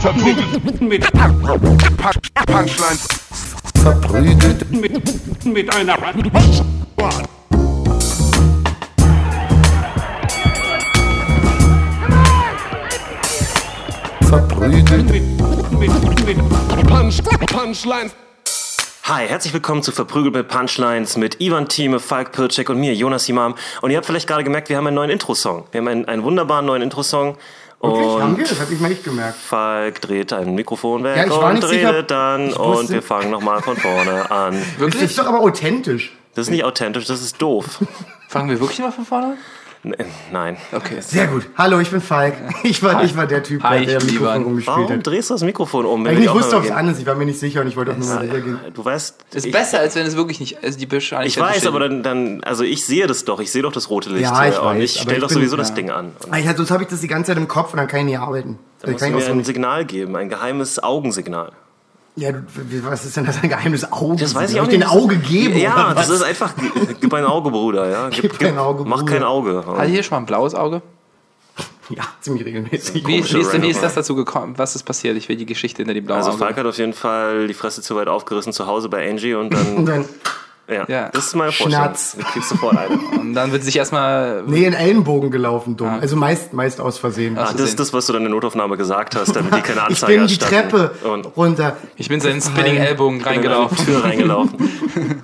Verprügelt mit Punchlines. verprügelt, Mit, mit einer verprügelt, mit, mit, mit Punch, Punchlines. Hi, herzlich willkommen zu Verprügelt mit Punchlines mit Ivan Thieme, Falk Pircek und mir, Jonas Imam. Und ihr habt vielleicht gerade gemerkt, wir haben einen neuen Intro-Song. Wir haben einen, einen wunderbaren neuen Intro-Song. Wirklich? Haben Und wir? Das habe ich mal nicht gemerkt. Falk dreht ein Mikrofon weg Ja, ich war und redet sicher. dann Ich und wir fangen nochmal von vorne an. Das ist doch aber authentisch. Das ist nicht authentisch, das ist doof. Fangen wir wirklich mal von vorne an? N- Nein. Okay. Sehr gut. Hallo, ich bin Falk. Ich war, ich war der Typ, Hi, der Mikrofon Ivan. rumgespielt Warum hat. drehst du das Mikrofon um? Wir ich nicht wusste, ob es an ist. Ich war mir nicht sicher und ich wollte auch nur mal gehen. Du weißt, Ist ich, besser, als wenn es wirklich nicht. Also die Beschreibung. ich weiß, aber dann, dann, also ich sehe das doch, ich sehe doch das rote Licht Ja, ich und weiß, ich stelle ich doch bin- sowieso das ja. Ding an. Und Ich, sonst habe ich das die ganze Zeit im Kopf und dann kann ich nicht arbeiten. dann Dann musst kann du ich mir ein nicht. Signal geben, ein geheimes Augensignal. Ja, was ist denn das ein geheimes Auge? Das weiß ich Hab auch ich nicht. dir ein Auge geben? Ja, oder das ist einfach, gib ein Auge, Bruder, ja. Gib ein Auge, Mach Bruder. kein Auge. Hat hier schon mal ein blaues Auge? Ja, ziemlich regelmäßig. Wie, wie, ist, denn- wie ist das dazu gekommen? Was ist passiert? Ich will die Geschichte hinter dem blauen Also Auge. Falk hat auf jeden Fall die Fresse zu weit aufgerissen zu Hause bei Angie und Und dann, dann, ja, Ja. das ist meine Vorstellung. Schnatz. Du kriegst sofort eine. Und dann wird sich erstmal. nee, in Ellenbogen gelaufen, dumm. Also meist, meist aus Versehen. Ah, das ist das, was du dann in der Notaufnahme gesagt hast, damit die keine ich Anzeige bin die erstatten. Treppe und runter. Ich bin so in den Spinning. Ellbogen reingelaufen. Tür reingelaufen.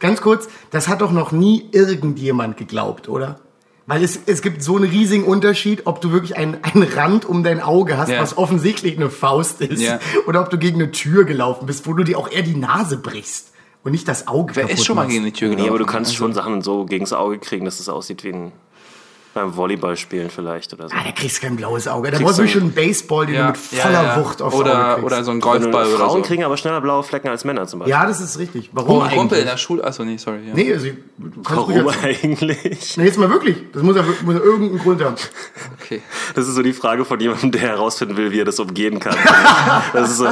Ganz kurz, das hat doch noch nie irgendjemand geglaubt, oder? Weil es, es gibt so einen riesigen Unterschied, ob du wirklich einen, einen Rand um dein Auge hast, Ja. was offensichtlich eine Faust ist, Ja. oder ob du gegen eine Tür gelaufen bist, wo du dir auch eher die Nase brichst und nicht das Auge Wer ist schon mal gegen die Tür gelaufen? Nee, aber du kannst Also, schon Sachen so gegens Auge kriegen, dass es aussieht wie ein beim Volleyballspielen vielleicht oder so. Ah, da kriegst du kein blaues Auge. Da brauchst du schon einen Baseball, den Ja, du mit voller ja. Wucht aufs Auge oder, kriegst. oder so ein Frauen Golfball oder so. kriegen aber schneller blaue Flecken als Männer zum Beispiel. ja, das ist richtig. Warum Oh, Kumpel in eigentlich? der Schule. Achso, nee, sorry. Ja. Nee, also, Warum eigentlich? Nee, jetzt mal wirklich. Das muss ja, muss ja irgendeinen Grund haben. Okay. Das ist so die Frage von jemandem, der herausfinden will, wie er das umgehen kann. Das ist so,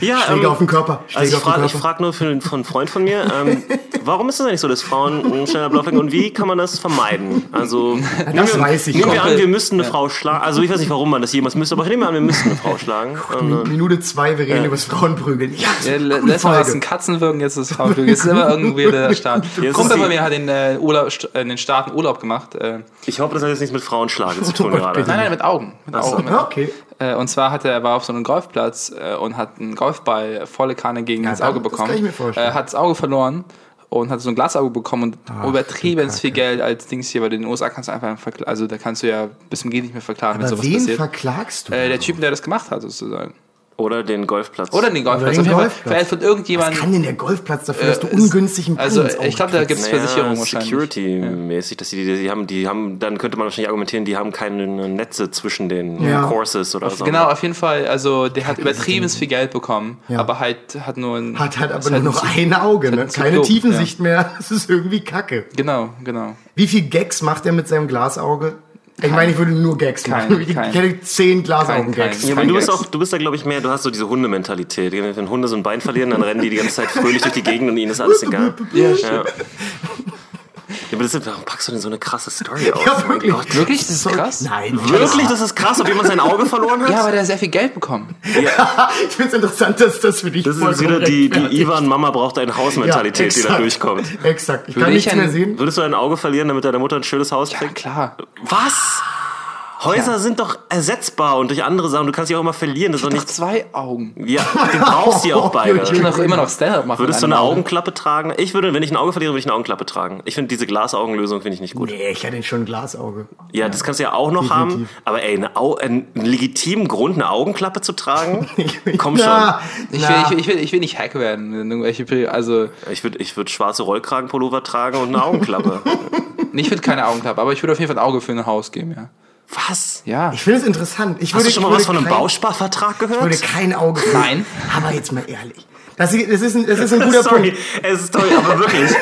ja, Schläge ähm, auf den Körper. Schläge Also ich frage frag nur für, von einem Freund von mir, ähm, warum ist es eigentlich so, dass Frauen einen schneller Blauflecken und wie kann man das vermeiden? Also das weiß ich nehmen wir an, wir müssten eine Frau schlagen. Also ich weiß nicht, warum man das jemals müsste, aber ich nehme an, wir müssten eine Frau schlagen. Und, äh, Minute zwei, wir reden über das Frauenprügeln. Ja, Ja, letztes Mal war es ein Katzenwürgen, jetzt ist es Frauenflügel. Jetzt ist immer irgendwie der Start. Kumpel von mir hat in, äh, Urlaub, st- in den Staaten Urlaub gemacht. Äh, nein, ich hoffe, das hat jetzt nichts mit Frauenschlagen zu tun gerade. nein, mit Augen. Mit. Augen. Mit Ja, okay. Äh, und zwar hat er, er war auf so einem Golfplatz äh, und hat einen Golfball volle Kanne gegen Ja, ins Auge das bekommen. kann ich mir vorstellen. Äh, hat das Auge verloren und hat so ein Glasauge bekommen und übertrieben viel Geld als Dings hier, weil in den USA kannst du einfach also da kannst du ja bis zum Geht nicht mehr verklagen, Aber wen passiert. verklagst du? Äh, der Typ, der das gemacht hat, sozusagen. Oder den Golfplatz. Oder den Golfplatz. den Auf jeden Fall. Golfplatz. Vielleicht von irgendjemand. Was kann denn der Golfplatz dafür, dass du Äh, ungünstig einen Ball also, ich glaube, da gibt es Naja, Versicherung wahrscheinlich. Security-mäßig, dass die, die, die haben, die haben, dann könnte man wahrscheinlich argumentieren, die haben keine Netze zwischen den Ja. Courses oder so. Genau, auf jeden Fall. Also, der hat übertrieben viel Geld bekommen, Ja. aber halt hat nur ein. Hat halt aber nur noch ein- Auge, ne? ein keine Zyklop, Tiefensicht mehr. Das ist irgendwie kacke. Genau, genau. Wie viel Gags macht er mit seinem Glasauge? Ich meine, ich würde nur Gags Kein- machen. Ich kein- kenne zehn Glasaugen-Gags. kein- Ja, aber Kein du bist Gags. auch, du bist da glaube ich mehr, du hast so diese Hundementalität. Wenn Hunde so ein Bein verlieren, dann rennen die die ganze Zeit fröhlich durch die Gegend und ihnen ist alles egal. Ja, Ja. Ja, aber das ist, warum packst du denn so eine krasse Story aus? Ja, Oh mein wirklich. Gott. Wirklich? Das ist So- krass. Nein, Wirklich? Das ist krass, ob jemand sein Auge verloren hat? Ja, aber der hat sehr viel Geld bekommen. Ich finde es interessant, dass das für dich das ist wieder die, die rechtfertigt. Ivan Mama braucht ein Haus-Mentalität, die da durchkommt. Exakt. Ich Würde kann ich nichts ein- mehr sehen. Würdest du ein Auge verlieren, damit deine Mutter ein schönes Haus Ja, kriegt? klar. Was? Häuser sind doch ersetzbar und durch andere Sachen. Du kannst sie auch immer verlieren. Das ist doch Noch nicht. zwei Augen. Ja, du brauchst sie auch beide. Ich kann auch immer noch Stand-up machen. Würdest du eine einem Auge. Augenklappe tragen? Ich würde, wenn ich ein Auge verliere, würde ich eine Augenklappe tragen. Ich finde diese Glasaugenlösung finde ich nicht gut. Nee, ich hätte schon ein Glasauge. Ja, das kannst du ja auch noch haben. Definitiv. Aber ey, eine Au einen legitimen Grund, eine Augenklappe zu tragen? Komm schon. Na, Ich will, ich, will, ich, will, ich will nicht Hack werden. Also, Ich würde ich würd schwarze Rollkragenpullover tragen und eine Augenklappe. nee, ich würde keine Augenklappe, aber ich würde auf jeden Fall ein Auge für ein Haus geben, ja. Was? Ja. Ich finde es interessant. Ich Hast würde, du schon mal ich was von einem kein- Bausparvertrag Ich würde gehört? kein Auge Nein. Aber jetzt mal ehrlich. Das, ist- das, ist, ein, das ist ein guter Sorry, Punkt. es ist toll, aber wirklich.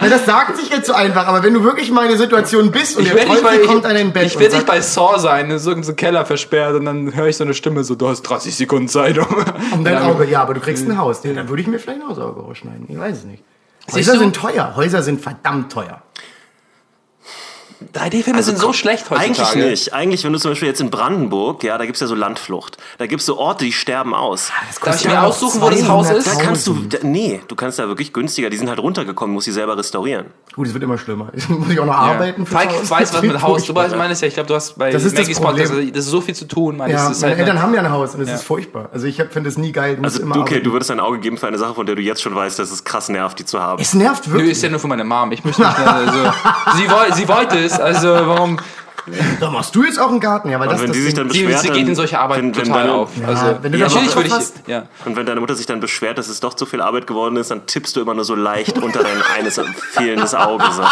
Na, das sagt sich jetzt so einfach, aber wenn du wirklich mal in der Situation bist und der werd nicht Teufel bei- kommt an dein Bett Ich werde nicht bei Saw sein, in so einem Keller versperrt und dann höre ich so eine Stimme so, du hast 30 Sekunden Zeit. Um, um dein Auge, ja, aber du kriegst ein Haus. Ja, dann würde ich mir vielleicht ein Hausauge rausschneiden. Ich weiß es nicht. Häuser sind teuer. Häuser sind verdammt teuer. 3D-Filme sind so schlecht heutzutage. Eigentlich nicht. Eigentlich, wenn du zum Beispiel jetzt in Brandenburg, ja, da gibt's ja so Landflucht. Da gibt's so Orte, die sterben aus. Darf ich mir aussuchen, wo das Haus ist? Da kannst du, 200.000. da, nee, du kannst da wirklich günstiger, die sind halt runtergekommen, musst sie selber restaurieren. Gut, es wird immer schlimmer. Ich muss ich auch noch arbeiten. fürs Falk weiß, was mit Das Haus. Du meinst ja, ich glaube, du hast bei Das ist das Maggies Podcast, Problem. also, das ist so viel zu tun. Man. Ja, das meine halt Eltern haben ja ein Haus und es Ja. ist furchtbar. Also ich finde es nie geil. muss Also, immer du, okay, arbeiten. du würdest dein Auge geben für eine Sache, von der du jetzt schon weißt, dass es krass nervt, die zu haben. es nervt Nö, wirklich. ist ja nur für meine Mom. Ich möchte nicht, also, sie, woll, sie wollte es, also warum? da machst du jetzt auch einen Garten, ja, weil Und das wenn das die sich dann Sie, beschwert, sie dann- geht in solche Arbeit wenn, wenn total deine, auf. Also, wenn du ja, da natürlich würde ich, hast. ja. Und wenn deine Mutter sich dann beschwert, dass es doch zu viel Arbeit geworden ist, dann tippst du immer nur so leicht unter dein eines fehlendes Auge. So.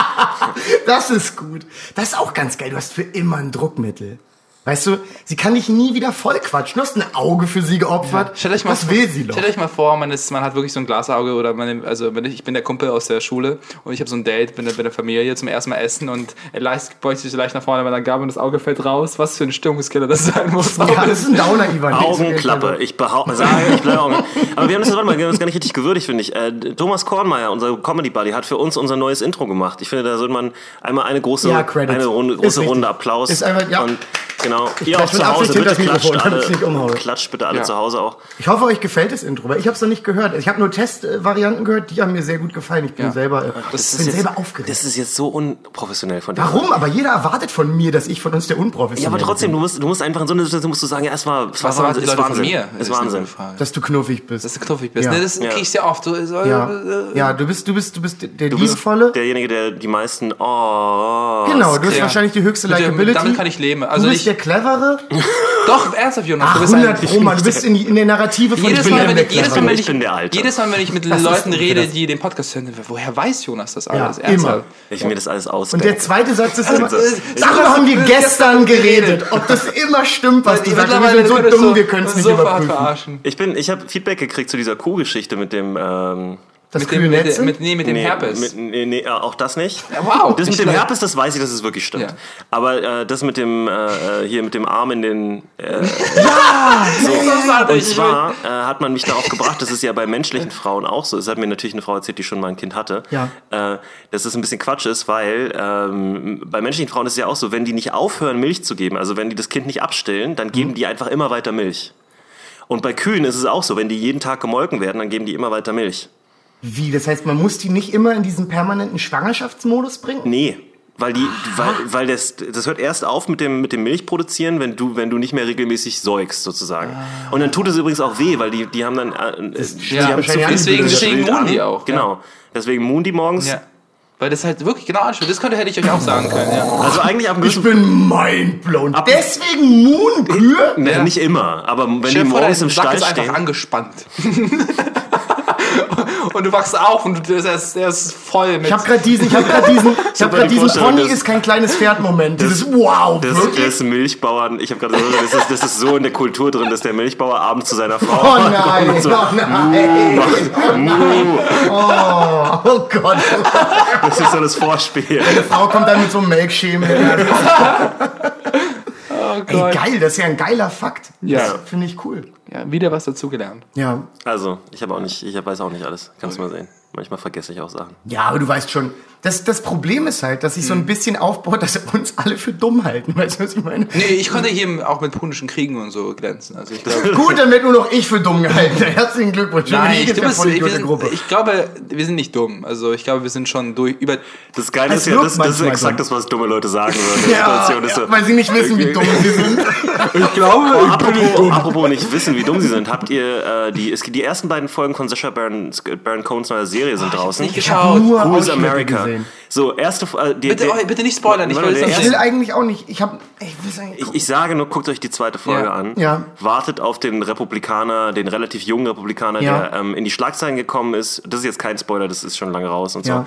Das ist gut. Das ist auch ganz geil. Du hast für immer ein Druckmittel. Weißt du, sie kann dich nie wieder voll quatschen. Du hast ein Auge für sie geopfert. Stellt euch mal, Was will sie noch? Stellt euch mal vor, man, ist, man hat wirklich so ein Glasauge oder man, also wenn ich, ich bin der Kumpel aus der Schule und ich habe so ein Date mit der, mit der Familie zum ersten Mal essen und er leicht, beugt sich so leicht nach vorne bei der Gabel und das Auge fällt raus. Was für ein Stimmungskiller das sein muss. Ja, das ist ein Downer, Ivan. Augenklappe. Ich behaupte, sage, ich bleibe Augen. Aber wir haben das, warte mal, wir haben das gar nicht richtig gewürdigt, finde ich. Äh, Thomas Kornmeier, unser Comedy Buddy, hat für uns unser neues Intro gemacht. Ich finde, da sollte man einmal eine große, Ja, eine Runde, große. Runde Applaus. Ist einfach- ja. Und genau. Ich Ihr auch zu Hause, bitte klatscht alle, klatscht bitte alle Ja. zu Hause auch. Ich hoffe, euch gefällt das Intro, weil ich habe es noch nicht gehört. Ich habe nur Testvarianten gehört, die haben mir sehr gut gefallen. Ich bin Ja. selber, äh, Das ich bin selber jetzt, aufgeregt. Das ist jetzt so unprofessionell von dir. Warum? Aber jeder erwartet von mir, dass ich von uns der Unprofessionelle Ja, aber trotzdem, bin. du musst, du musst einfach in so einer Situation musst du sagen, ja, es war, es war Was erwarten die Wahnsinn, ist von Wahnsinn. mir? Ist Wahnsinn. Dass du knuffig bist. Dass du knuffig bist. Ja. Ne, das Ja. kriegst du ja oft. So, so, ja. äh, ja, du bist, du bist, du bist der Du bist liebevolle. derjenige, der die meisten oh, Genau, du hast wahrscheinlich die höchste Likability. damit kann ich leben. Also ich- der clevere. Doch, ernsthaft, Jonas. Ach, du bist 100 ein, Pro, Mann. Du bist in, die- in der Narrative von jedes ich bin Mal, der wenn ich, jedes Mal, wenn Ich ich, bin der Alte. jedes Mal, wenn ich mit Das Leuten rede, das. die den Podcast hören, woher weiß Jonas das Ja, alles? immer. Ernsthaft? Ich mir das alles Und ausdenke. der zweite Satz ist immer, Also, darüber haben wir gestern geredet. Ob das immer stimmt, was du sagst. Wir sind so dumm, wir können es nicht überprüfen. verarschen. Ich bin, ich habe Feedback gekriegt zu dieser Kuhgeschichte mit dem, ähm, Das Mit dem, mit, mit, nee, mit dem nee, Herpes. Mit, nee, nee, äh, auch das nicht. Ja, wow, Das mit dem. Herpes, das weiß ich, dass es wirklich stimmt. Ja. Aber äh, das mit dem, äh, hier mit dem Arm in den, äh, Großartig, Und ich zwar äh, hat man mich darauf gebracht, das ist ja bei menschlichen Frauen auch so. Es hat mir natürlich eine Frau erzählt, die schon mal ein Kind hatte. Ja. Äh, dass das ein bisschen Quatsch ist, weil ähm, bei menschlichen Frauen ist es ja auch so, wenn die nicht aufhören, Milch zu geben, also wenn die das Kind nicht abstillen, dann Mhm. geben die einfach immer weiter Milch. Und bei Kühen ist es auch so, wenn die jeden Tag gemolken werden, dann geben die immer weiter Milch. Wie? Das heißt, man muss die nicht immer in diesen permanenten Schwangerschaftsmodus bringen? Nee. Weil die, weil, weil das, das hört erst auf mit dem, mit dem Milchproduzieren, wenn du, wenn du nicht mehr regelmäßig säugst, sozusagen. Und dann tut es übrigens auch weh, weil die, die haben dann, äh, die Ja, haben zu viel deswegen, das deswegen die auch. Genau. Deswegen muhen die morgens. Ja. Weil das halt wirklich genau anspricht. Das könnte hätte ich euch auch sagen können, ja. Also eigentlich ab Ich bin mindblown. Deswegen Moonkühe? Nee, Ja. nicht immer, aber wenn Stell die morgens im Stall ist einfach stehen. angespannt. und du wachst auf und du, der, ist, der ist voll mit... Ich habe gerade diesen, ich habe gerade diesen, ich habe gerade die diesen Pony das- ist kein kleines Pferd-Moment. Dieses Wow, Das, wirklich? das Milchbauern, ich habe gerade das ist, das ist so in der Kultur drin, dass der Milchbauer abends zu seiner Frau Oh nein, kommt und so, oh nein, oh nein, oh, oh Gott. das ist so das Vorspiel. Die Frau kommt dann mit so einem Melkschemel. oh Ey, Gott. geil, das ist ja ein geiler Fakt. Ja. Das finde ich cool. Ja, wieder was dazugelernt. Ja. Also, ich habe auch nicht, ich weiß auch nicht alles. Kannst du mal sehen. Manchmal vergesse ich auch Sachen. Ja, aber du weißt schon, das, das Problem ist halt, dass sich so ein bisschen aufbaut, dass wir uns alle für dumm halten. Weißt du, was ich meine? Nee, ich konnte hier auch mit punischen Kriegen und so glänzen. Also ich glaube... Gut, dann wird nur noch ich für dumm gehalten. Herzlichen Glückwunsch. Nein, ich, bist, ich, wir gute sind, Gruppe. ich glaube, wir sind nicht dumm. Also ich glaube, wir sind schon durch über. Das Geile Es ist ja, das, das ist exakt das, was dumme Leute sagen würden. ja, ja, so, weil sie nicht wissen, wie dumm sie sind. Ich glaube, Oh, apropos, apropos nicht wissen, wie dumm sie sind. Habt ihr äh, die, es, die ersten beiden Folgen von Sacha Baron, Baron Cohens neuer Serie sind draußen? nicht Ich habe geschaut. nur Who is America? Gesehen. So, erste äh, die, Bitte, oh, bitte nicht spoilern, ich will der Ich will sehen. eigentlich auch nicht. Ich habe, ich. Ich, ich sage nur, guckt euch die zweite Folge Ja. an. Ja. Wartet auf den Republikaner, den relativ jungen Republikaner, Ja. der ähm, in die Schlagzeilen gekommen ist. Das ist jetzt kein Spoiler, das ist schon lange raus und Ja. so.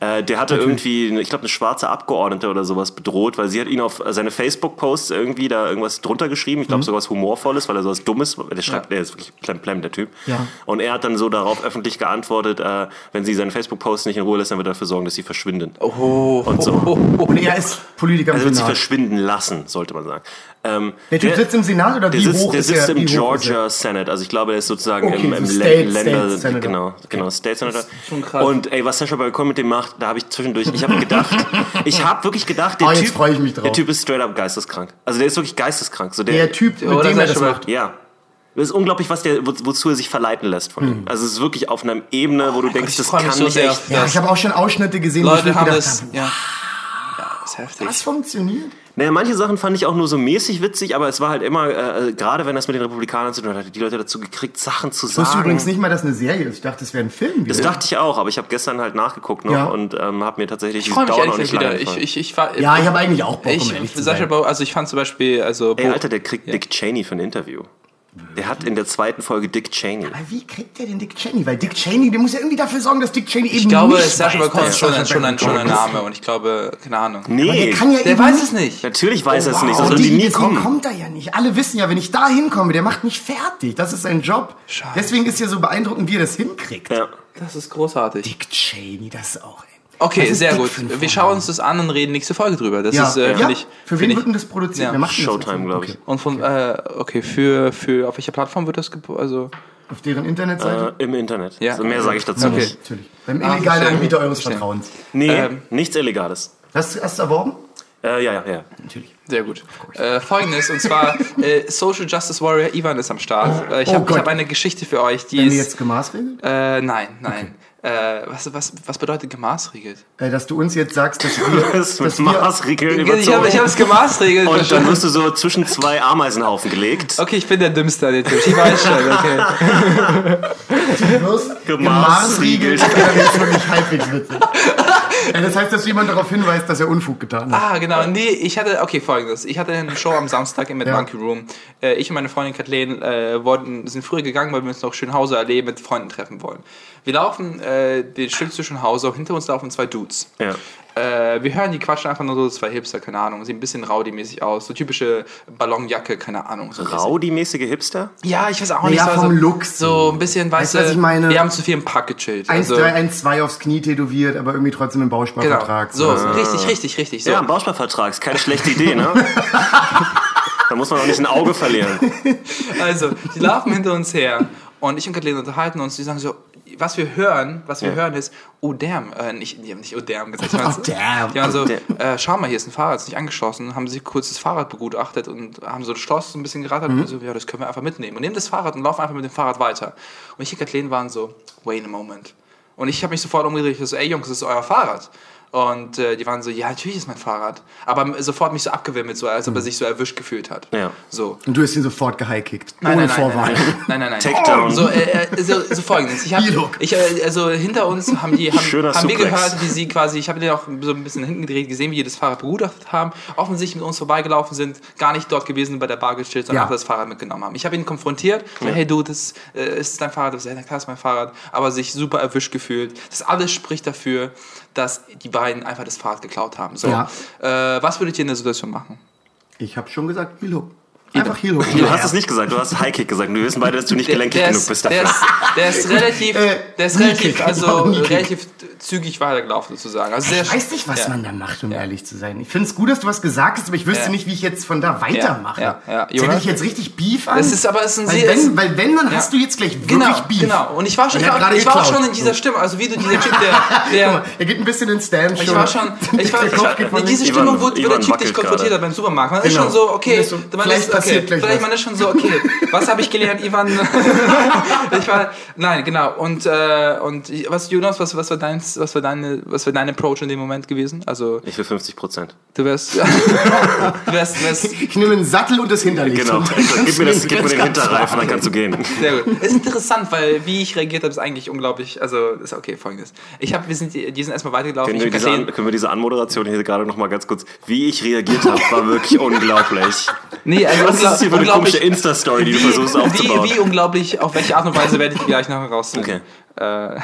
Äh, der hatte irgendwie, ich glaube, eine schwarze Abgeordnete oder sowas bedroht, weil sie hat ihn auf seine Facebook-Posts irgendwie da irgendwas drunter geschrieben. Mhm. Ich glaube, sogar was Humorvolles, weil er sowas Dummes, der schreibt, der ist wirklich plemplem, der Typ. Ja. Und er hat dann so darauf öffentlich geantwortet, äh, wenn sie seine Facebook-Posts nicht in Ruhe lässt, dann wird er dafür sorgen, dass sie verschwinden. Oh, Und so. Und er ist Politiker Er wird Senat. verschwinden lassen, sollte man sagen. Ähm, Der Typ sitzt im Senat oder der wie sitzt, hoch der ist sitzt er? im? Georgia Senate, also ich glaube, er ist sozusagen Okay, im, im State- Länder, State Senator. genau, genau, State Senator. schon krass. Und ey, was Sascha Balkon mit dem macht, da habe ich zwischendurch, ich habe gedacht, ich habe wirklich gedacht, der jetzt Typ, freu ich mich drauf. der Typ ist straight up geisteskrank. Also der ist wirklich geisteskrank. So der, Der Typ, mit Oder dem er das macht. ja. Es ist unglaublich, was der, wo, wozu er sich verleiten lässt von Hm. ihm. Also es ist wirklich auf einer Ebene, wo du denkst, ich das kann so nicht sehr. echt. Ja, ich habe auch schon Ausschnitte gesehen, wo ich Leute haben gedacht das. habe, Ja. ja, ist heftig. das funktioniert. Naja, manche Sachen fand ich auch nur so mäßig witzig, aber es war halt immer, äh, gerade wenn das mit den Republikanern zu tun hatte, die Leute dazu gekriegt, Sachen zu Ich wusste sagen. übrigens nicht mal, dass eine Serie ist. Ich dachte, es wäre ein Film. Das dachte ich auch, aber ich habe gestern halt nachgeguckt noch Ja. und ähm, habe mir tatsächlich Ich freue mich Dauer noch nicht wieder. Ich, ich, ich, war, ja, ich habe eigentlich auch Bock, um ich, ehrlich zu Sascha. Bau, also ich fand zum Beispiel, also Ey, Alter, der kriegt Dick Cheney für ein Interview. Der hat in der zweiten Folge Dick Cheney. Aber wie kriegt der denn Dick Cheney? Weil Dick Cheney, der muss ja irgendwie dafür sorgen, dass Dick Cheney eben ich glaube, nicht Sascha weiß, ist schon, ein, schon, ein, schon ein Baron Cohen Name und ich glaube, keine Ahnung. Nee, Der kann ja Der weiß es nicht. natürlich weiß er es nicht, Wow, sonst die die, nie kommen. kommt er ja nicht. Alle wissen ja, wenn ich da hinkomme, der macht mich fertig. Das ist sein Job. Scheiße. Deswegen ist ja so beeindruckend, wie er das hinkriegt. Ja. Das ist großartig. Dick Cheney, das ist auch. Okay, sehr gut. Wir schauen uns das an und reden nächste Folge drüber. Das Ja, ist, äh, ja. ich. Für wen wird denn das produziert? Ja. Wer macht denn das? Showtime, glaube ich. Und von, äh, okay, für, für, auf welcher Plattform wird das Also, Auf deren Internetseite? Äh, Im Internet. Ja. Also mehr sage ich dazu Okay. nicht. Natürlich. Beim Ah, illegalen verstehe. Anbieter eures Verstehe. Vertrauens. Nee, Ähm. nichts Illegales. Hast du hast du erworben? Äh, ja, ja, ja. Natürlich. sehr gut. Äh, Folgendes, und zwar äh, Social Justice Warrior Ivan ist am Start. Äh, ich Oh habe hab eine Geschichte für euch, die Werden ist. jetzt gemaßregelt? Äh, nein, nein. Äh, was, was, was bedeutet gemaßregelt? Äh, dass du uns jetzt sagst, dass wir, Das mit dass wir Maßregeln Ich habe überzogen. ich hab es gemaßregelt. Und dann wirst du so zwischen zwei Ameisenhaufen gelegt. Okay, ich bin der Dümmste an den Tisch. Ich weiß schon, okay. wirst Gemaßregelt. gemaßregelt, dann ist wirklich halbwegs witzig. Äh, das heißt, dass jemand darauf hinweist, dass er Unfug getan hat. Ah, genau. Nee, ich hatte, okay, folgendes. Ich hatte eine Show am Samstag im Mad Ja. Monkey Room. Äh, ich und meine Freundin Kathleen äh, wollten, sind früher gegangen, weil wir uns noch schön Hause erleben, mit Freunden treffen wollen. Wir laufen äh, den Stück zwischen Hause, hinter uns laufen zwei Dudes. Ja. Äh, wir hören die quatschen einfach nur so, zwei Hipster, keine Ahnung, sehen ein bisschen rowdy-mäßig aus, so typische Ballonjacke, keine Ahnung. So. Rowdy-mäßige Hipster? Ja, ich weiß auch Ja, nicht. so- vom so, Look So ein bisschen, weißt Weißt du, was ich meine? wir haben zu viel im Park gechillt. 1, Also, 3, 1, 2 aufs Knie tätowiert, aber irgendwie trotzdem im genau. Bausparvertrag. So, richtig, richtig, richtig. So. Ja, ein Bausparvertrag ist keine schlechte Idee, ne? da muss man auch nicht ein Auge verlieren. Also, die laufen hinter uns her und ich und Kathleen unterhalten uns. Die sagen so, was wir hören, was wir Ja. hören ist, oh damn, äh, nicht, die haben nicht oh damn gesagt. So, Oh, damn. Die waren so, Oh, äh, schau mal, hier ist ein Fahrrad, ist nicht angeschlossen. Haben sie kurz das Fahrrad begutachtet und haben so das Schloss so ein bisschen gerattert Mhm. und so, ja, das können wir einfach mitnehmen. Und nehmen das Fahrrad und laufen einfach mit dem Fahrrad weiter. Und ich und Kathleen waren so, wait a moment. Und ich habe mich sofort umgedreht, ich so, ey Jungs, das ist euer Fahrrad. Und äh, die waren so, ja, natürlich ist mein Fahrrad. Aber sofort mich so abgewimmelt, so, als ob er sich so erwischt gefühlt hat. Ja. So. Und du hast ihn sofort gehighkickt. Nein, ohne nein, nein, Vorwahl. nein, nein, nein, nein, nein. Takedown. So, äh, äh, so, so folgendes. Ich hab, ich, äh, also hinter uns haben die haben, Schöner haben wir gehört, wie sie quasi, ich habe den auch so ein bisschen hinten gedreht, gesehen, wie die das Fahrrad begutachtet haben, offensichtlich mit uns vorbeigelaufen sind, gar nicht dort gewesen bei der Bar gechillt, sondern Ja. einfach das Fahrrad mitgenommen haben. Ich habe ihn konfrontiert, so, hey du, das äh, ist dein Fahrrad, das ist, ja, klar, ist mein Fahrrad, aber sich super erwischt gefühlt. Das alles spricht dafür, dass die beiden einfach das Fahrrad geklaut haben. So, Ja. äh, was würdet ihr in der Situation machen? Ich habe schon gesagt, Hook. Einfach Heel Hook. Du hast es nicht gesagt, du hast High Kick gesagt. Wir wissen beide, dass du nicht gelenkig genug ist, bist der, dafür. ist, der ist relativ, Äh, der ist relativ, also relativ zügig weitergelaufen sozusagen. Also Ich weiß nicht, was ja. man da macht, um ehrlich zu sein. Ich finde es gut, dass du was gesagt hast, aber ich wüsste Ja. nicht, wie ich jetzt von da weitermache. Ja, ja, ja. Hätte ich jetzt richtig Beef an. Es ist aber es ist ein weil, wenn, weil wenn, dann Ja. hast du jetzt gleich wirklich Genau, Beef. genau. Und ich war schon, Und ich war, ich war schon in dieser Stimme, also wie du dieser Typ, der, Guck der mal, er geht ein bisschen ins Stand ich war schon, ich war, Der ich war diese Ivan- wo, der Typ dich konfrontiert hat beim Supermarkt. Man ist Genau. schon so, okay, man ist, passiert okay, gleich vielleicht was. man ist schon so, okay, was habe ich gelernt, Ivan? ich war, nein, genau. Und, äh, und was, Jonas, was, was war dein, was war deine, was war dein Approach in dem Moment gewesen? Also, Ich will 50 Prozent. du wärst, du wärst, wärst Ich nehme einen Sattel und das Hinterlicht. Genau. Und Gib mir, das, gib mir den Hinterreifen, dann kannst du gehen. Sehr gut. Es ist interessant, weil wie ich reagiert habe, ist eigentlich unglaublich. Also ist okay, folgendes. Ich habe, wir sind, die sind erstmal weitergelaufen. Können wir, diese, An- können wir diese Anmoderation hier gerade noch mal ganz kurz, wie ich reagiert habe, war wirklich unglaublich. nee, also Was ist hier für eine komische Insta-Story, die du versuchst aufzubauen? Wie, wie unglaublich, auf welche Art und Weise werde ich gleich noch herausfinden. Okay. Äh,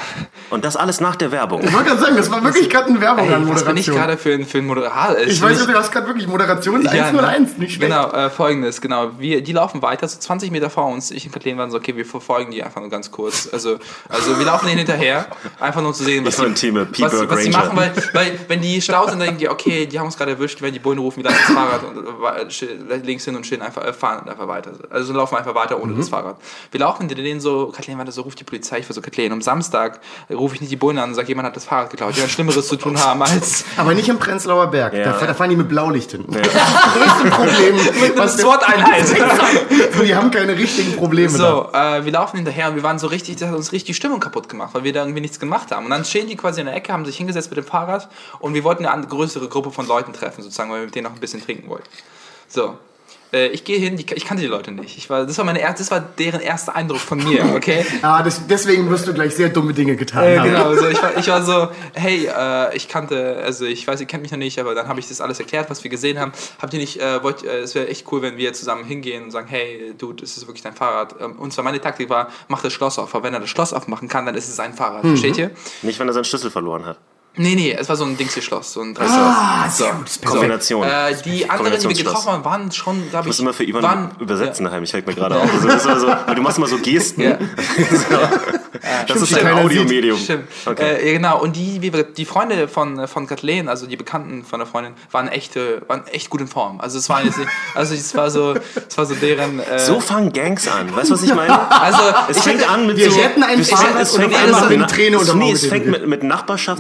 Und das alles nach der Werbung. Ich wollte gerade sagen, das war wirklich gerade eine Werbung an ey, was bin ich Moderation. gerade für ein, für ein Moderator? Ich weiß nicht, du hast gerade wirklich Moderation Ja, 101, ne? nicht schlecht. Genau, äh, folgendes, genau. Wir, die laufen weiter, so 20 Meter vor uns. Ich und Kathleen waren so, okay, wir verfolgen die einfach nur ganz kurz. Also, also wir laufen denen hinterher, einfach nur zu sehen, was, Ich die, Team was, was die machen, weil, weil wenn die schlau sind, denken die, okay, die haben uns gerade erwischt, wenn die Bullen rufen, wir lassen das Fahrrad und, äh, links hin und stehen einfach, äh, fahren einfach weiter. Also laufen einfach weiter ohne Mhm. das Fahrrad. Wir laufen denen so, Kathleen war da so, ruft die Polizei, ich war so, Kathleen, am Samstag rufe ich nicht die Bullen an und sage, jemand hat das Fahrrad geklaut, die haben Schlimmeres zu tun haben als Aber nicht im Prenzlauer Berg. Ja. Da, da fahren die mit Blaulicht hin. Das größte Problem. eine was SWAT-Einheit. So, die haben keine richtigen Probleme da. So, äh, wir laufen hinterher und wir waren so richtig, das hat uns richtig die Stimmung kaputt gemacht, weil wir da irgendwie nichts gemacht haben. Und dann stehen die quasi in der Ecke, haben sich hingesetzt mit dem Fahrrad und wir wollten eine größere Gruppe von Leuten treffen, sozusagen, weil wir mit denen noch ein bisschen trinken wollten. So. Äh, ich gehe hin, die, ich kannte die Leute nicht. Ich war, das, war meine, das war deren erster Eindruck von mir, okay? Ah, das, deswegen wirst du gleich sehr dumme Dinge getan Äh, haben. genau, so, ich, war, ich war so, hey, äh, ich kannte, also ich weiß, ihr kennt mich noch nicht, aber dann habe ich das alles erklärt, was wir gesehen haben. Habt ihr nicht, äh, wollt, äh, es wäre echt cool, wenn wir zusammen hingehen und sagen, hey, Dude, das ist wirklich dein Fahrrad. Ähm, Und zwar meine Taktik war, mach das Schloss auf, weil wenn er das Schloss aufmachen kann, dann ist es sein Fahrrad, versteht ihr? Nicht, wenn er seinen Schlüssel verloren hat. Nee, nee, es war so ein Dings Schloss, so ein Ah, so. so. Kombination. Äh, die anderen, die wir getroffen haben, waren schon, glaube Ich muss ich, immer für Ivan waren, übersetzen daheim. Ich fällt mir gerade auf. Also, das ist weil du machst immer so Gesten. Ja. das ist die ein keiner sieht. Audiomedium. Stimmt. Okay. Äh, ja, genau. Und die, wie wir- die Freunde von, von Kathleen, also die Bekannten von der Freundin, waren echt, waren echt gut in Form. Also es war jetzt nicht, also es war so, es war so deren. Äh, so fangen Gangs an. Weißt du, was ich meine? also Es ich fängt hätte- an mit wir so. hätten ein es Fahrrad es und fängt auf an einmal mit eine Träne unterm Nee, es fängt mit,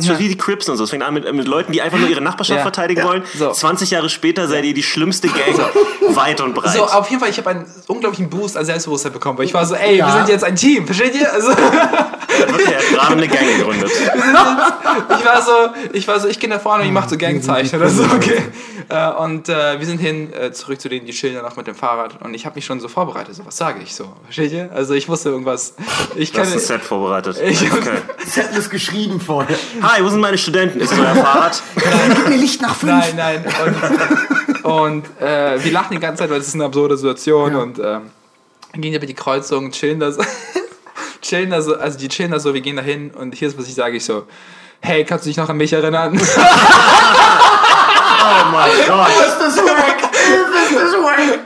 so die Crips und so. Es fängt an mit, mit Leuten, die einfach nur ihre Nachbarschaft Ja. verteidigen wollen. So. 20 Jahre später seid ihr die schlimmste Gang weit und breit. So, auf jeden Fall, ich habe einen unglaublichen Boost an Selbstbewusstsein bekommen, weil ich war so, ey, Ja. wir sind jetzt ein Team, versteht ihr? Also, Wirklich, er hat gerade eine Gang gegründet. ich war so, ich war so, ich gehe nach vorne und ich mache so Gangzeichen oder so, okay. Äh, und äh, wir sind hin, äh, zurück zu denen, die chillen danach mit dem Fahrrad und ich habe mich schon so vorbereitet, so, was sage ich so, versteht ihr? Also ich wusste irgendwas, ich Du kann hast ein Set vorbereitet. Ich- Okay. Hätten es geschrieben vorher. Hi, wo sind meine Studenten? Ist das euer Fahrrad? Gib mir Licht nach fünf. Nein, nein. Und, und äh, wir lachen die ganze Zeit, weil das ist eine absurde Situation. Und ähm, dann gehen über die Kreuzung, chillen da so. chillen da so, also die chillen da so, wir gehen da hin und hier ist, was ich sage, ich so, hey, kannst du dich noch an mich erinnern? Oh mein Gott. Ist das wack? Ist das wack?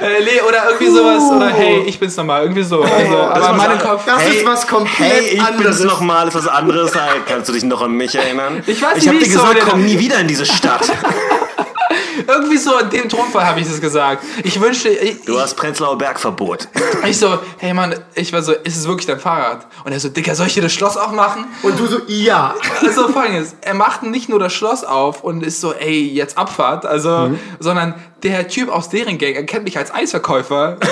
Äh, nee, oder irgendwie sowas, oder hey, ich bin's nochmal, irgendwie so. Also, aber war in meinem Kopf, Das Hey, ist was komplett Hey, ich anderes. bin's nochmal, ist was anderes. Hey, Kannst du dich noch an mich erinnern? Ich weiß ich nicht, hab wie dir ich gesagt, komm nie wieder in diese Stadt. irgendwie so in dem Tonfall habe ich das gesagt. Ich wünschte, ich, Du hast Prenzlauer Bergverbot. ich so, hey Mann, ich war so, ist es wirklich dein Fahrrad? Und er so, Digga, soll ich dir das Schloss aufmachen? Und du so, ja. Also folgendes, er macht nicht nur das Schloss auf und ist so, ey, jetzt Abfahrt, also, sondern der Typ aus deren Gang erkennt mich als Eisverkäufer.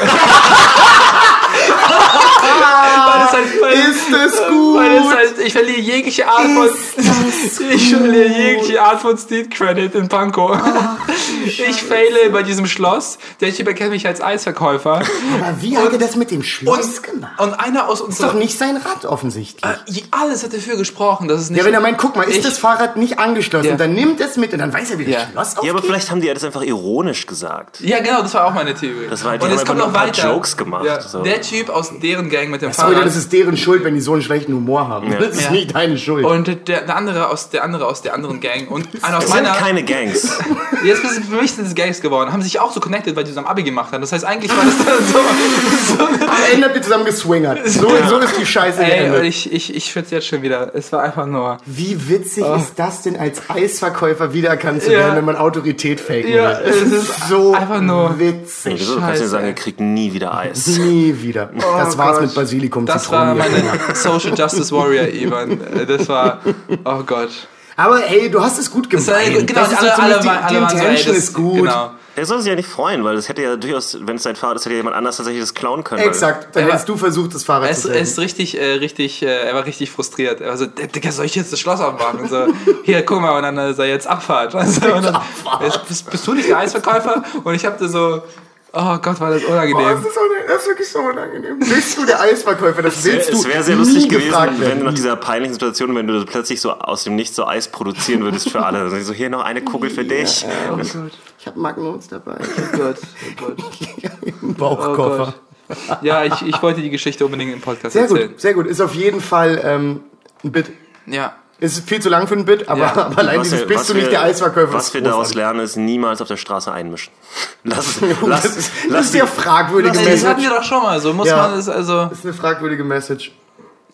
weil es halt, weil, Ist es gut? weil es halt, ich verliere jegliche Art von, ich verliere jegliche Art von Street Credit in Pankow. ich fehle bei diesem Schloss, der Typ erkennt mich als Eisverkäufer. Aber wie hat er das mit dem Schloss Und, gemacht? und einer aus ist doch unserer, nicht sein Rad offensichtlich. alles hat dafür gesprochen, dass es nicht ja, wenn er meint, guck mal, ist Ich- das Fahrrad nicht angeschlossen, Ja. dann nimmt es mit und dann weiß er, wie das Ja. Schloss Ja, aber vielleicht haben die das einfach ironisch gesagt. Ja, genau, das war auch meine Theorie. Das war- die und haben es kommt noch nur ein paar weiter. Jokes gemacht, Ja, so. Der Typ aus deren Gang mit dem Fahrrad. Das ist deren Schuld, wenn die so einen schlechten Humor haben. Das ist Ja. nicht deine Schuld. und der, der andere aus der andere aus der anderen Gang und einer aus Das sind meiner keine Gangs. jetzt sind für mich sind es Gangs geworden haben sich auch so connected weil die zusammen Abi gemacht haben das heißt eigentlich war das dann so, so Am Ende habt ihr zusammen geswingert. So, so ist die Scheiße ey, ich ich ich schwitze jetzt schon wieder es war einfach nur Wie witzig ist das denn, als Eisverkäufer wiedererkannt zu Ja. werden, wenn man Autorität faken Ja, will? Es es ist so einfach nur- witzig. Wieso? Du kannst ja Scheiße, sagen, ihr kriegt nie wieder Eis. Nie wieder. das war's Gott. mit Basilikum das war meine Social Justice Warrior Ivan das war oh Gott Aber hey, du hast es gut das gemeint. genau das ist alle, so alle, die, alle die so Intention das, ist gut. genau Er soll sich ja nicht freuen, weil das hätte ja durchaus, wenn es sein Fahrrad ist, hätte ja jemand anders tatsächlich das klauen können. Exakt. Dann hättest du versucht, das Fahrrad Er zu er fällen. ist richtig, äh, richtig, äh, er war richtig frustriert. Er war so, Digga, soll ich jetzt das Schloss aufmachen? Und so, hier, guck mal, und dann äh, sei jetzt Abfahrt. Also, und dann, jetzt, bist, bist du nicht der Eisverkäufer? Und ich hab da so, oh Gott, war das Oh, unangenehm. das, ist so, das ist wirklich so unangenehm. Bist du der Eisverkäufer? Das willst du Es wäre sehr lustig gewesen, wenn du nach dieser peinlichen Situation, wenn du plötzlich so aus dem Nichts so Eis produzieren würdest für alle. Also So, hier noch eine Kugel für dich. Oh Gott, Ich habe Magnums dabei. oh Gott, oh Gott. Im Oh Bauchkoffer. Gott. Ja, ich, ich wollte die Geschichte unbedingt im Podcast Sehr erzählen. gut, sehr gut. Ist auf jeden Fall ähm, ein Bit. Ja. Ist viel zu lang für ein Bit, aber, Ja. aber allein dieses wir- bist du nicht wir- der Eisverkäufer. Was ist wir daraus lernen, ist niemals auf der Straße einmischen. Lass, Das lass, ist, das lass ist die, ja fragwürdige Das, das hatten Message. wir doch schon mal. So muss Ja. man das also. Das ist eine fragwürdige Message.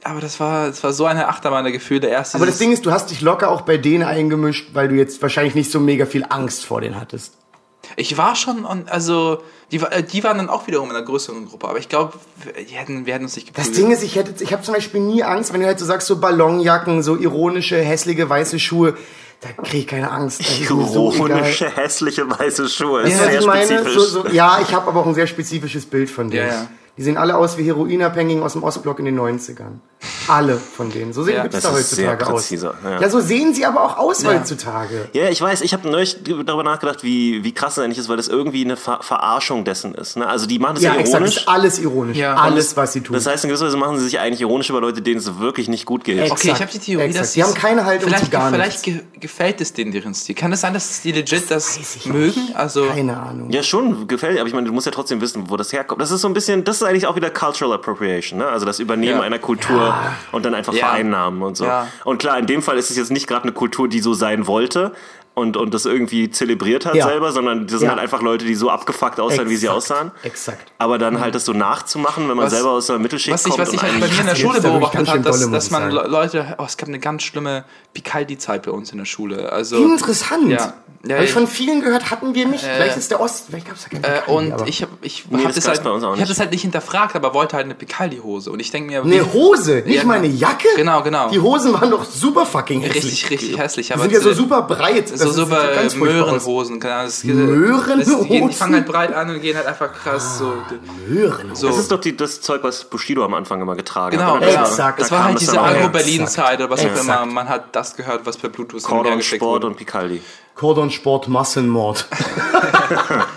Aber das war, das war so eine Achterbahn der Gefühle. Erst Aber das Ding ist, du hast dich locker auch bei denen eingemischt, weil du jetzt wahrscheinlich nicht so mega viel Angst vor denen hattest. Ich war schon, on- also die, äh, die waren dann auch wiederum in einer größeren Gruppe, aber ich glaube, wir hätten, wir hätten uns nicht Das geprügelt. Ding ist, ich hätte, ich habe zum Beispiel nie Angst, wenn du halt so sagst, so Ballonjacken, so ironische, hässliche, weiße Schuhe, da krieg ich keine Angst. Das mir so ironische, hässliche weiße Schuhe. Weißt Ist sehr ich meine? spezifisch. So, so, ja, ich habe aber auch ein sehr spezifisches Bild von denen. Ja, ja. Die sehen alle aus wie Heroinabhängigen aus dem Ostblock in den 90ern. Alle von denen. So sehen Ja, Hipster das heutzutage aus. ja. Ja. so sehen sie aber auch aus Ja. heutzutage. Ja, ich weiß, ich habe neulich darüber nachgedacht, wie, wie krass das eigentlich ist, weil das irgendwie eine Ver Verarschung dessen ist. Ne? Also die machen das ja, Ja, exakt. ironisch. Ist alles ironisch. Ja. alles, was sie tun. Das heißt, in gewisser Weise machen sie sich eigentlich ironisch über Leute, denen es wirklich nicht gut geht. Ex- Okay, ich Exakt, habe die Theorie, exakt. dass Die haben keine Haltung vielleicht, zu gar Vielleicht ge gefällt es denen deren Stil. Kann es sein, dass die legit das ich mögen? Also Keine Ahnung. Ja, schon, gefällt, aber ich meine, du musst ja trotzdem wissen, wo das herkommt. Das ist so ein bisschen, das ist eigentlich auch wieder Cultural Appropriation, ne? Also das Übernehmen Ja. einer Kultur und dann einfach Ja. vereinnahmen und so. Ja. Und klar, in dem Fall ist es jetzt nicht gerade eine Kultur, die so sein wollte und, und das irgendwie zelebriert hat Ja. selber, sondern das sind Ja. halt einfach Leute, die so abgefuckt aussehen, wie sie Exakt. aussahen. Exakt. Aber dann halt das so nachzumachen, wenn man Was- selber aus der Mittelschicht was ich, kommt was ich halt bei mir in der Schule beobachtet habe, dass, dass man sagen. Le- Leute, oh, es gab eine ganz schlimme Picaldi-Zeit bei uns in der Schule. Also Interessant. Ja. Ja, Habe ich ja. von vielen gehört, hatten wir nicht. vielleicht ist der Ost, vielleicht gab es da keinen Äh, Picaldi, und aber- ich habe ich Nee, hab das das, halt, bei uns auch ich hab nicht. das halt nicht hinterfragt, aber wollte halt eine Picaldi-Hose. Und ich denke mir, Eine Hose, nicht Ja, mal eine genau. Jacke? Genau, genau. Die Hosen waren doch super fucking hässlich. richtig, richtig hässlich. Die Aber sind ja so super breit. Das so super sieht ganz furchtbar aus. Möhrenhosen. Keine Ahnung, das- Möhrenhosen? Das, die, die fangen halt breit an und gehen halt einfach krass so. Möhren. so. Das ist doch die, das Zeug, was Bushido am Anfang immer getragen Genau, hat. genau. Das war- Exakt. Es da war halt es diese. Agro-Berlin-Zeit oder was auch immer. Man hat das gehört, was per Bluetooth Cordon Sport wurde. und Picaldi. Cordon Sport Massenmord.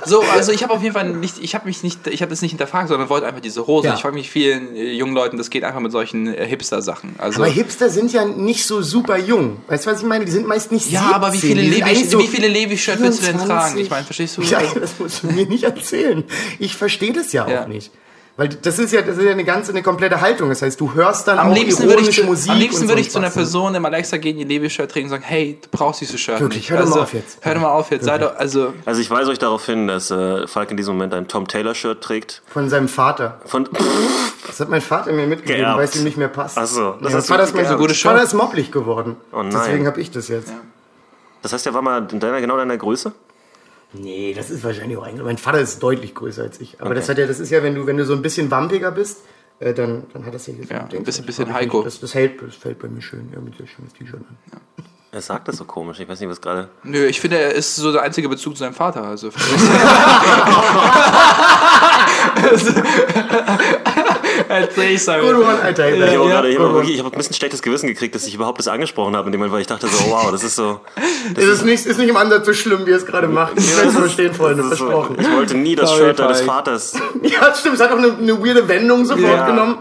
So, also ich habe auf jeden Fall nicht, ich habe mich nicht, ich habe das nicht hinterfragt, sondern wollte einfach diese Hose. Ja. Ich frage mich vielen äh, jungen Leuten, das geht einfach mit solchen äh, Hipster-Sachen. Also Aber Hipster sind ja nicht so super jung. Weißt du, was ich meine? Die sind meist nicht ja, aber wie 17. viele Levi, so wie viele Levi-Shirt willst du denn 24? tragen? Ich meine, verstehst du? Ja, das musst du mir nicht erzählen. Ich verstehe das ja, Ja. auch nicht. Weil das ist ja, das ist ja eine ganze, eine komplette Haltung. Das heißt, du hörst dann Am auch liebsten würde ich, Musik. am liebsten würde so ich zu einer. Person im Alexa gehen, die Levi-Shirt trägt und sagen, hey, du brauchst dieses Shirt Wirklich, nicht. hör doch mal also, auf jetzt. Hör doch mal auf jetzt. Sei doch, also, Also ich weise euch darauf hin, dass äh, Falk in diesem Moment ein Tom Taylor-Shirt trägt. Von seinem Vater. Von Das hat mein Vater mir mitgegeben, weil es ihm nicht mehr passt. Ach so, das ja, du Vater ist mein. Gute mein Vater Shirt. ist mobblich geworden. Oh nein. Deswegen habe ich das jetzt. Das heißt, er war mal in deiner, genau deiner Größe? Nee, das ist wahrscheinlich auch eigentlich. Mein Vater ist deutlich größer als ich. Aber Okay. das hat ja, das ist ja, wenn du, wenn du so ein bisschen wampiger bist, äh, dann, dann hat das ja, Ja, denkst ein bisschen- bisschen Heiko. Das, das hält, das fällt bei mir schön, ja, mit so schönes T-Shirt an. Er sagt das so komisch. Ich weiß nicht, was gerade. nö, ich finde, er ist so der einzige Bezug zu seinem Vater. Also, Erzähl ich Good one, Alter. Ich habe Ja, gerade, ich habe habe ein bisschen schlechtes Gewissen gekriegt, dass ich überhaupt das angesprochen habe in dem Moment, weil ich dachte so, wow, das ist so. Es ist nicht, ist nicht im Ansatz so schlimm, wie ihr es gerade macht. Ich werde es verstehen, Freunde, Das ist so versprochen. ich wollte nie das Sorry, Shirt deines. Vaters. Ja, stimmt, es hat auch eine, eine weirde Wendung sofort Ja. genommen.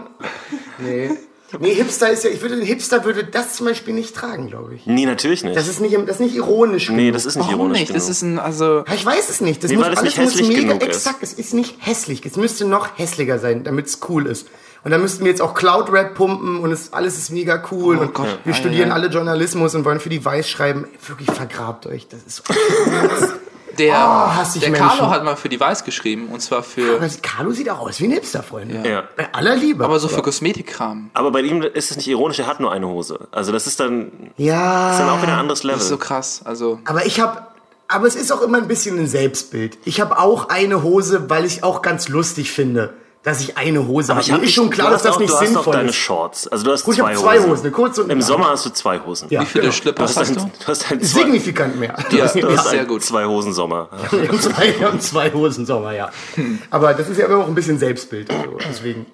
Nee. Nee, Hipster ist ja, ich würde, ein Hipster würde das zum Beispiel nicht tragen, glaube ich. Nee, natürlich nicht. Das ist nicht, das ist nicht ironisch. nee, genug. das ist nicht Warum ironisch nicht? genug. Das ist ein, also, Ja, ich weiß es nicht. Das Nee, muss, weil es alles nicht muss mega genug ist. exakt. Es ist nicht hässlich. Es müsste noch hässlicher sein, damit es cool ist. Und dann müssten wir jetzt auch Cloud Rap pumpen und es, alles ist mega cool. und Gott. wir Ja, studieren ja. alle Journalismus und wollen für die Weiß schreiben. Wirklich vergrabt euch. Das ist so. der, Oh, hasse ich der. Carlo hat mal für die Weiß geschrieben. Und zwar für, Aber Carlo sieht auch aus wie ein Hipster, Freunde. Ja. Bei aller Liebe. aber so für Kosmetikkram. Aber bei ihm ist es nicht ironisch, er hat nur eine Hose. Also das ist dann, ja. ist dann auch wieder ein anderes Level. Das ist so krass. Also, Aber ich habe, aber es ist auch immer ein bisschen ein Selbstbild. Ich habe auch eine Hose, weil ich auch ganz lustig finde, dass ich eine Hose habe. ich hab Mir ist schon klar, du dass das auch, nicht du hast auch sinnvoll deine ist. Shorts. Also du hast Gut, ich zwei hab zwei Hosen. Hosen, eine kurze und Im. Sommer hast du zwei Hosen. Ja, wie viele genau. Du Schlippers hast, hast ein, du? du hast ein zwei, Signifikant mehr. Ja, du das hast ist sehr gut. zwei Hosen Sommer. Wir haben zwei, wir haben zwei Hosen Sommer, ja. Aber das ist ja immer auch ein bisschen Selbstbild. Also deswegen.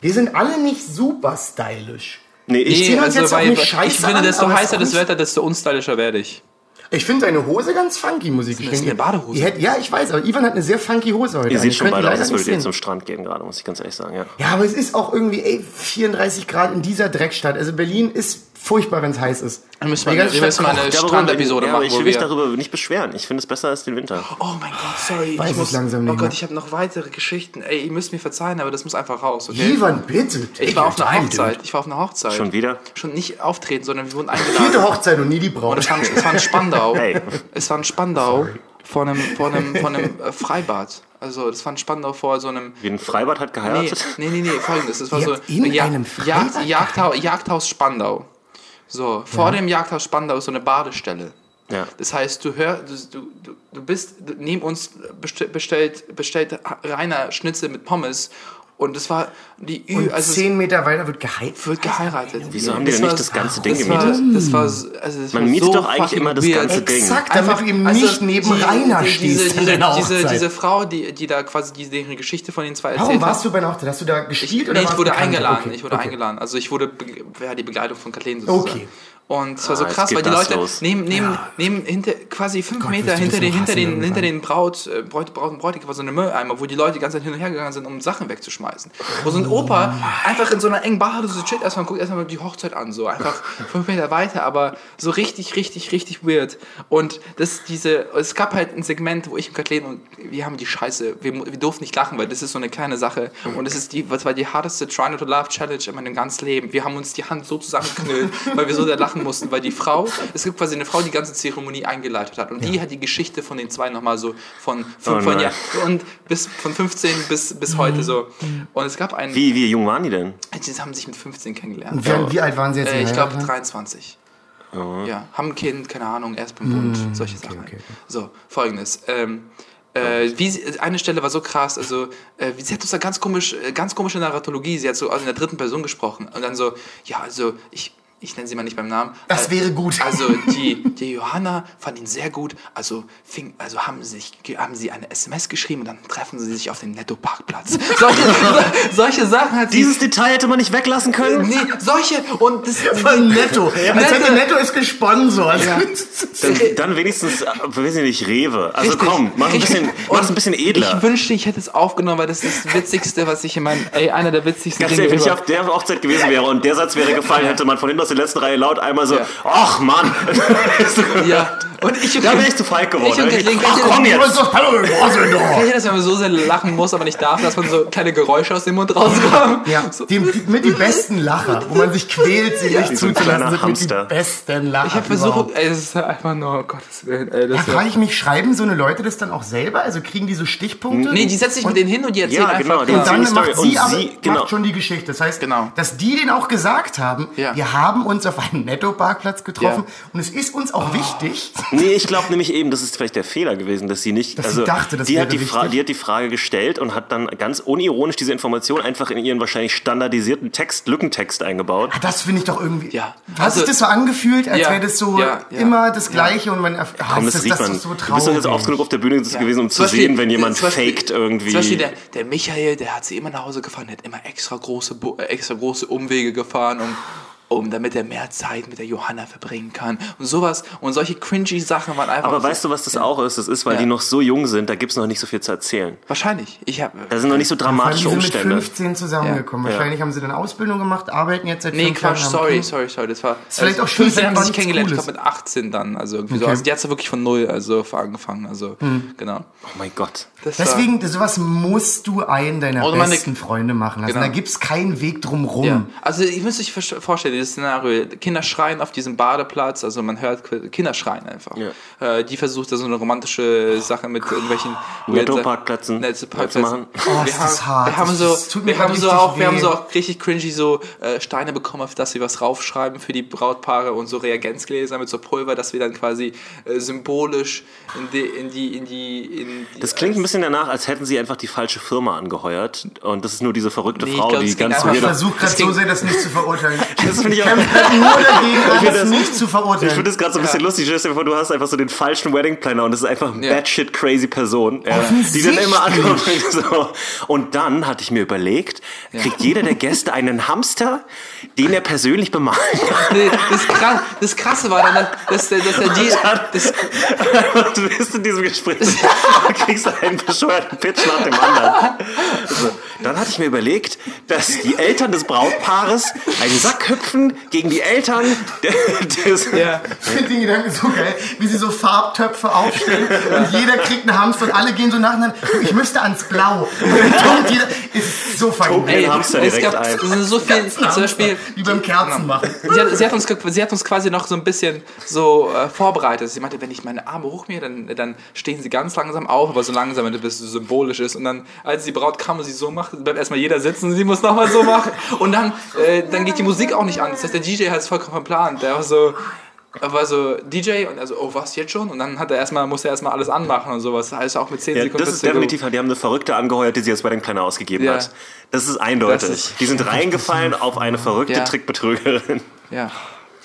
Wir sind alle nicht super stylisch. Nee, ich, Nee, auch nicht ich finde, desto heißer ist das Wetter, desto unstylischer werde ich. Ich finde deine Hose ganz funky, muss ich Das ist eine Badehose. Hätte, ja, ich weiß, aber Ivan hat eine sehr funky Hose heute. ihr seht schon beide aus, als würdet ihr zum Strand gehen gerade, muss ich ganz ehrlich sagen. Ja. Ja, aber es ist auch irgendwie, ey, 34 Grad in dieser Dreckstadt. Also Berlin ist furchtbar, wenn es heiß ist. Wir müssen wir müssen mal eine Ja, Strandepisode ja, machen, ich will mich darüber nicht beschweren. Ich finde es besser als den Winter. Oh mein Gott, sorry. Weiß ich muss, langsam oh nicht Gott, mehr. ich habe noch weitere Geschichten. Ey, ihr müsst mir verzeihen, aber das muss einfach raus, okay? Ivan, bitte. Ich war auf einer Hochzeit. Ich war auf einer Hochzeit. Schon wieder? Schon nicht auftreten, sondern wir wurden Vierte eingeladen. Hochzeit und nie die Und Braut. es war, es war in Spandau. Hey. Es war in Spandau vor einem, vor einem, vor einem äh, Freibad. Also das war in Spandau vor so einem... Wie ein Freibad hat Nee, geheiratet? nee, nee, nee, folgendes. Es war Ihr so in einem Jagd, Freibad Jagdhaus, Jagdhaus Spandau. So, vor dem Jagdhaus Spandau ist so eine Badestelle. Ja. Das heißt, du hörst, du, du, du bist, neben uns bestell- bestellt, bestellt Rainer Schnitzel mit Pommes und das war die Ü, Und also zehn Meter weiter wird geheiratet. es wird geheiratet. Wieso haben die denn war- nicht das ganze Ding das war, gemietet? das war, so- also das Man war mietet so doch eigentlich immer das weird. ganze Ding. Exakt, damit du eben nicht neben Rainer stehst also Diese, diese, diese, diese Frau, die, die da quasi die, deren Geschichte von den zwei erzählt Warum hat. warst du bei einer Hochzeit? Hast du da gespielt oder Nee, ich wurde eingeladen. Okay, Ich wurde okay. eingeladen. Also ich wurde ja, die Begleitung von Kathleen sozusagen. Okay. Und es war so Ah, krass, weil die Leute los. neben, neben, neben hinter, quasi fünf Gott, Meter hinter den, hinter den, hinter den Braut, äh, Braut, Braut und Bräutigam war so eine Mülleimer, wo die Leute die ganze Zeit hin und her gegangen sind, um Sachen wegzuschmeißen. Wo so ein Opa einfach in so einer engen Bar so chillt, erstmal guckt erstmal die Hochzeit an, so einfach fünf Meter weiter, aber so richtig, richtig, richtig weird. Und das, diese, es gab halt ein Segment, wo ich und Kathleen und wir haben die Scheiße, wir, wir durften nicht lachen, weil das ist so eine kleine Sache und es ist die, was war die hardeste Try Not to Laugh Challenge in meinem ganzen Leben. Wir haben uns die Hand so zusammengeknüllt, weil wir so da lachen mussten, weil die Frau, es gibt quasi eine Frau, die die ganze Zeremonie eingeleitet hat und die hat die Geschichte von den zwei nochmal so von, von, Oh von ja, und bis von 15 bis, bis heute so. Und es gab einen, Wie, wie jung waren die denn? die haben sich mit 15 kennengelernt. Wie, wie alt waren sie jetzt? Äh, ich glaube geheiratet? 23. Ja, haben ein Kind, keine Ahnung, erst beim Bund, solche Sachen. okay, okay. So, folgendes. Ähm, äh, wie sie, eine Stelle war so krass, also äh, sie hat uns da ganz komisch, äh, ganz komische Narratologie, sie hat so in der dritten Person gesprochen und dann so, ja, also ich, ich nenne sie mal nicht beim Namen. Das Äh, wäre gut. Also die, die Johanna fand ihn sehr gut, also fing, also haben sie sich, haben sie eine SMS geschrieben und dann treffen sie sich auf dem Netto-Parkplatz. Solche, solche Sachen hat sie Dieses Detail hätte man nicht weglassen können? Nee, solche und das Von Netto. Als Netto. hätte Netto ist gesponsert. Dann, dann wenigstens, äh, weiß ich nicht, Rewe. Also Richtig. komm, mach ein Richtig. bisschen, mach's ein bisschen edler. Ich wünschte, ich hätte es aufgenommen, weil das ist das Witzigste, was ich in meinem, ey, einer der witzigsten Ganz Dinge ehrlich, wenn ich auf der Hochzeit gewesen wäre und der Satz wäre gefallen, hätte man von hinten aus der letzten Reihe laut einmal so, Ja. ach Mann. Ja, und ich Da wäre ich zu feig geworden. Ich und Kathleen, ach komm jetzt. das, wenn man so sehr lachen muss, aber nicht darf, dass man so kleine Geräusche aus dem Mund rauskommen? Ja, die, die, mit die besten Lacher, wo man sich quält, sie nicht so ein kleiner zuzulassen, sind mit die besten Lacher. Ich habe versucht, ey, es ist einfach nur, oh Gottes Willen, ey, Da das frage ich mich, schreiben so eine Leute das dann auch selber? Also kriegen die so Stichpunkte? Nee, die setzen sich mit denen hin und die erzählen Ja, genau, einfach. die Und dann macht Story. sie Und aber sie- genau. macht schon die Geschichte. Das heißt, Genau. dass die den auch gesagt haben, Ja. wir haben uns auf einem Netto-Parkplatz getrofen Ja. und es ist uns auch wichtig. Nee, ich glaube nämlich eben, das ist vielleicht der Fehler gewesen, dass sie nicht, Dass sie also dachte, das die, hat wäre die, Fra die hat die Frage gestellt und hat dann ganz unironisch diese Information einfach in ihren wahrscheinlich standardisierten Text, Lückentext eingebaut. Ah, Das finde ich doch irgendwie. Ja. Hat Also- sich das so angefühlt, als Ja, wäre das so ja, ja. immer das Gleiche und man. Ah, Komm, das, das man. ist so du bist doch jetzt traurig. oft genug auf der Bühne gewesen, um zu Beispiel- sehen, wenn jemand Beispiel- faked irgendwie. Zum Beispiel der, der Michael, der hat sie immer nach Hause gefahren, der hat immer extra große, äh, extra große Umwege gefahren, um, um damit er mehr Zeit mit der Johanna verbringen kann. Und sowas. Und solche cringy Sachen waren einfach. aber so- weißt du, was das auch ist? Das ist, weil Ja. die noch so jung sind, da gibt's noch nicht so viel zu erzählen. Wahrscheinlich. Ich hab, Da sind noch nicht so dramatische die sind mit Umstände. 15 zusammengekommen. Ja. Wahrscheinlich haben sie dann Ausbildung gemacht, arbeiten jetzt seit Nee. Quatsch, sorry, Kind. sorry, sorry. Das war. Ist vielleicht also auch schön, 15 haben sie sich kennengelernt, ich Cooles. glaube mit 18 dann. Also irgendwie so. Okay. Also die hat wirklich von null also angefangen. Also, genau. Oh mein Gott. Das war- Deswegen, sowas musst du einen deiner meine- besten Freunde machen lassen. Genau. Da gibt's keinen Weg drum rum. Ja. Also ihr müsst euch vorstellen, dieses Szenario, Kinder schreien auf diesem Badeplatz, also man hört Kinder schreien einfach. Äh, die versucht da so eine romantische Sache mit irgendwelchen Netto-Parkplätzen zu machen. Oh, wir ist haben, das hart. Wir haben Das- so, das wir haben auch, wir haben weh. so auch richtig cringy so äh, Steine bekommen, auf dass sie was raufschreiben für die Brautpaare und so Reagenzgläser mit so Pulver, dass wir dann quasi äh, symbolisch in die, in die, in die, in die Das klingt ein bisschen danach, als hätten sie einfach die falsche Firma angeheuert. Und das ist nur diese verrückte Nee, Frau, glaub, die es ging ganz weird. versuche gerade Das so sehr, das nicht zu verurteilen. Das finde ich auch. nur dagegen, das- nicht zu Ich verurteilen. finde das gerade so ein bisschen lustig. Stell dir vor, du hast einfach so den falschen Wedding Planner und das ist einfach eine Ja. batshit crazy Person, ja, die dann immer ankommt. So. Und dann hatte ich mir überlegt, kriegt jeder der Gäste einen Hamster, den er persönlich bemalen kann. Nee, das, krass, das Krasse war dann, dass, dass, dass der Deal, das, du bist in diesem Gespräch und kriegst einen bescheuerten Pitch nach dem anderen. So. Dann hatte ich mir überlegt, dass die Eltern des Brautpaares einen Sack hüpfen kämpfen gegen die Eltern des, Ja. Ich finde den Gedanken so geil, wie sie so Farbtöpfe aufstellen und jeder kriegt einen Hamster und alle gehen so nacheinander. Ich müsste ans Blau. Und dann jeder. Ist so es gab ein. es sind so viel, zum Beispiel, Wie beim Kerzen machen. sie hat, sie, hat uns, sie hat uns quasi noch so ein bisschen so äh, vorbereitet. Sie meinte, wenn ich meine Arme hochmere, dann, dann stehen sie ganz langsam auf, aber so langsam, wenn das so symbolisch ist. Und dann, als die Braut kam und sie so macht, bleibt erstmal jeder sitzen, sie muss nochmal so machen. Und dann, äh, dann geht die Musik auch nicht an. Das heißt, der DJ hat es vollkommen verplant. Der war so, er war so DJ und also, oh, was jetzt schon? Und dann hat er erstmal, musste er erstmal alles anmachen und sowas. Also auch mit 10 Ja, Sekunden. das ist definitiv, die haben eine Verrückte angeheuert, die sie als Wedding Planner ausgegeben Ja. hat. Das ist eindeutig. Das ist- die sind reingefallen auf eine verrückte Ja. Trickbetrügerin. Ja.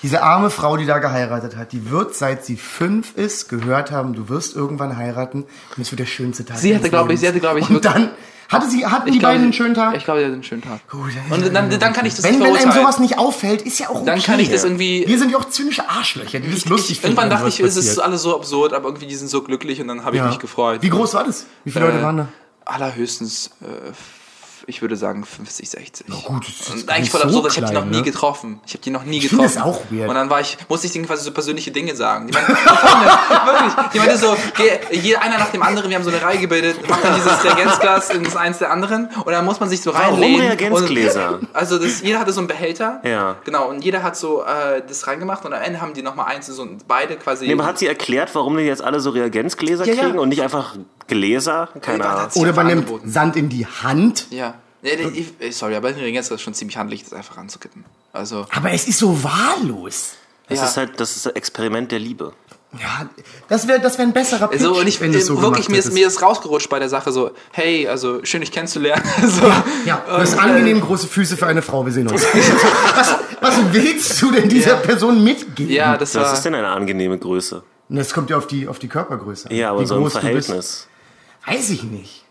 Diese arme Frau, die da geheiratet hat, die wird, seit sie fünf ist, gehört haben, du wirst irgendwann heiraten und es wird der schönste Tag. Sie hatte, glaube ich, sie hatte, glaube ich, Und dann hatte sie, hatten die glaube, beiden einen schönen Tag. Ich glaube, sie hat einen schönen Tag. Gut, dann- Und dann, dann kann ich das wenn, wenn einem sowas nicht auffällt, ist ja auch okay. Dann kann ich das irgendwie- Wir sind ja auch zynische Arschlöcher, die das lustig finden. Irgendwann dachte ich, es ist alles so absurd, aber irgendwie die sind so glücklich und dann habe ich Ja. mich gefreut. Wie groß war das? Wie viele Leute Äh, waren da? Allerhöchstens, äh, ich würde sagen 50, 60. gut, das ist und eigentlich voll so absurd, ich habe die klein, noch nie ne? getroffen. Ich habe die noch nie Ich getroffen. das auch weird. Und dann war ich, musste ich denen quasi so persönliche Dinge sagen. Die meinte, wirklich, die meinte so, geh, jeder einer nach dem anderen, wir haben so eine Reihe gebildet, macht dann dieses Reagenzglas in das eins der anderen und dann muss man sich so Warum reinlegen. Reagenzgläser? Und, also das, jeder hatte so einen Behälter. Ja. Genau, und jeder hat so äh, das reingemacht und am Ende haben die nochmal eins, so beide quasi. Nee, aber hat sie erklärt, warum die jetzt alle so Reagenzgläser Ja, ja. kriegen und nicht einfach Gläser? Keine Ahnung. Oder man nimmt angeboten. Sand in die Hand. Ja. Ich, sorry, aber ein Reagenzglas ist schon ziemlich handlich, das einfach anzukippen. Also, Aber es ist so wahllos. Das Ja. ist halt das ist ein Experiment der Liebe. Ja, das wäre das wär ein besserer Pitch, also und ich, wenn du es so wirklich, mir ist, mir ist rausgerutscht bei der Sache so, hey, also schön dich kennenzulernen. so, Ja, du hast Und, angenehm große Füße für eine Frau, wir sehen uns. was, was willst du denn dieser Ja. Person mitgeben? Ja, das Was war. ist denn eine angenehme Größe? Das kommt ja auf die, auf die Körpergröße an. Ja, aber Wie so bist. Verhältnis. Weiß ich nicht.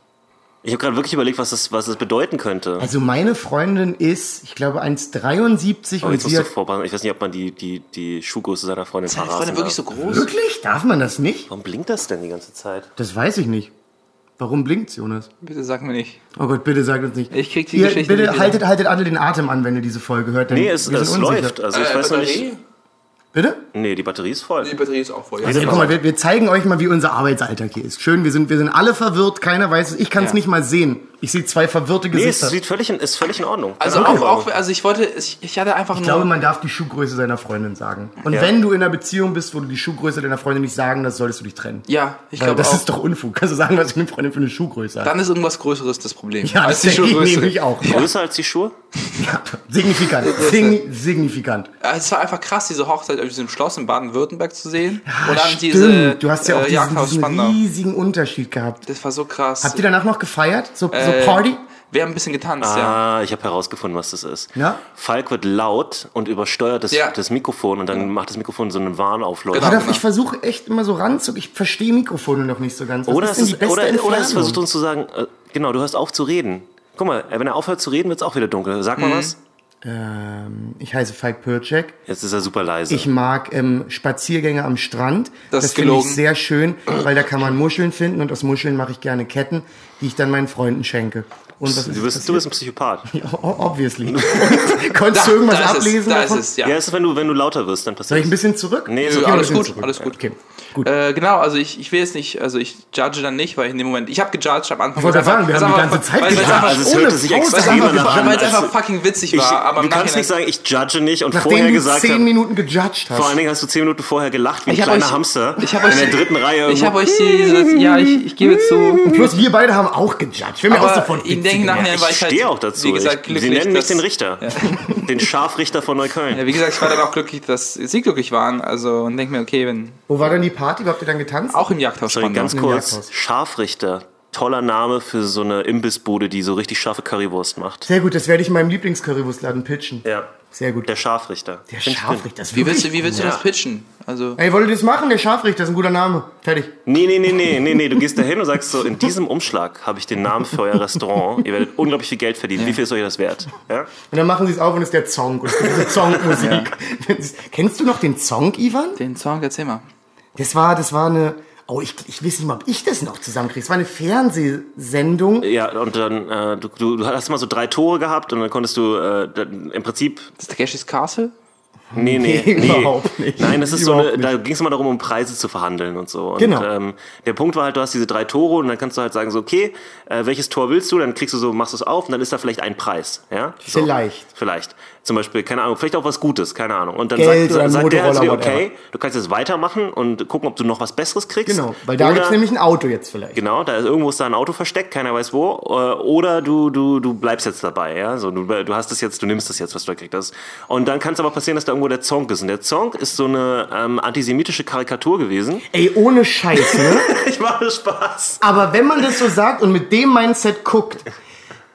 Ich habe gerade wirklich überlegt, was das, was das bedeuten könnte. Also meine Freundin ist, ich glaube, 1,73 Aber und jetzt sie musst du hat... Ich weiß nicht, ob man die, die, die Schuhgröße seiner Freundin Ist verraten Freundin wirklich so darf. groß? Wirklich? Darf man das nicht? Warum blinkt das denn die ganze Zeit? Das weiß ich nicht. Warum blinkt's, Jonas? Bitte sag mir nicht. Oh Gott, bitte sagt uns nicht. Ich krieg die Ihr, Geschichte Bitte nicht haltet, haltet alle den Atem an, wenn ihr diese Folge hört. Denn Nee, es, wir es unsicher. läuft. Also ich Äh, weiß noch nicht. Bitte? Nee, die Batterie ist voll. Die Batterie ist auch voll. Ja. Also, Ja, guck mal, wir, wir zeigen euch mal, wie unser Arbeitsalltag hier ist. Schön, wir sind, wir sind alle verwirrt, keiner weiß es. Ich kann es Ja. nicht mal sehen. Ich sehe zwei verwirrte Nee, es Gesichter. sieht völlig in, ist völlig in Ordnung. Also Keine auch, auch, also ich wollte, ich, ich hatte einfach ich nur. glaube, man darf die Schuhgröße seiner Freundin sagen. Und Ja. wenn du in einer Beziehung bist, wo du die Schuhgröße deiner Freundin nicht sagen darfst, solltest du dich trennen. ja, ich Weil glaube das auch. ist doch Unfug. Kannst du sagen, was eine Freundin für eine Schuhgröße hat? dann ist irgendwas Größeres das Problem. ja, als das die ich Schuhgröße. nämlich auch. Größer als die Schuhe? Ja, signifikant. Signi signifikant. Ja, Es war einfach krass, diese Hochzeit auf diesem Schloss in Baden-Württemberg zu sehen. und dann Stimmt. diese du hast ja auch äh, diesen, diesen riesigen Unterschied gehabt. Das war so krass. Habt ihr danach noch gefeiert? So, so Äh, Party? Wir haben ein bisschen getanzt, ja. Ah, ich habe herausgefunden, was das ist. Ja? Falk wird laut und übersteuert das, Ja. das Mikrofon und dann macht das Mikrofon so eine Warnaufleuchtung. Genau. Adolf, ich versuche echt immer so ranzug. Ich verstehe Mikrofone noch nicht so ganz. Was Oder, ist es denn die ist, beste oder, oder es versucht uns zu sagen, äh, genau, du hörst auf zu reden. Guck mal, wenn er aufhört zu reden, wird es auch wieder dunkel. Sag Mhm. mal was. Ähm, ich heiße Falk Pircek. Jetzt ist er super leise. Ich mag ähm, Spaziergänge am Strand. Das ist finde ich sehr schön, weil da kann man Muscheln finden und aus Muscheln mache ich gerne Ketten, die ich dann meinen Freunden schenke. Und was du, bist, du bist ein Psychopath. Ja, obviously. Konntest du irgendwas da ist ablesen es, da davon? ist es, ja. Ja, es ist, wenn du, wenn du lauter wirst, dann Soll passiert ich ein bisschen zurück? Nee, okay, alles ein bisschen gut, zurück. alles gut. Okay, gut. Äh, genau, also ich, ich will jetzt nicht, also ich judge dann nicht, weil in dem Moment, ich habe gejudged am Anfang. Ich wollte sagen, wir haben die ganze Zeit gejudged. Also es Ohne hörte sich extrem danach an. weil es einfach fucking witzig ich, war, aber du kannst nicht sagen, ich judge nicht und Nachdem vorher du gesagt zehn hast. Minuten gejudged hast. Vor allen Dingen hast du zehn Minuten vorher gelacht wie ein Ich kleiner euch- Hamster ich hab euch- in der dritten Reihe. Ich habe euch die, ja, ich, ich gebe zu. Plus wir beide haben auch gejudged. Wir haben ja auch sofort ich ich halt, stehe auch dazu. wie gesagt, ich, glücklich. Sie nennen mich den Richter. Den Scharfrichter von Neukölln. Ja, wie gesagt, ich war dann auch glücklich, dass sie glücklich waren. Also und denke mir, okay, wenn Wo war denn die Party? Wo habt ihr dann getanzt? auch im Jagdhaus Sorry, ganz kurz. Jagdhaus. Scharfrichter. Toller Name für so eine Imbissbude, die so richtig scharfe Currywurst macht. Sehr gut, das werde ich in meinem Lieblingscurrywurstladen pitchen. Ja. Sehr gut. Der Scharfrichter. Der Scharfrichter, das ist Wie willst du, wie willst du Ja. das pitchen? Also Ey, wollt ihr das machen? Der Scharfrichter ist ein guter Name. Fertig. Nee, nee, nee, nee, nee, nee. Du gehst da hin und sagst so, in diesem Umschlag habe ich den Namen für euer Restaurant. Ihr werdet unglaublich viel Geld verdienen. Wie viel ist euch das wert? Ja? Und dann machen sie es auf und es ist der Zong. Und es gibt diese Zong-Musik. Kennst du noch den Zong, Ivan? den Song, erzähl mal. Das war, das war eine Oh, ich, ich weiß nicht mal, ob ich das noch zusammenkriege. Es war eine Fernsehsendung. Ja, und dann, äh, du, du, du hast mal so drei Tore gehabt und dann konntest du äh, dann im Prinzip Das ist Takeshis Castle? Nee, nee, Nee, nee. überhaupt nicht. Nein, das ist so Überhaupt eine, da ging es immer darum, um Preise zu verhandeln und so. Und, Genau. Ähm, der Punkt war halt, du hast diese drei Tore und dann kannst du halt sagen, so, okay, äh, welches Tor willst du? Dann kriegst du so, machst du es auf und dann ist da vielleicht ein Preis. Ja? So. Vielleicht. Vielleicht. Zum Beispiel, keine Ahnung, vielleicht auch was Gutes, keine Ahnung. Und dann Geld sagt, sagt der zu dir, okay, du kannst jetzt weitermachen und gucken, ob du noch was Besseres kriegst. Genau, weil da Oder- gibt's nämlich ein Auto jetzt vielleicht. Genau, da ist irgendwo ist da ein Auto versteckt, keiner weiß wo. äh, Oder du, du, du bleibst jetzt dabei, ja. So, du, du hast es jetzt, du nimmst es jetzt, was du da gekriegt hast. Und dann kann es aber passieren, dass da irgendwo der Zonk ist. Und der Zonk ist so eine ähm, antisemitische Karikatur gewesen. Ey, ohne Scheiß, ne? Ich mache Spaß. Aber wenn man das so sagt und mit dem Mindset guckt,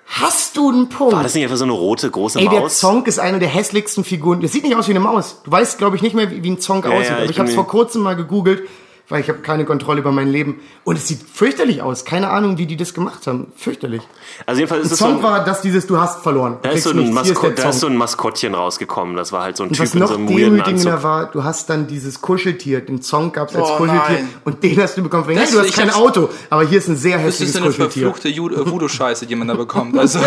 hast du einen Punkt. War das nicht einfach so eine rote, große Ey, der Maus? Zonk ist eine der hässlichsten Figuren. Das sieht nicht aus wie eine Maus. Du weißt, glaube ich, nicht mehr, wie, wie ein Zonk Ja, aussieht. ja, aber ich ich habe es vor kurzem mal gegoogelt, weil ich habe keine Kontrolle über mein Leben. Und es sieht fürchterlich aus. Keine Ahnung, wie die das gemacht haben. Fürchterlich. Also jedenfalls ist es so Zonk ein, war das dieses, du hast verloren. da Du ist so ein, der da ist so ein Maskottchen rausgekommen. Das war halt so ein Und Typ was in noch so einem demütigender Anzug. war, du hast dann dieses Kuscheltier, den Zonk gab's als Oh, Kuscheltier nein. und den hast du bekommen. Hey, Das- du hast ich kein Auto, aber hier ist ein sehr Das hässliches ist eine Kuscheltier. verfluchte äh, Voodoo-Scheiße, die man da bekommt. Also,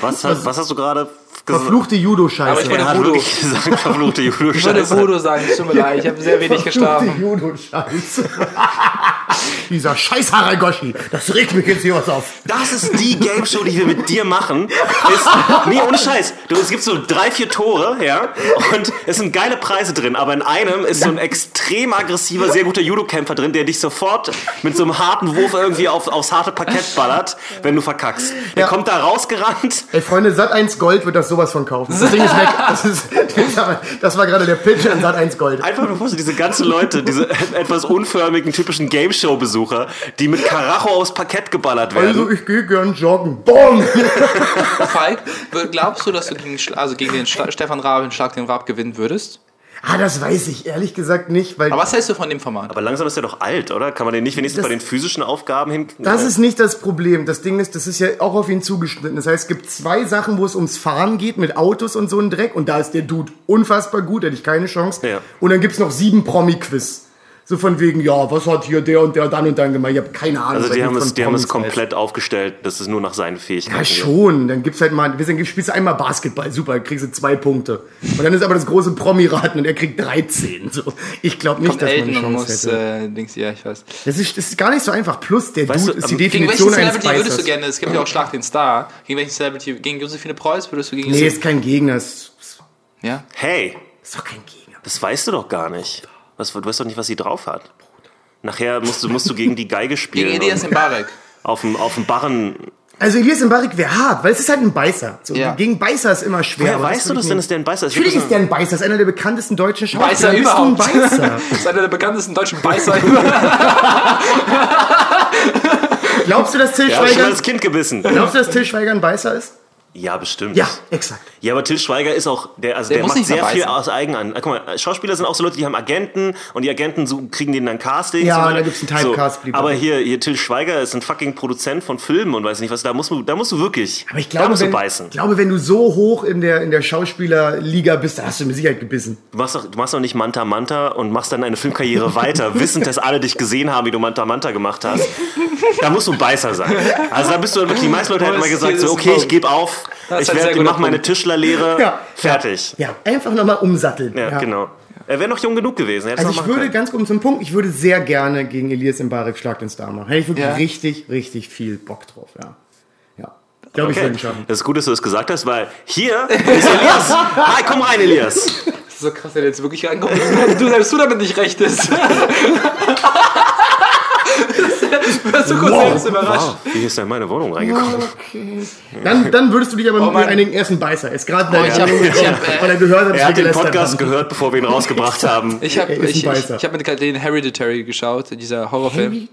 Was, hast- was hast du gerade gesagt? Verfluchte Aber Judo-Scheiße. ich Er wollte Voodoo. gesagt, verfluchte ich wollte. Voodoo sagen, es tut mir leid, ich habe sehr wenig geschlafen. Verfluchte Judo-Scheiße. Dieser scheiß Haragoshi, das regt mich jetzt hier was auf. Das ist die Game Show, die wir mit dir machen. Ist, nee, ohne Scheiß. Du, es gibt so drei, vier Tore, ja, und es sind geile Preise drin, aber in einem ist so ein extrem aggressiver, sehr guter Judo-Kämpfer drin, der dich sofort mit so einem harten Wurf irgendwie auf, aufs harte Parkett ballert, wenn du verkackst. Der Ja. kommt da rausgerannt. Ey, Freunde, Sat 1 Gold wird das sowas von kaufen. Das Ding ist weg. Das, ist, das war gerade der Pitch an Sat 1 Gold. Einfach vorstellen, diese ganzen Leute, diese etwas unförmigen, typischen Game Show-Besucher, die mit Karacho aufs Parkett geballert werden. Also, ich gehe gern joggen. Boom! Falk, glaubst du, dass du gegen, also gegen den Schla Stefan Raab in Schlag den Raab gewinnen würdest? Ah, das weiß ich ehrlich gesagt nicht, weil Aber was hältst du von dem Format? aber langsam ist er doch alt, oder? Kann man den nicht wenigstens Das- bei den physischen Aufgaben hin... Das ist nicht das Problem. Das Ding ist, das ist ja auch auf ihn zugeschnitten. Das heißt, es gibt zwei Sachen, wo es ums Fahren geht mit Autos und so ein Dreck. Und da ist der Dude unfassbar gut, hätte ich keine Chance. Ja. Und dann gibt's noch sieben Promi-Quiz. So von wegen, ja, was hat hier der und der dann und dann gemacht? Ich habe keine Ahnung. Also die ich haben es, die haben es Promis weiß. komplett aufgestellt, dass es nur nach seinen Fähigkeiten Ja, geht. schon. Dann gibt's halt mal, dann spielst du einmal Basketball, super, dann kriegst du zwei Punkte. Und dann ist aber das große Promi-Raten und er kriegt 13. So. Ich glaube nicht, Kommt dass man Elton eine und Chance muss, hätte. äh, Dings, ja, ich weiß. Das ist, das ist gar nicht so einfach. Plus, der Weißt Dude du, ist die aber Gegen welchen Definition eines Celebrity würdest du gerne, es gibt ja auch Schlag den Star, gegen welchen Celebrity, gegen Josephine Preuß würdest du gegen Nee, ist kein Gegner. Ist, Ja? Hey, ist doch kein Gegner. das weißt du doch gar nicht. Was, du weißt doch nicht, was sie drauf hat. Nachher musst du, musst du gegen die Geige spielen. Gegen Elias Mbarek. auf dem, auf dem Barren. Also Elias Mbarek wäre hart, weil es ist halt ein Beißer. So, Ja. Gegen Beißer ist immer schwer. Woher weißt du würde das denn, dass der ein Beißer ist? Natürlich ist der ein Beißer. Das ist einer der bekanntesten deutschen Schauspieler. Beißer Bist du ein überhaupt. Beißer? Das ist einer der bekanntesten deutschen Beißer. Glaubst du, dass Till Der hat schon Schweiger... als Kind gebissen. Glaubst du, dass Till Schweiger ein Beißer ist? Ja, bestimmt. Ja, exakt. Ja, aber Till Schweiger ist auch, der, also der, muss macht sehr dabei viel aus Eigenan. Guck mal, Schauspieler sind auch so Leute, die haben Agenten und die Agenten so, kriegen denen dann Castings. Ja, und da gibt's einen Typecast, So, aber hier, hier Till Schweiger ist ein fucking Produzent von Filmen und weiß nicht was. Da musst du, da musst du wirklich, Aber ich da glaube, musst du wenn, beißen. ich glaube, wenn du so hoch in der, in der Schauspielerliga bist, dann hast du mit Sicherheit gebissen. Du machst, doch, du machst doch nicht Manta Manta und machst dann eine Filmkarriere weiter, wissend, dass alle dich gesehen haben, wie du Manta Manta gemacht hast. Da musst du ein Beißer sein. Also da bist du wirklich, die meisten Leute hätten mal gesagt, so, okay, ich gebe auf, Das ist ich werde, guter mach meine. Tischlerlehre, Ja. fertig. Ja, einfach nochmal umsatteln. Ja, genau. Er wäre noch jung genug gewesen. er hätte Also ich würde können. ganz kurz zum Punkt, ich würde sehr gerne gegen Elias Mbarek Schlag den Star machen. Hätte ich wirklich Ja. richtig, richtig viel Bock drauf, ja. Ja. Glaube ich, Okay. würde ihn schaffen. Das ist gut, dass du das gesagt hast, weil hier ist Elias. Hi, komm rein, Elias. Das ist so krass, der jetzt wirklich reinkommt. Du selbst du damit nicht recht Du hast so kurz selbst überrascht. Wow, wie ist er in meine Wohnung reingekommen? Dann, dann würdest du dich aber mit mir Mann. einigen, er ist ein Beißer. Er ist gerade Oh, ich hab- ich hab, äh, weil er gehört hat, Er hat den Podcast haben. gehört, bevor wir ihn rausgebracht haben. Ich habe ich, ich, ich hab mit den Hereditary geschaut, dieser Horrorfilm.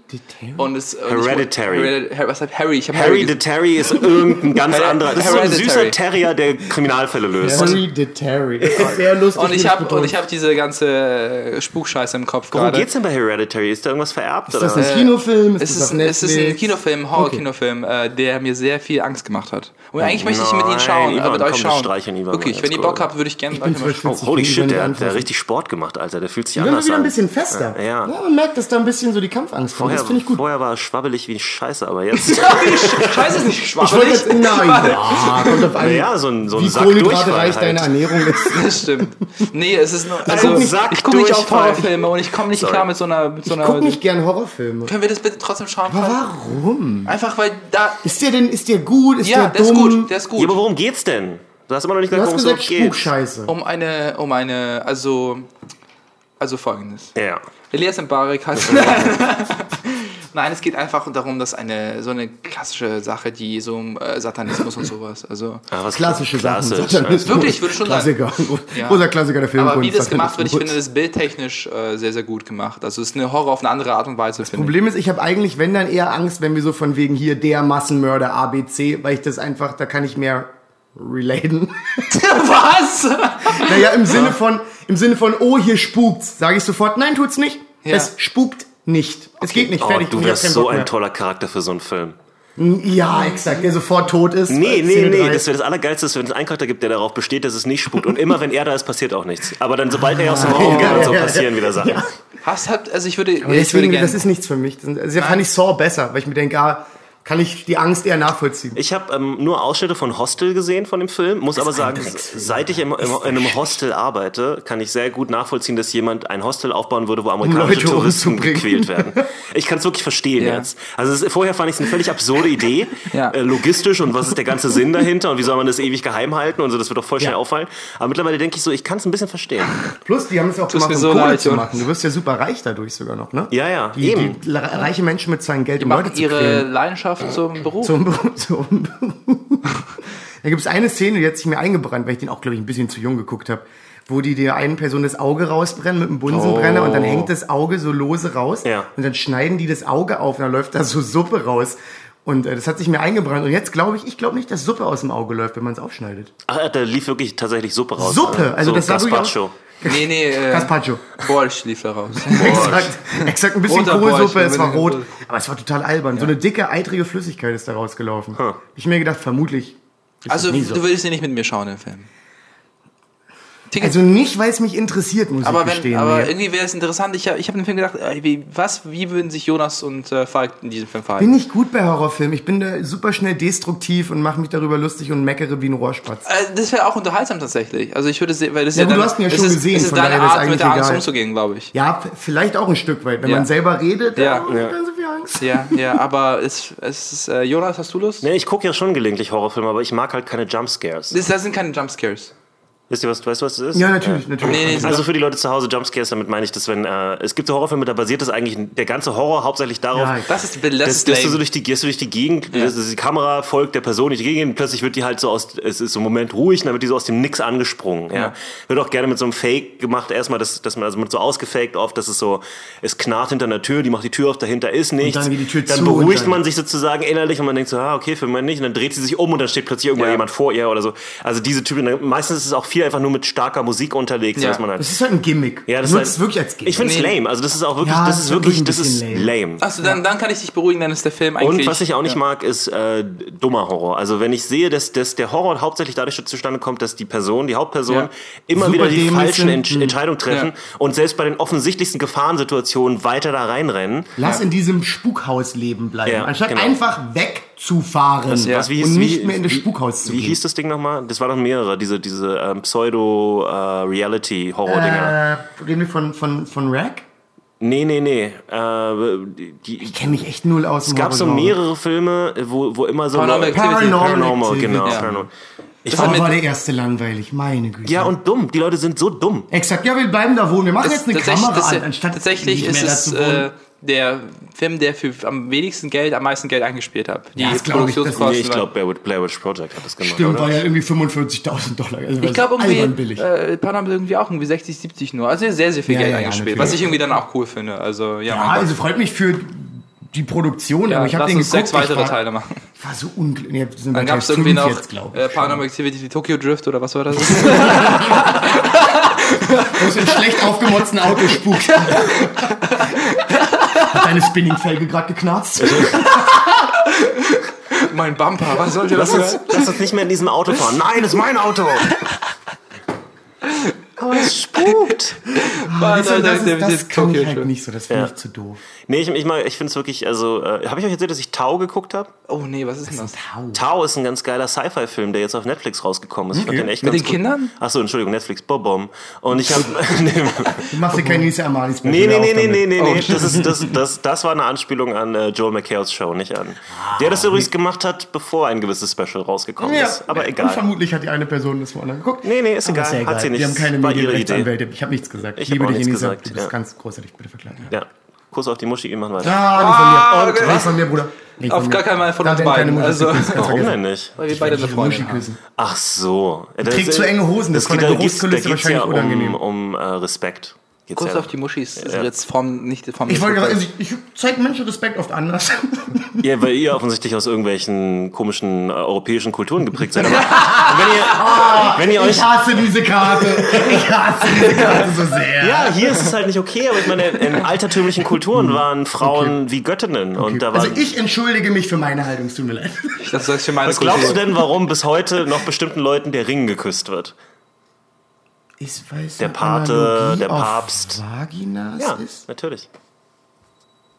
Und es, und ich- Hereditary. Hereditary. Was heißt Harry? Ich Harry Harry. the Terry ist irgendein ganz anderer. Das ist so ein Hereditary. süßer Terrier, der Kriminalfälle löst. Harry the Terry. Das ist sehr lustig. und ich habe ich habe diese ganze äh, Spukscheiße im Kopf Worum gerade. geht's denn bei Hereditary? Ist da irgendwas vererbt? Ist das ein Kinofilm? Ist Es ist, auf es ist ein? Kinofilm, Horror-Kinofilm, äh, der mir sehr viel Angst gemacht hat. Und eigentlich möchte ich mit Ihnen schauen, Ivan, äh, mit euch schauen. Wirklich, wenn ihr Bock habt, würde ich gerne Ich bin gleich mal schauen. Oh, holy shit, der hat, richtig Sport gemacht, Alter. Der fühlt sich anders wieder ein an. bisschen fester. Ja. man merkt, dass da ein bisschen so die Kampfangst kommt. Vorher, Das finde ich gut. vorher war er schwabbelig wie Scheiße, aber jetzt. Scheiße, ist nicht Ich wollte schwabbelig. jetzt, nein, ja, kommt auf an, ja, so ein, so ein wie Sack kohlenhydratreich Durchfall deine halt. Ernährung ist. Das stimmt. Nee, es ist nur. Also, ein ich gucke nicht auf. Horrorfilme und ich komme nicht klar mit so einer. Ich gucke nicht gern Horrorfilme. können wir das bitte trotzdem schauen? Warum? Einfach weil da. Ist der denn, ist der gut? Ist Ja, der der ist dumm? gut. Der ist gut. Ja, aber worum geht's denn? Du hast immer noch nicht gesagt, worum es geht. Spukscheiße. um eine. Um eine. Also. Also folgendes. Ja. Elias Mbarek hat. Nein, es geht einfach darum, dass eine so eine klassische Sache, die so um äh, Satanismus und sowas. Also. Ah, was Klassische Sachen. Klassisch, Satanismus. Wirklich, würde schon sagen. Klassiker. Ja. Großer Klassiker der Filmkunst. Aber wie das gemacht wird, ich finde das bildtechnisch äh, sehr, sehr gut gemacht. Also es ist eine Horror auf eine andere Art und Weise, ich. Problem ist, ich habe eigentlich, wenn dann eher Angst, wenn wir so von wegen hier der Massenmörder ABC, weil ich das einfach, da kann ich mehr relaten. Was? naja, im Sinne von, im Sinne von, oh, hier spukt's, sage ich sofort, nein, tut's nicht. Ja. Es spukt nicht. Es geht nicht, Oh, fertig. du wärst so ein toller Charakter für so einen Film. Ja, exakt, der sofort tot ist. Nee, nee, nee, das wäre das Allergeilste, ist, wenn es einen Charakter gibt, der darauf besteht, dass es nicht spukt. Und immer wenn er da ist, passiert auch nichts. Aber dann, sobald er aus dem Raum geht, ja, so ja, passieren wieder Sachen. Hast halt, also ich würde, Aber ich würde deswegen, gerne. das ist nichts für mich. Das also, fand ich Saw besser, weil ich mir denke, ah, kann ich die Angst eher nachvollziehen. Ich habe ähm, nur Ausschnitte von Hostel gesehen von dem Film, muss aber sagen, seit ich im, im, in einem Hostel arbeite, kann ich sehr gut nachvollziehen, dass jemand ein Hostel aufbauen würde, wo amerikanische Leute Touristen gequält werden. Ich kann es wirklich verstehen Ja. jetzt. Also ist, vorher fand ich es eine völlig absurde Idee, Ja. äh, logistisch und was ist der ganze Sinn dahinter und wie soll man das ewig geheim halten und so, das wird doch voll schnell Ja. auffallen. Aber mittlerweile denke ich so, ich kann es ein bisschen verstehen. Plus, die haben es auch Tut gemacht, um so Kohle zu machen. Du wirst ja super reich dadurch sogar noch, ne? Ja, ja, Die, eben. die reiche Menschen mit seinem Geld, um machen Leute zu ihre quälen. Leidenschaft zum Beruf. Zum, zum, da gibt es eine Szene, die hat sich mir eingebrannt, weil ich den auch, glaube ich, ein bisschen zu jung geguckt habe, wo die der einen Person das Auge rausbrennen mit einem Bunsenbrenner und dann hängt das Auge so lose raus Ja. und dann schneiden die das Auge auf und dann läuft da so Suppe raus. Und äh, das hat sich mir eingebrannt. Und jetzt glaube ich, ich glaube nicht, dass Suppe aus dem Auge läuft, wenn man es aufschneidet. Ach, da lief wirklich tatsächlich Suppe raus. Suppe? Also so das sah durchaus- Gazpacho. Nee, nee, äh, Gazpacho. Borscht lief da raus. Exakt, exakt ein bisschen Roter Kohlsuppe, es war rot. Aber es war total albern. So eine dicke, eitrige Flüssigkeit ist da rausgelaufen. Ich mir gedacht, vermutlich. Also so. du würdest ihn nicht mit mir schauen, den Film. Ticket Also nicht, weil es mich interessiert, muss aber ich wenn, gestehen. aber nee. irgendwie wäre es interessant. Ich habe ich hab den Film gedacht, äh, wie, was, wie würden sich Jonas und äh, Falk in diesem Film bin verhalten? nicht gut bei Horrorfilmen. Ich bin da super schnell destruktiv und mache mich darüber lustig und meckere wie ein Rohrspatz. Äh, das wäre auch unterhaltsam tatsächlich. Also ich würde sehen, weil das Ja, ist gut, ja du hast ihn ja schon ist, gesehen, Es ist von deine ist Art, mit der Angst egal. umzugehen, glaube ich. Ja, vielleicht auch ein Stück weit. Wenn Ja. man selber redet, Ja. dann hat man so viel Angst. Ja, ja, aber es, es ist, äh, Jonas, hast du Lust? Nee, ich gucke ja schon gelegentlich Horrorfilme, aber ich mag halt keine Jumpscares. Das, das sind keine Jumpscares. Wisst ihr, was, weißt du, was das ist? Ja, natürlich, natürlich. Nee, nee, Also für die Leute zu Hause, Jumpscares, damit meine ich, dass wenn, äh, es gibt so Horrorfilme, da basiert das eigentlich, der ganze Horror hauptsächlich darauf, Ja, Das ist, das dass, ist dass du so durch die, gehst du durch die Gegend, Ja. dass die Kamera folgt der Person durch die Gegend, plötzlich wird die halt so aus, es ist so ein Moment ruhig, und dann wird die so aus dem Nix angesprungen, ja. Ja. Wird auch gerne mit so einem Fake gemacht, erstmal, dass, dass man, also mit so ausgefaked oft, dass es so, es knarrt hinter einer Tür, die macht die Tür auf, dahinter ist nichts. dann geht die Tür dann zu beruhigt und dann- man sich sozusagen innerlich und man denkt so, ah, okay, für einen Moment nicht, und dann dreht sie sich um und dann steht plötzlich irgendwann Ja. jemand vor ihr oder so. Also diese Typen, meistens ist es auch viel einfach nur mit starker Musik unterlegt, Ja. dass man halt, Das ist halt ein Gimmick. ja, das ist halt, wirklich als Gimmick. Ich finde es lame. Also das ist auch wirklich, Ja, das das ist wirklich, das ist bisschen lame. Achso, dann, dann kann ich dich beruhigen, dann ist der Film eigentlich. Und was ich auch nicht ja. mag, ist äh, dummer Horror. Also wenn ich sehe, dass, dass der Horror hauptsächlich dadurch zustande kommt, dass die Person, die Hauptperson, Ja. immer Super wieder die falschen sind. Entsch Hm. Entscheidungen treffen Ja. und selbst bei den offensichtlichsten Gefahrensituationen weiter da reinrennen. Lass in diesem Spukhaus leben bleiben. Ja, Anstatt genau. einfach wegzufahren. Was, was, wie hieß, und nicht wie, mehr in das wie- Spukhaus zu Wie gehen. hieß das Ding nochmal? Das waren noch mehrere, diese, diese ähm, Pseudo-Reality-Horror-Dinger. Äh, reden wir von, von, von Rack? Nee, nee, nee. Äh, die, Ich kenne mich echt null aus es gab so mehrere Filme, wo, wo immer so... Paranormal Activity. Paranormal Paranormal, genau. Ja. Paranormal. Ich Das fand, hat war der erste langweilig, meine Güte. ja, und dumm. Die Leute sind so dumm. Exakt, ja, wir bleiben da wohnen. Wir machen Das- jetzt eine Kamera das- an, anstatt Tatsächlich nicht ist mehr es da zu wohnen. äh, der Film, der für am wenigsten Geld, am meisten Geld eingespielt hat. Die Ja, ich, Produktionskosten Nee, ich waren- glaube, Blair, Witch- Blair Witch Project hat das gemacht, Stimmt, oder? war ja irgendwie 45.000 Dollar. Also Ich glaube irgendwie, billig. äh, Paranormal irgendwie auch irgendwie 60, 70 nur. Also sehr, sehr viel Ja, Geld ja, eingespielt. was ich irgendwie dann auch cool finde. Also, ja, also freut mich für die Produktion, ja, aber ich habe den geguckt. sechs weitere ich war, Teile machen. war so unglücklich. Nee, Dann gab es irgendwie noch jetzt, ich. äh, Paranormal Activity Tokyo Drift oder was war das? Wo es in schlecht aufgemotzten Auto spukt. Hat deine Spinningfelge gerade geknarzt? Mein Bumper, was sollte das Lass uns, lass uns nicht mehr in diesem Auto fahren. Nein, das ist mein Auto. Aber es spukt. Alter, das, ist, das der kann ich Tokyo halt nicht so, das finde Ja. ich zu doof. Nee, ich, ich, ich finde es wirklich, also, äh, habe ich euch erzählt, dass ich Tau geguckt habe? Oh nee, was ist denn das? Tau ist ein ganz geiler Sci-Fi-Film, der jetzt auf Netflix rausgekommen ist. Ich fand den echt Mit ganz den Kindern? Achso, Entschuldigung, Netflix, Bobom. Und ich habe... Du machst dir kein Nisa Amalis Nee, nee, nee, nee, nee, nee, Oh, nee. Das, ist, das, das, das war eine Anspielung an äh, Joel McHale's Show, nicht an. Der das übrigens gemacht hat, bevor ein gewisses Special rausgekommen Ja, ist. Aber Und egal. vermutlich hat die eine Person das woanders geguckt. Nee, nee, ist Aber egal. Hat sie nicht. Wir haben keine War ihre Medienrechtsanwälte. Ich habe nichts gesagt. Ich liebe dich, nichts Enisa. gesagt, Du bist ja. ganz großartig. Bitte verklagen. Ja. Kuss auf die Muschi, machen weiter. Ah, nicht von mir. okay. Nicht von mir, Bruder. Nicht Auf gar keinen Fall von uns beiden, also- Warum denn nicht? Weil wir beide eine Muschi Freundin haben. küssen. Ach so. Das trägt zu enge Hosen, das Das ist von geht, der ja wahrscheinlich um, unangenehm. um äh, Respekt. Geht's Kuss ja. auf die Muschis ist Ja. jetzt vom, nicht vom Ich wollte gerade, also ich, ich zeige Menschen Respekt oft anders. Ja, weil ihr offensichtlich aus irgendwelchen komischen äh, europäischen Kulturen geprägt seid. Aber wenn ihr, wenn ihr euch Ich hasse diese Karte. Ich hasse diese Karte so sehr. Ja, hier ist es halt nicht okay, aber ich meine, in altertümlichen Kulturen waren Frauen wie Göttinnen. Und da war, Also ich entschuldige mich für meine Haltung, es tut mir leid. Ich dachte, du sagst für meine was glaubst du Kultur. denn, warum bis heute noch bestimmten Leuten der Ring geküsst wird? Ich weiß, Der Pate, Analogie der auf Papst. Vaginas Ja, ist. natürlich.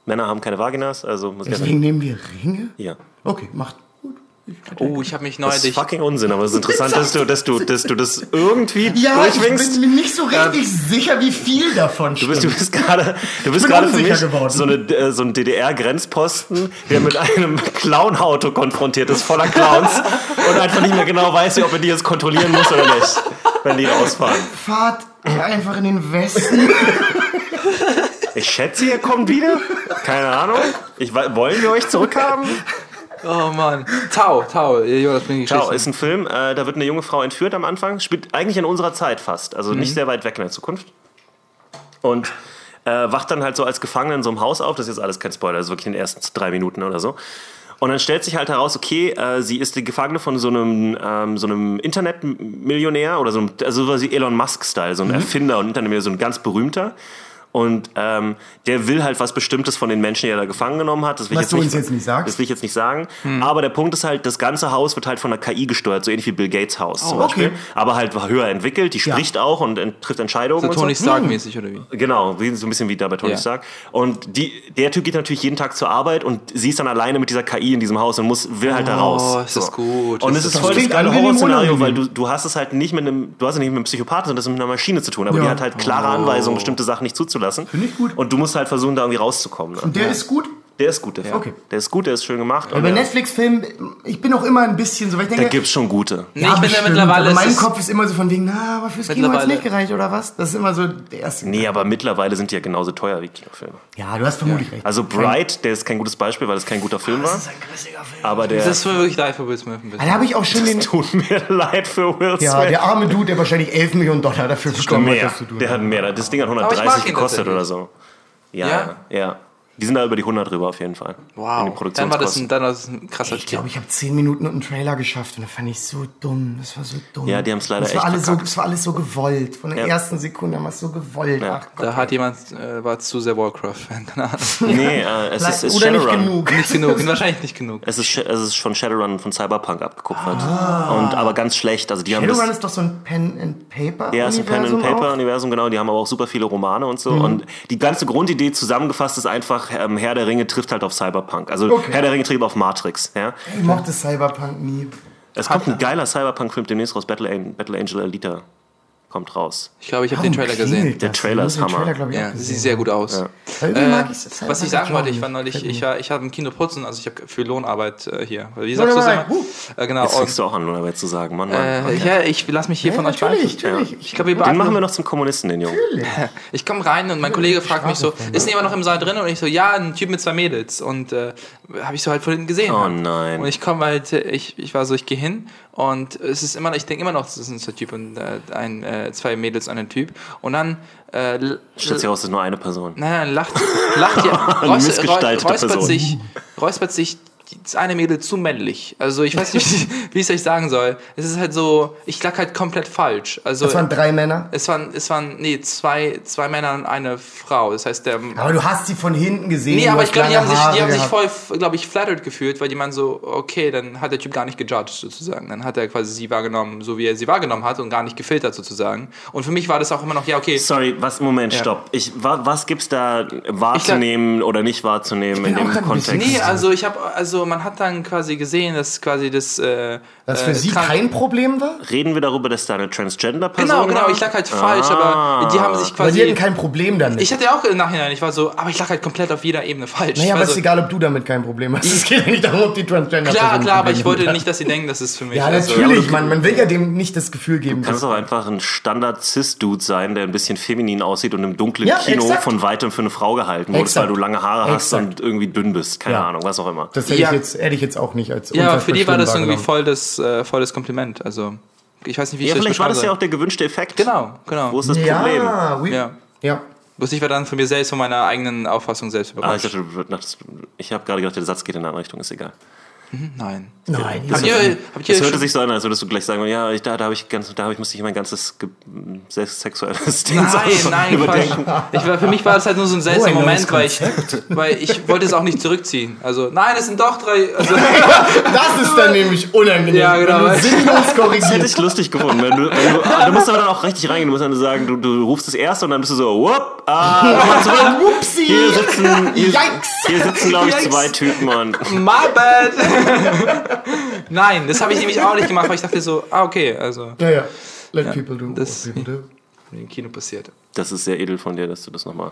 Männer haben keine Vaginas, also muss ich ja Deswegen nehmen wir Ringe? Ja. Okay, macht gut. Ich- Oh, ich habe mich Das ist neulich... fucking Unsinn, aber es ist interessant, dass du, dass du, dass du das irgendwie Ja, ich durchwinkst. bin mir nicht so richtig sicher, wie viel davon Du bist, du bist gerade, du bist gerade für mich geworden. so, eine, äh, so ein DDR-Grenzposten, der mit einem Clown-Auto konfrontiert ist, voller Clowns und einfach nicht mehr genau weiß, ob er die jetzt kontrollieren muss oder nicht, wenn die rausfahren. Fahrt einfach in den Westen. Ich schätze, ihr kommt wieder. Keine Ahnung. Ich, wollen wir euch zurückhaben? Oh Mann. Tau, Tau. Jonas, bin ich Ciao, ist ein Film, äh, da wird eine junge Frau entführt am Anfang. Spielt eigentlich in unserer Zeit fast, also nicht sehr weit weg in der Zukunft. Und äh, wacht dann halt so als Gefangene in so einem Haus auf. Das ist jetzt alles kein Spoiler, das ist wirklich in den ersten drei Minuten oder so. Und dann stellt sich halt heraus, okay, äh, sie ist die Gefangene von so einem, ähm, so einem Internetmillionär oder so einem, also quasi Elon Musk-Style, so ein Erfinder und Internetmillionär, so ein ganz berühmter. Und ähm, der will halt was Bestimmtes von den Menschen, die er da gefangen genommen hat. Das will Was ich du jetzt uns jetzt nicht sagst. Das will ich jetzt nicht sagen. Aber der Punkt ist halt, das ganze Haus wird halt von der KI gesteuert, so ähnlich wie Bill Gates Haus zum Beispiel. okay. Aber halt höher entwickelt, die Ja. spricht auch und ent trifft Entscheidungen. So und Tony so. Stark mäßig oder wie? Genau, wie, so ein bisschen wie da bei Tony Ja. Stark. Und die, der Typ geht natürlich jeden Tag zur Arbeit und sie ist dann alleine mit dieser KI in diesem Haus und muss, will halt da Oh, raus. ist das gut. Und es ist ist voll das geile Horrorszenario, weil du, du hast es halt nicht mit einem, du hast es nicht mit einem Psychopathen, sondern das ist mit einer Maschine zu tun. Aber Ja. die hat halt klare Anweisungen, bestimmte Sachen nicht zuzulassen. Finde ich gut. Und du musst halt versuchen, da irgendwie rauszukommen. Ne? Und der ist gut. Der ist gut, der Film. Okay. Der ist gut, der ist schön gemacht. und Bei der- Netflix-Filmen, ich bin auch immer ein bisschen so, weil ich Da denke, gibt's schon gute. Nee, ich finde bestimmt, mittlerweile aber mein ist es- Kopf ist immer so von wegen, na, aber fürs Kino hat's Mittlerweile- nicht gereicht, oder was? Das ist immer so der erste. Nee, aber mittlerweile sind die ja genauso teuer wie Kinofilme. Ja, du hast vermutlich recht. Also Bright, der ist kein gutes Beispiel, weil es kein guter Film war. ein grüßiger Film. Aber der Das ist wirklich live für Will Smith ein bisschen. Da habe ich auch schon den, tut mir leid für Will Smith. ja, der arme Dude, der wahrscheinlich 11 Millionen Dollar dafür bekommen hat, das zu tun. Der hat mehr. Das Ding hat ich mag 130 ihn gekostet oder so. Ja, Ja? ja, ja. Die sind da über die 100 drüber auf jeden Fall. Wow. Dann war das ein, dann war das ein krasser Ich glaube, ich habe 10 Minuten und einen Trailer geschafft und das fand ich so dumm. Das war so dumm. Ja, die haben's leider das war echt alles so. Das war alles so gewollt. Von der Ja. ersten Sekunde haben wir es so gewollt. Ja. Ach Gott. Da hat jemand, äh, war zu sehr Warcraft-Fan, keine Ahnung. Nee, äh, es ist, ist Oder nicht Shadowrun. genug. Nicht genug, wahrscheinlich nicht genug. Es ist, es ist von Shadowrun von Cyberpunk abgekupfert. Und, aber ganz schlecht. Also die haben das, Shadowrun ist doch so ein Pen and Paper Ja, ist ein Pen and Universum Paper auch. Universum, genau. Die haben aber auch super viele Romane und so. Und die ganze Grundidee zusammengefasst ist einfach, ähm, Herr der Ringe trifft halt auf Cyberpunk. Also Okay. Herr der Ringe trifft auf Matrix. Ja? Ich mochte Cyberpunk nie. Es kommt ein geiler Cyberpunk-Film demnächst raus. Battle Angel Alita kommt raus. Ich glaube, ich habe den Trailer gesehen. Der? Trailer ist Hammer. Trailer, glaub ich, Ja, sieht sehr gut aus. Irgendwie Äh, was ich sagen wollte, ich war neulich, ich, war, ich habe im Kino putzen, also ich habe für Lohnarbeit äh, hier. Wie sagst du immer? nein. Äh, genau. Jetzt fängst du auch an, Lohnarbeit zu sagen. Mann, Mann. äh, ja, ich lasse mich hier von Ja, euch natürlich, natürlich. Ich glaube, wir Den machen wir noch zum Kommunisten, den Jungen. Ich komme rein und mein Kollege fragt mich so, ist denn jemand noch im Saal drin? Und ich so, ja, ein Typ mit zwei Mädels. Und äh, habe ich so halt vorhin gesehen. Oh nein. Und ich komme halt, äh, ich, ich war so, ich gehe hin und es ist immer, ich denke immer noch, das ist ein Typ und äh, ein, äh, zwei Mädels und ein Typ. Und dann äh, Stellt sich raus, das ist nur eine Person. Nein, nein, lacht, lacht ja, räus, räuspert Person. sich, räuspert sich das eine Mädel zu männlich. Also ich weiß nicht, wie ich es euch sagen soll. Es ist halt so, ich lag halt komplett falsch. Also Das waren drei Männer. es waren, es waren, nee, zwei, zwei Männer und eine Frau. Das heißt, der, Aber du hast sie von hinten gesehen. Nee, aber ich glaube, die haben sich, die haben sich voll, glaube ich, flattered gefühlt, weil die meinen so, okay, dann hat der Typ gar nicht gejudged sozusagen. Dann hat er quasi sie wahrgenommen, so wie er sie wahrgenommen hat und gar nicht gefiltert sozusagen. Und für mich war das auch immer noch, ja, okay. Sorry, was, Moment, Ja. stopp. Ich, wa, was gibt's da wahrzunehmen oder nicht wahrzunehmen in dem Kontext? Nee, also ich habe, also man hat dann quasi gesehen, dass quasi das. Äh, Was für äh, sie kein Problem war? Reden wir darüber, dass da eine Transgender-Person Genau, genau, war? ich lag halt falsch, aber die haben sich Weil die hatten quasi. kein Problem damit. Ich hatte auch im Nachhinein, ich war so, aber ich lag halt komplett auf jeder Ebene falsch. naja, aber war ist so, egal, ob du damit kein Problem hast. Es geht ja nicht darum, ob die Transgender Klar, klar, aber ich wollte nicht. nicht, dass sie denken, das ist für mich. Ja, also, natürlich, man, man will ja dem nicht das Gefühl geben, Kann es dass auch einfach ein Standard-Cis-Dude sein, der ein bisschen feminin aussieht und im dunklen Ja, Kino exakt. von weitem für eine Frau gehalten wurde, Exakt. weil du lange Haare hast Exakt. und irgendwie dünn bist. Keine Ja. Ahnung, was auch immer. das hätte, Ja. Ich jetzt, hätte ich jetzt auch nicht als Ja, aber für die war das irgendwie voll das, äh, voll das Kompliment. Also, ich weiß nicht, wie ich Ja, das vielleicht war das ja auch der gewünschte Effekt. Genau, genau. Wo ist das. Problem? Ja, Ja. we- ja. Bloß ich war dann von mir selbst, von meiner eigenen Auffassung selbst Ah, ich überrascht. dachte, ich habe gerade gedacht, der Satz geht in eine andere Richtung, ist egal. Nein. Nein, Habt ihr, habt ihr Es hörte sich so an, als würdest du gleich sagen, ja, ich, da, da habe ich ganz, da habe ich musste ich mein ganzes sexuelles Ding Nein, nein, überdenken. Ich war, für mich war das halt nur so ein seltsamer Oh, Moment, weil ich, weil ich wollte es auch nicht zurückziehen. Also, nein, es sind doch drei. Also, Das ist dann nämlich unangenehm. Ja, genau. Sinnlos Das hätte ich lustig gefunden. Wenn du, wenn du, du musst aber dann auch richtig reingehen. Du musst dann sagen, du, du rufst das erste und dann bist du so, whoop, ah, zurück. Hier sitzen, hier, Yikes! hier sitzen glaube ich, Yikes. zwei Typen und my bad. nein, das habe ich nämlich auch nicht gemacht, weil ich dachte so, ah, okay, also, Ja, ja. Let people do das- what people do. im Kino passiert. das ist sehr edel von dir, dass du das nochmal.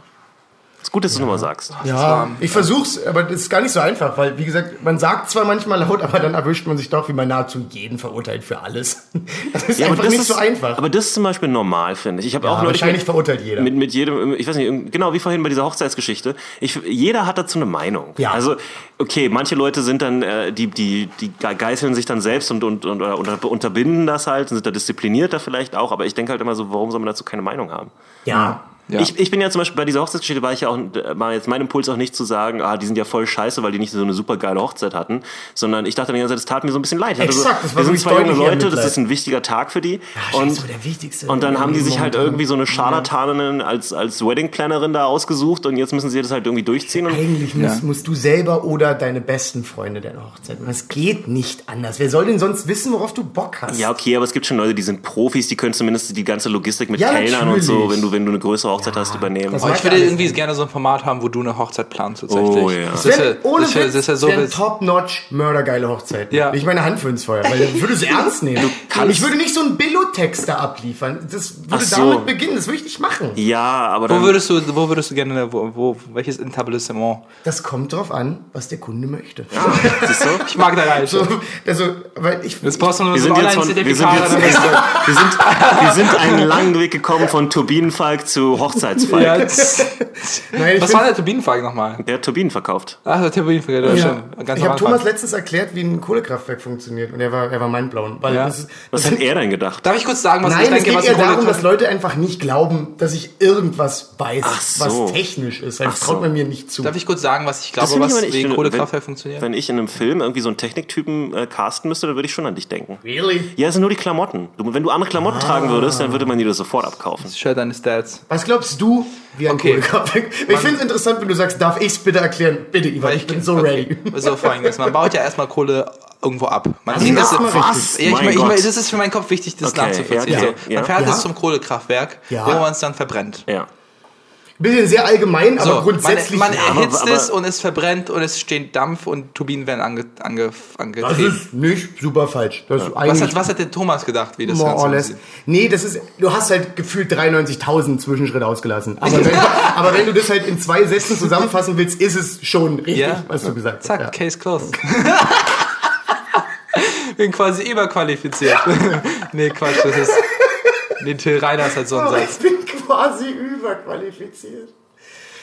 Ist gut, dass du nochmal sagst. Ja, ich versuch's, aber das ist gar nicht so einfach, weil, wie gesagt, man sagt zwar manchmal laut, aber dann erwischt man sich doch, wie man nahezu jeden verurteilt für alles. Das ist Ja, einfach das nicht ist so einfach. Aber das ist zum Beispiel normal, finde ich. Ich habe Ja, auch neulich wahrscheinlich mit, verurteilt jeder. mit, mit jedem, ich weiß nicht, genau wie vorhin bei dieser Hochzeitsgeschichte. Ich, jeder hat dazu eine Meinung. Ja. Also, okay, manche Leute sind dann, äh, die, die, die geißeln sich dann selbst und, und, und oder unter, unterbinden das halt und sind da disziplinierter vielleicht auch. Aber ich denke halt immer so, warum soll man dazu keine Meinung haben? ja. Ja. Ich, ich bin ja zum Beispiel bei dieser Hochzeitsgeschichte, war ich ja auch, war jetzt mein Impuls auch nicht zu sagen, ah, die sind ja voll scheiße, weil die nicht so eine super geile Hochzeit hatten, sondern ich dachte die ganze Zeit, das tat mir so ein bisschen leid. Exakt, so, das wir sind zwei junge Leute, das ist ein wichtiger Tag für die. scheiße, und, aber der wichtigste und dann haben die sich halt momentan. irgendwie so eine Scharlatanin als, als Wedding-Plannerin da ausgesucht und jetzt müssen sie das halt irgendwie durchziehen. Und Eigentlich musst, musst du selber oder deine besten Freunde deine Hochzeit machen. Das geht nicht anders. Wer soll denn sonst wissen, worauf du Bock hast? ja, okay, aber es gibt schon Leute, die sind Profis, die können zumindest die ganze Logistik mit Ja, Kellnern und so, wenn du, wenn du eine größere Hochzeit hast, übernehmen. das Aber ich würde irgendwie nicht. gerne so ein Format haben, wo du eine Hochzeit planst tatsächlich. Oh, ja. Das Das ist ja, ohne das ist ja, Witz, das ist ja so das top-notch, mördergeile Hochzeit. Ja. Ich meine Hand für ins Feuer, weil ich würde es ernst nehmen. ich würde nicht so einen Billo-Text da abliefern. Das würde so. damit beginnen. Das würde ich nicht machen. Ja, aber Wo würdest du, wo würdest du gerne, wo, wo welches Etablissement? Das kommt drauf an, was der Kunde möchte. siehst du? Ich mag deine Alte. So, also, weil ich, Jetzt brauchst du nur Wir so sind, jetzt von, wir, sind jetzt, wir, sind, wir, sind, wir sind einen langen Weg gekommen von Turbinenfalk zu Hochzeitsfalk. ja, das- nein, ich Was war der Turbinenfall nochmal? Der hat Turbinen verkauft. Ach, der Turbinenfall, ja, Ja. schon. Ganz Ich habe Thomas letztens erklärt, wie ein Kohlekraftwerk funktioniert und er war, er war mindblown. Weil Ja. das ist, Was das hat er denn gedacht? Darf ich kurz sagen, was Nein, ich es denke, geht was eher darum, dass Leute einfach nicht glauben, dass ich irgendwas weiß, so. was technisch ist. Das Ach so. traut man mir nicht zu. Darf ich kurz sagen, was ich Das glaube, finde ich was ich wie finde, Kohlekraftwerk funktioniert? Wenn ich in einem Film irgendwie so einen Techniktypen äh, casten müsste, dann würde ich schon an dich denken. really? Ja, es sind nur die Klamotten. Du, wenn du andere Klamotten tragen würdest, dann würde man dir das sofort abkaufen. Share deine Stats. Was glaubst du, wie ein Okay. Kohlekraftwerk? Ich finde es interessant, wenn du sagst, darf ich es bitte erklären? Bitte, Ivan, ich bin so ready. So folgendes. Man baut ja erstmal Kohle irgendwo ab. Man Also das, erstmal was? Ja, ich Mein ich mein, das ist für meinen Kopf wichtig, das Okay, nachzuvollziehen. ja, okay, so, ja. Man fährt Ja. es zum Kohlekraftwerk, Ja. wo man es dann verbrennt. Ja. Bisschen sehr allgemein, So, aber grundsätzlich. man, man ja. erhitzt aber- es und es verbrennt und es steht Dampf und Turbinen werden ange, ange, das angetrieben. ist nicht super falsch. Das ist Was hat, was hat der Thomas gedacht, wie das more or Ganze aussieht? Nee, das ist, du hast halt gefühlt 93.000 Zwischenschritte ausgelassen. Aber wenn, aber wenn du das halt in zwei Sätzen zusammenfassen willst, ist es schon richtig, Ja. was du gesagt Zack, hast. Ja. Case closed. Bin quasi überqualifiziert. nee, Quatsch, das ist. Nee, Till Reiner ist halt so ein Aber Satz. Quasi überqualifiziert.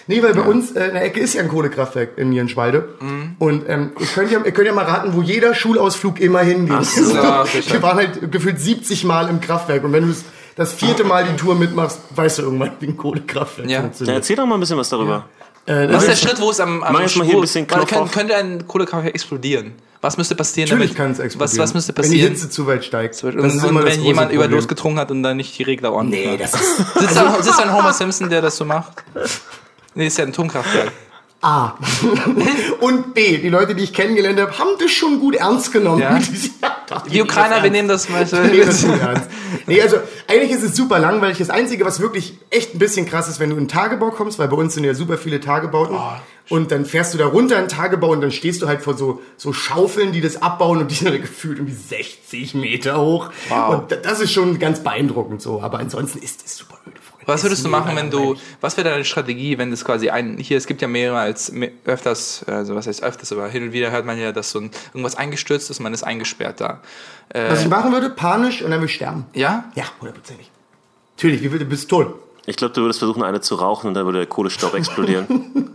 Nee, weil bei uns äh, in der Ecke ist ja ein Kohlekraftwerk in Nierenschwalde. Mhm. Und ähm, ich könnt ja, ihr könnt ja mal raten, wo jeder Schulausflug immer hingeht. Ach so, sicher. Wir waren halt gefühlt 70 Mal im Kraftwerk. Und wenn du das vierte Mal die Tour mitmachst, weißt du irgendwann, wie ein Kohlekraftwerk Ja. Dann funktioniert. erzähl doch mal ein bisschen was darüber. Äh, Was ist der Schritt, wo es am, am Mach jetzt mal hier ein bisschen Knopf könnte, auf. könnte ein Kohlekraftwerk explodieren? Was müsste passieren? Natürlich damit- kann es explodieren. Was, was müsste Wenn die passieren? Hitze zu weit steigt. und, Das ist und wenn große jemand Problem. überdos getrunken hat und dann nicht die Regler ordentlich Nee, das ist Sitzt da, sitzt da ein Homer Simpson, der das so macht? Nee, ist ja ein Atomkraftwerk. A. Und B. Die Leute, die ich kennengelernt habe, haben das schon gut ernst genommen. Ja. Doch, Die Ukrainer, wir nehmen das mal so. Nee, das. Nee, also eigentlich ist es super langweilig. Das Einzige, was wirklich echt ein bisschen krass ist, wenn du in den Tagebau kommst, weil bei uns sind ja super viele Tagebauten. Und dann fährst du da runter in den Tagebau und dann stehst du halt vor so, so Schaufeln, die das abbauen und die sind gefühlt irgendwie 60 Meter hoch. Wow. Und da- das ist schon ganz beeindruckend so. Aber ansonsten ist es super öde. Freunde. Was würdest du machen, wenn du, was wäre deine Strategie, wenn das quasi ein, hier, es gibt ja mehrere als öfters, also was heißt öfters, aber hin und wieder hört man ja, dass so ein, irgendwas eingestürzt ist und man ist eingesperrt da. Was ich machen würde, panisch und dann würde ich sterben. Ja? Ja, hundertprozentig. Natürlich, wie würde bist tot? Ich glaube, du würdest versuchen, eine zu rauchen und dann würde der Kohlenstoff explodieren.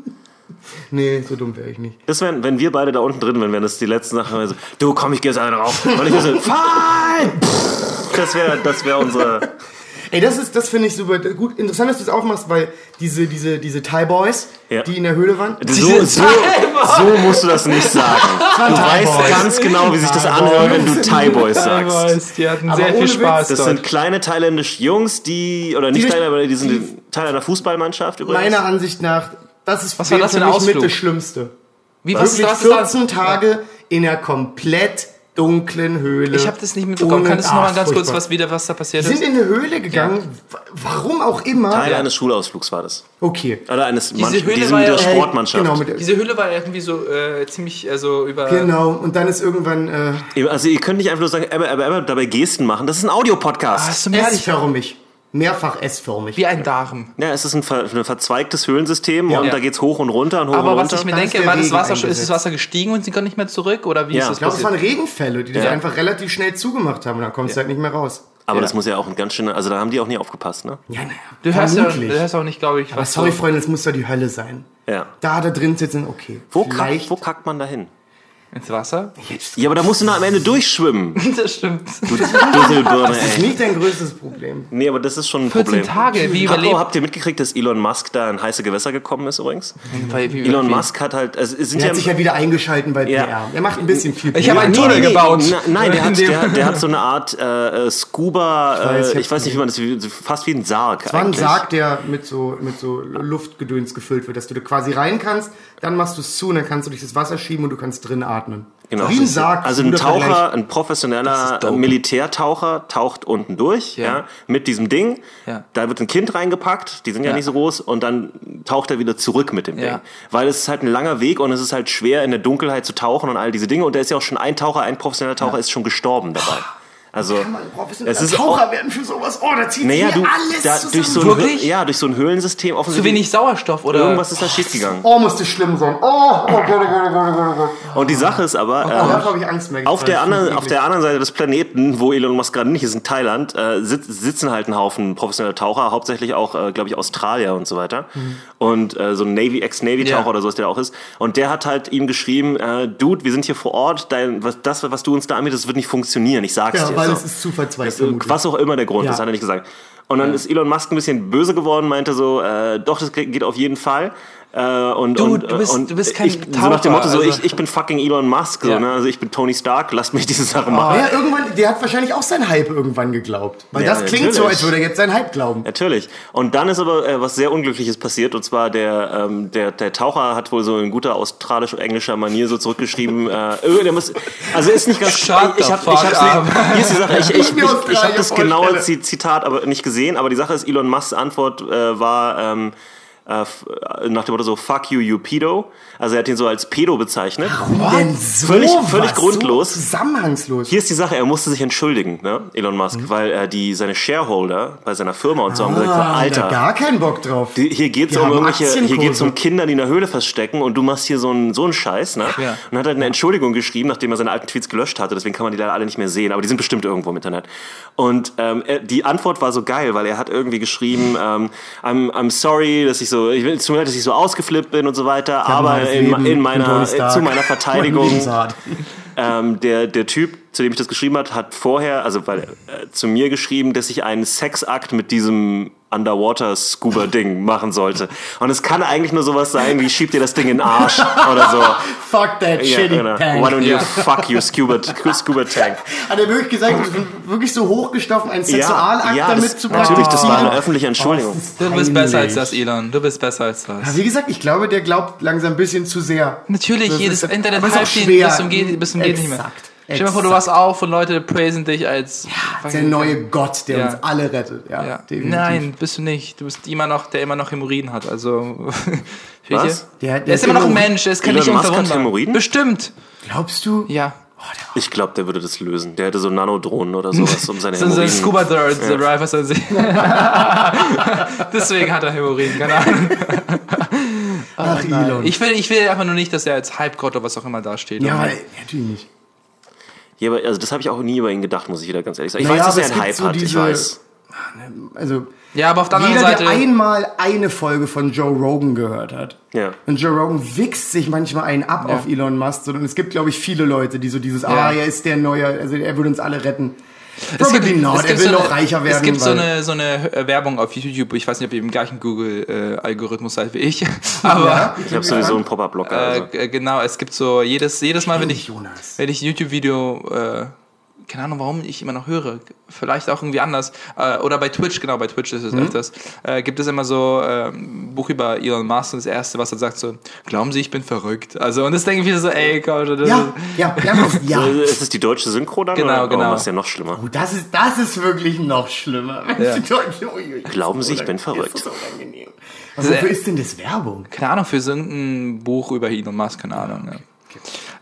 Nee, so dumm wäre ich nicht. Das wären, wenn wir beide da unten drin wären, wären das die letzten Sachen. Also, du komm, ich geh jetzt eine rauchen. Und ich würde so, fein! Das wäre das wär unsere. Ey, das ist, das finde ich super gut. Interessant, dass du es auch machst, weil diese, diese, diese Thai Boys, Ja. die in der Höhle waren, So, so, so musst du das nicht sagen. Du Thai weißt Boys. ganz genau, wie sich das anhört, wenn du Thai Boys sagst. die hatten Aber sehr viel Spaß Das dort. sind kleine thailändische Jungs, die, oder nicht Die- Thailänder, aber die sind die Teil einer Fußballmannschaft übrigens. meiner Ansicht nach, das ist Was war das für für mich mit Ausflug? das Schlimmste. Wie, was, Wirklich was ist das? 14 Tage in einer komplett dunklen Höhle. Ich habe das nicht mitbekommen. Könntest du noch mal ganz kurz was wieder, was da passiert Wir sind ist? in eine Höhle gegangen, wa- warum auch immer. Teil Ja. eines Schulausflugs war das. Okay. Oder eines Mann, Höhle die sind war ja- Sportmannschaft. Genau, mit Diese Hülle war irgendwie so äh, ziemlich, also über... genau. Und dann ist irgendwann, äh, Also ihr könnt nicht einfach nur sagen, aber, aber, aber dabei Gesten machen. Das ist ein Audiopodcast. Hast du mir S-förmig. Mehrfach S-förmig. wie ein Darm. Ja, es ist ein, ver ein verzweigtes Höhlensystem Ja. und Ja. da geht's hoch und runter und hoch Aber und was runter. ich mir Da ist denke, war das Wasser, ist das Wasser gestiegen und sie konnten nicht mehr zurück? Oder wie Ja. ist das Ich Ich glaube, es waren? Regenfälle, die das Ja. einfach relativ schnell zugemacht haben und dann kommst du halt nicht mehr raus. aber das muss ja auch ein ganz schöner, also da haben die auch nie aufgepasst, ne? Ja, naja. Du hörst, ja, du hörst auch nicht, glaube ich, Aber was sorry, so- Freunde, das muss doch die Hölle sein. Ja. Da da drin sitzen, okay. Wo, kackt, Vielleicht. wo kackt man da hin? Ins Wasser. Ja, aber da musst du noch am Ende durchschwimmen. Das stimmt. Du Düsselbirne, Das ist ey. nicht dein größtes Problem. Nee, aber das ist schon ein 14 Problem. Tage, wie Habt, überlebt... habt ihr mitgekriegt, dass Elon Musk da in heiße Gewässer gekommen ist übrigens? Wie- wie- Elon wie- Musk hat halt, also sind Er ja, hat sich ja wieder eingeschalten bei Ja. PR. Er macht ein bisschen viel Ich habe einen Tunnel nee, nee. gebaut. Na, nein, der hat, der, der hat so eine Art äh, äh, Scuba, Ich weiß, äh, ich weiß nicht, wie man das, fast wie ein Sarg Es war ein. Sarg, der mit so, mit so Luftgedöns gefüllt wird, dass du da quasi rein kannst, dann machst du es zu und dann kannst du durch das Wasser schieben und du kannst drin atmen. Genau. Wie ein Sarg. Also ein Taucher, Vergleich. ein professioneller. Militärtaucher taucht unten durch, ja. Ja. mit diesem Ding. Ja. Da wird ein Kind reingepackt, die sind ja, Ja. nicht so groß, und dann taucht er wieder zurück mit dem. Ding. Weil es ist halt ein langer Weg und es ist halt schwer in der Dunkelheit zu tauchen und all diese Dinge. Und da ist ja auch schon ein Taucher, ein professioneller Taucher ist schon gestorben dabei. Also Professioneller es ist Taucher auch, werden für sowas. Oh, da zieht naja, sich du, alles da, zusammen. durch so ein, Wirklich? Ja, durch so ein Höhlensystem Zu offensichtlich. wenig Sauerstoff oder... Irgendwas ist da schiefgegangen. Oh, muss das schlimm sein. Oh, oh Gott, oh Gott, oh Gott, oh Gott, oh Gott. Und die Sache ist aber, Oh, ähm, ich Angst mehr. Auf der, anderen, auf der anderen Seite des Planeten, wo Elon Musk gerade nicht ist, in Thailand, äh, sitz, sitzen halt ein Haufen professioneller Taucher, hauptsächlich auch, äh, glaube ich, Australier und so weiter. Und äh, so ein Navy, Ex-Navy-Taucher Ja. oder sowas, der auch ist. Und der hat halt ihm geschrieben, äh, Dude, wir sind hier vor Ort, dein, was, das, was du uns da anbietest, wird nicht funktionieren, ich sag's Ja, dir. Weil so. es ist zu verzweigt. Äh, vermutlich. Was auch immer der Grund Ja. ist, hat er nicht gesagt. Und dann ist Elon Musk ein bisschen böse geworden, meinte so, äh, doch, das geht auf jeden Fall. Äh, und, Du, und, du bist- und du bist kein ich, So nach dem Motto, Taucher, so, also- ich, ich bin fucking Elon Musk, so, Ja. ne? also ich bin Tony Stark, lasst mich diese Sache machen. Ja, irgendwann, der hat wahrscheinlich auch seinen Hype irgendwann geglaubt. Weil Ja, das klingt so, natürlich. als würde er jetzt seinen Hype glauben. Natürlich. Und dann ist aber äh, was sehr Unglückliches passiert. Und zwar der, ähm, der, der Taucher hat wohl so in guter australisch-englischer Manier so zurückgeschrieben. Äh, der muss, also ist nicht ganz... Shut ich the hab, ich hab's up. nicht, hier ist die Sache. Ich, ich, ich, ich, ich habe das genaue Zitat aber nicht gesehen. Aber die Sache ist, Elon Musks Antwort äh, war... Ähm, äh, äh, nach dem Motto so, fuck you, you pedo. Also er hat ihn so als Pedo bezeichnet. Denn so Völlig- völlig grundlos. So zusammenhangslos. Hier ist die Sache, er musste sich entschuldigen, ne, Elon Musk, weil er die, seine Shareholder bei seiner Firma und so haben gesagt, Mhm. ah, Alter, da gar keinen Bock drauf. die- hier geht's Die um irgendwelche, hier geht's um Kinder, die in der Höhle verstecken und du machst hier so einen, so einen Scheiß, ne? Ja. Und hat halt eine Entschuldigung geschrieben, nachdem er seine alten Tweets gelöscht hatte, deswegen kann man die leider alle nicht mehr sehen, aber die sind bestimmt irgendwo im Internet. Und ähm, die Antwort war so geil, weil er hat irgendwie geschrieben, ähm, I'm, I'm sorry, dass ich so, ich tut mir leid, dass ich so ausgeflippt bin und so weiter, aber in, in meiner, zu meiner Mein Verteidigung ähm, der, der Typ, zu dem ich das geschrieben hat, hat vorher, also weil, äh, zu mir geschrieben, dass ich einen Sexakt mit diesem Underwater-Scuba-Ding machen sollte. Und es kann eigentlich nur sowas sein wie schieb dir das Ding in den Arsch oder so. Fuck that Ja, shitty genau. tank. Why don't you Ja. fuck you Scuba, Scuba Tank? Hat er wirklich gesagt, ich bin wirklich so hochgestoffen, einen Sexualakt ja, damit das, zu natürlich, das war eine öffentliche Entschuldigung. Oh, Du bist besser als das, Elon. Du bist besser als das. Ja, Wie gesagt, ich glaube, der glaubt langsam ein bisschen zu sehr. Natürlich, Das jedes ist- Internet aber ist auch hypt ihn schwer. bis zum bis zum geht nicht mehr. Exakt. Stell dir mal vor, du warst auf und Leute praisen dich als... Der neue Gott, der Ja. uns alle rettet. Ja, Ja. Nein, bist du nicht. Du bist immer noch, der immer noch Hämorrhoiden hat. Also. Was? Der- der Der ist immer noch ein Hämorrhoiden- Mensch, das kann Elon nicht Musk hat. Hämorrhoiden? Bestimmt. Glaubst du? Ja. Ich glaube, der würde das lösen. Der hätte so Nanodrohnen oder sowas, um seine So, so ein Hämorrhoiden... Scuba Driver soll sich. Deswegen hat er Hämorrhoiden, keine Ahnung. Ach, Elon. Ich will, ich will einfach nur nicht, dass er als Halbgott oder was auch immer dasteht. ja, natürlich nicht. Ja, aber also das habe ich auch nie über ihn gedacht, muss ich wieder ganz ehrlich sagen. Ich Naja, weiß, dass aber er einen Hype so hat, ich diese- weiß. Also, ja, aber auf der anderen jeder, Seite. der einmal eine Folge von Joe Rogan gehört hat. Ja. Und Joe Rogan wichst sich manchmal einen ab Ja. auf Elon Musk. Und es gibt, glaube ich, viele Leute, die so dieses, ah, er ist der Neue, also er würde uns alle retten. Probably not, er will so noch eine- reicher werden. Es gibt so eine, so eine äh, Werbung auf YouTube, ich weiß nicht, ob ihr im gleichen Google-Algorithmus seid wie ich, aber Ich habe sowieso einen Pop-Up-Blocker. Also. äh, genau, es gibt so jedes, jedes Mal, wenn ich, wenn ich YouTube-Video, äh, keine Ahnung, warum ich immer noch höre, vielleicht auch irgendwie anders, äh, oder bei Twitch, genau, bei Twitch ist es Mhm. öfters, äh, gibt es immer so ähm, ein Buch über Elon Musk und das erste, was er sagt, so, glauben Sie, ich bin verrückt. Also, und das denke ich wieder so, ey, Gott, das Ja, ja, ja, ja. Äh, Ist das die deutsche Synchro dann? Genau, oder? genau. Oh, das ist ja noch schlimmer. Oh, das ist, das ist wirklich noch schlimmer. Ja. Glauben Sie, ich bin Das verrückt. ist so unangenehm. Aber wofür ist denn das Werbung? keine Ahnung, für so ein Buch über Elon Musk, keine Ahnung.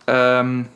Ja. Ähm,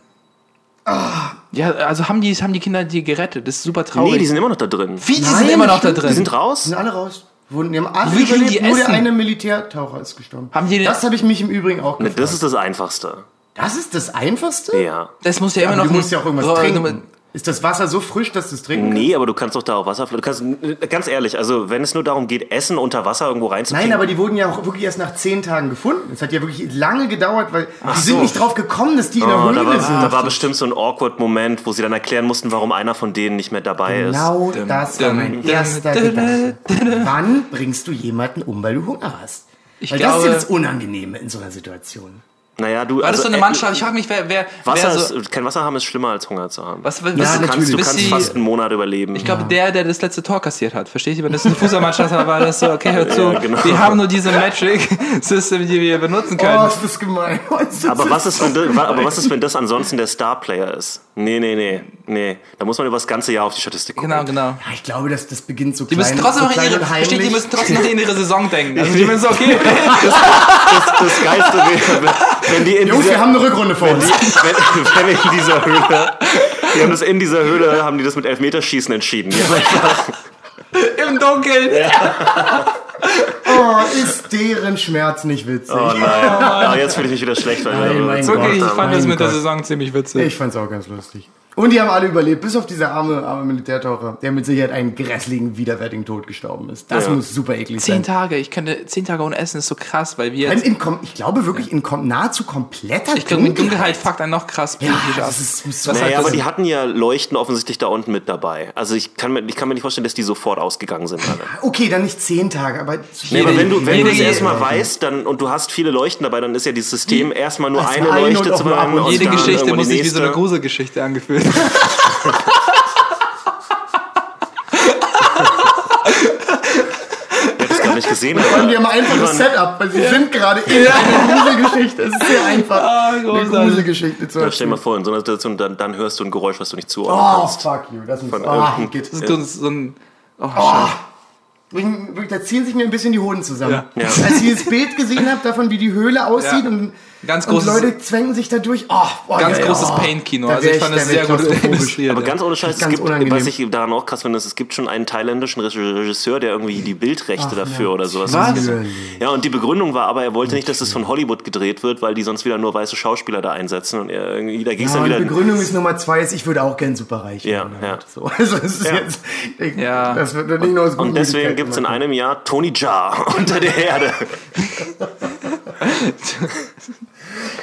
ja, also haben die, haben die Kinder die gerettet, das ist super traurig. Nee, die sind immer noch da drin. Wie, die Nein, sind immer noch da drin. Die sind raus? Die sind alle raus. Wurden, die haben alle Wie überlebt, die nur der eine Militärtaucher ist gestorben. Haben die- das habe ich mich im Übrigen auch Ne, gefragt. das ist das Einfachste. das ist das Einfachste? Ja. das muss ja immer Aber noch du musst ja auch irgendwas trinken. Ist das Wasser so frisch, dass du es trinken kannst? Nee, aber du kannst doch da auch Wasser... Du kannst, ganz ehrlich, also wenn es nur darum geht, Essen unter Wasser irgendwo reinzukriegen... Nein, aber die wurden ja auch wirklich erst nach zehn Tagen gefunden. Es hat ja wirklich lange gedauert, weil die sind so. nicht drauf gekommen, dass die in der Oh, Höhle da, war, sind. da war bestimmt so ein awkward Moment, wo sie dann erklären mussten, warum einer von denen nicht mehr dabei ist. Genau das war mein erster Gedanke. Wann bringst du jemanden um, weil du Hunger hast? Ich weil das ist glaube- ja das Unangenehme in so einer Situation. Naja, du... War das also, so eine äh, Mannschaft? Ich frage mich, wer, wer, Wasser wer so, ist, kein Wasser haben ist schlimmer als Hunger zu haben. was, was, du was kannst, du kannst fast einen Monat überleben. Ich glaube, der, der das letzte Tor kassiert hat, versteht ihr? Wenn das eine Fußballmannschaft war, war das so, okay, hör zu, Ja, genau. wir haben nur diese Metric-System, die wir benutzen können. Oh, ist das gemein. aber was, ist, wenn das, aber was ist, wenn das ansonsten der Star-Player ist? Nee, nee, nee, nee. Da muss man über das ganze Jahr auf die Statistik gucken. genau, genau. Ja, ich glaube, dass das beginnt so Die klein, müssen trotzdem so noch in klein ihre, und versteht, die müssen trotzdem noch in ihre Saison denken. Also die müssen so, okay, Das Geilste wäre, wenn die in Jungs, dieser, wir haben eine Rückrunde vor uns. wenn, wenn in dieser Höhle, die haben das in dieser Höhle, haben die das mit Elfmeterschießen entschieden. Im Dunkeln. Oh, ist deren Schmerz nicht witzig. Oh nein. Aber jetzt fühle ich mich wieder schlecht, weil Nein, mein so Gott. Wirklich, ich fand das mit der Gott. Saison ziemlich witzig. Ich fand's auch ganz lustig. Und die haben alle überlebt, bis auf dieser arme, arme Militärtaucher, der mit Sicherheit einen grässlichen, widerwärtigen Tod gestorben ist. Das Ja. muss super eklig Zehn sein. Tage, ich könnte zehn Tage ohne Essen ist so krass, weil wir jetzt, in, ich glaube wirklich in kom nahezu kompletter ich glaube, mit Dunkelheit fuckt einen noch krass Ja, das ist, Was so halt Naja, aber das- die hatten ja Leuchten offensichtlich da unten mit dabei. Also ich kann mir, ich kann mir nicht vorstellen, dass die sofort ausgegangen sind alle. Okay, dann nicht zehn Tage, aber Nee, aber wenn du, wenn du es erstmal weißt dann, und du hast viele Leuchten dabei, dann ist ja dieses System erstmal nur eine eine Leuchte zu brennen. und und Jede Geschichte muss sich wie so eine. Gruselgeschichte angefühlt. Ich hab's gar nicht gesehen. Die haben ein einfaches Ivan- Setup, weil sie sind gerade in einer Gruselgeschichte. Es ist sehr einfach, eine großartig. Gruselgeschichte zu Ja, stell dir mal erzählen. vor, in so einer Situation, dann, dann hörst du ein Geräusch, was du nicht zuordnen Oh, kannst. fuck you. Das ist Von oh. Das ist so, ein, oh, Wirklich, wirklich, Da ziehen sich mir ein bisschen die Hoden zusammen. Ja. Ja. Als ich das Bild gesehen habe, davon wie die Höhle aussieht Ja. und, Ganz und großes- Leute zwängen sich da durch. Oh, oh, ganz ja, großes ja. Paint-Kino. Da Also ich fand da das sehr gut illustriert. Aber ganz ohne Scheiß, es ganz gibt, unangenehm. was ich daran auch krass finde, ist, es gibt schon einen thailändischen Regisseur, der irgendwie die Bildrechte dafür oder sowas Was? hat. Ja, und die Begründung war aber, er wollte nicht, dass es von Hollywood gedreht wird, weil die sonst wieder nur weiße Schauspieler da einsetzen. Und er, irgendwie, da ging es Ja, dann und die wieder. Begründung ist Nummer zwei, ist, ich würde auch gern superreich Ja, werden. ja. So, also es ist Ja. jetzt, ich, Ja. das wird nicht nur aus Und deswegen gibt es in einem Jahr Tony Jaa unter der Erde.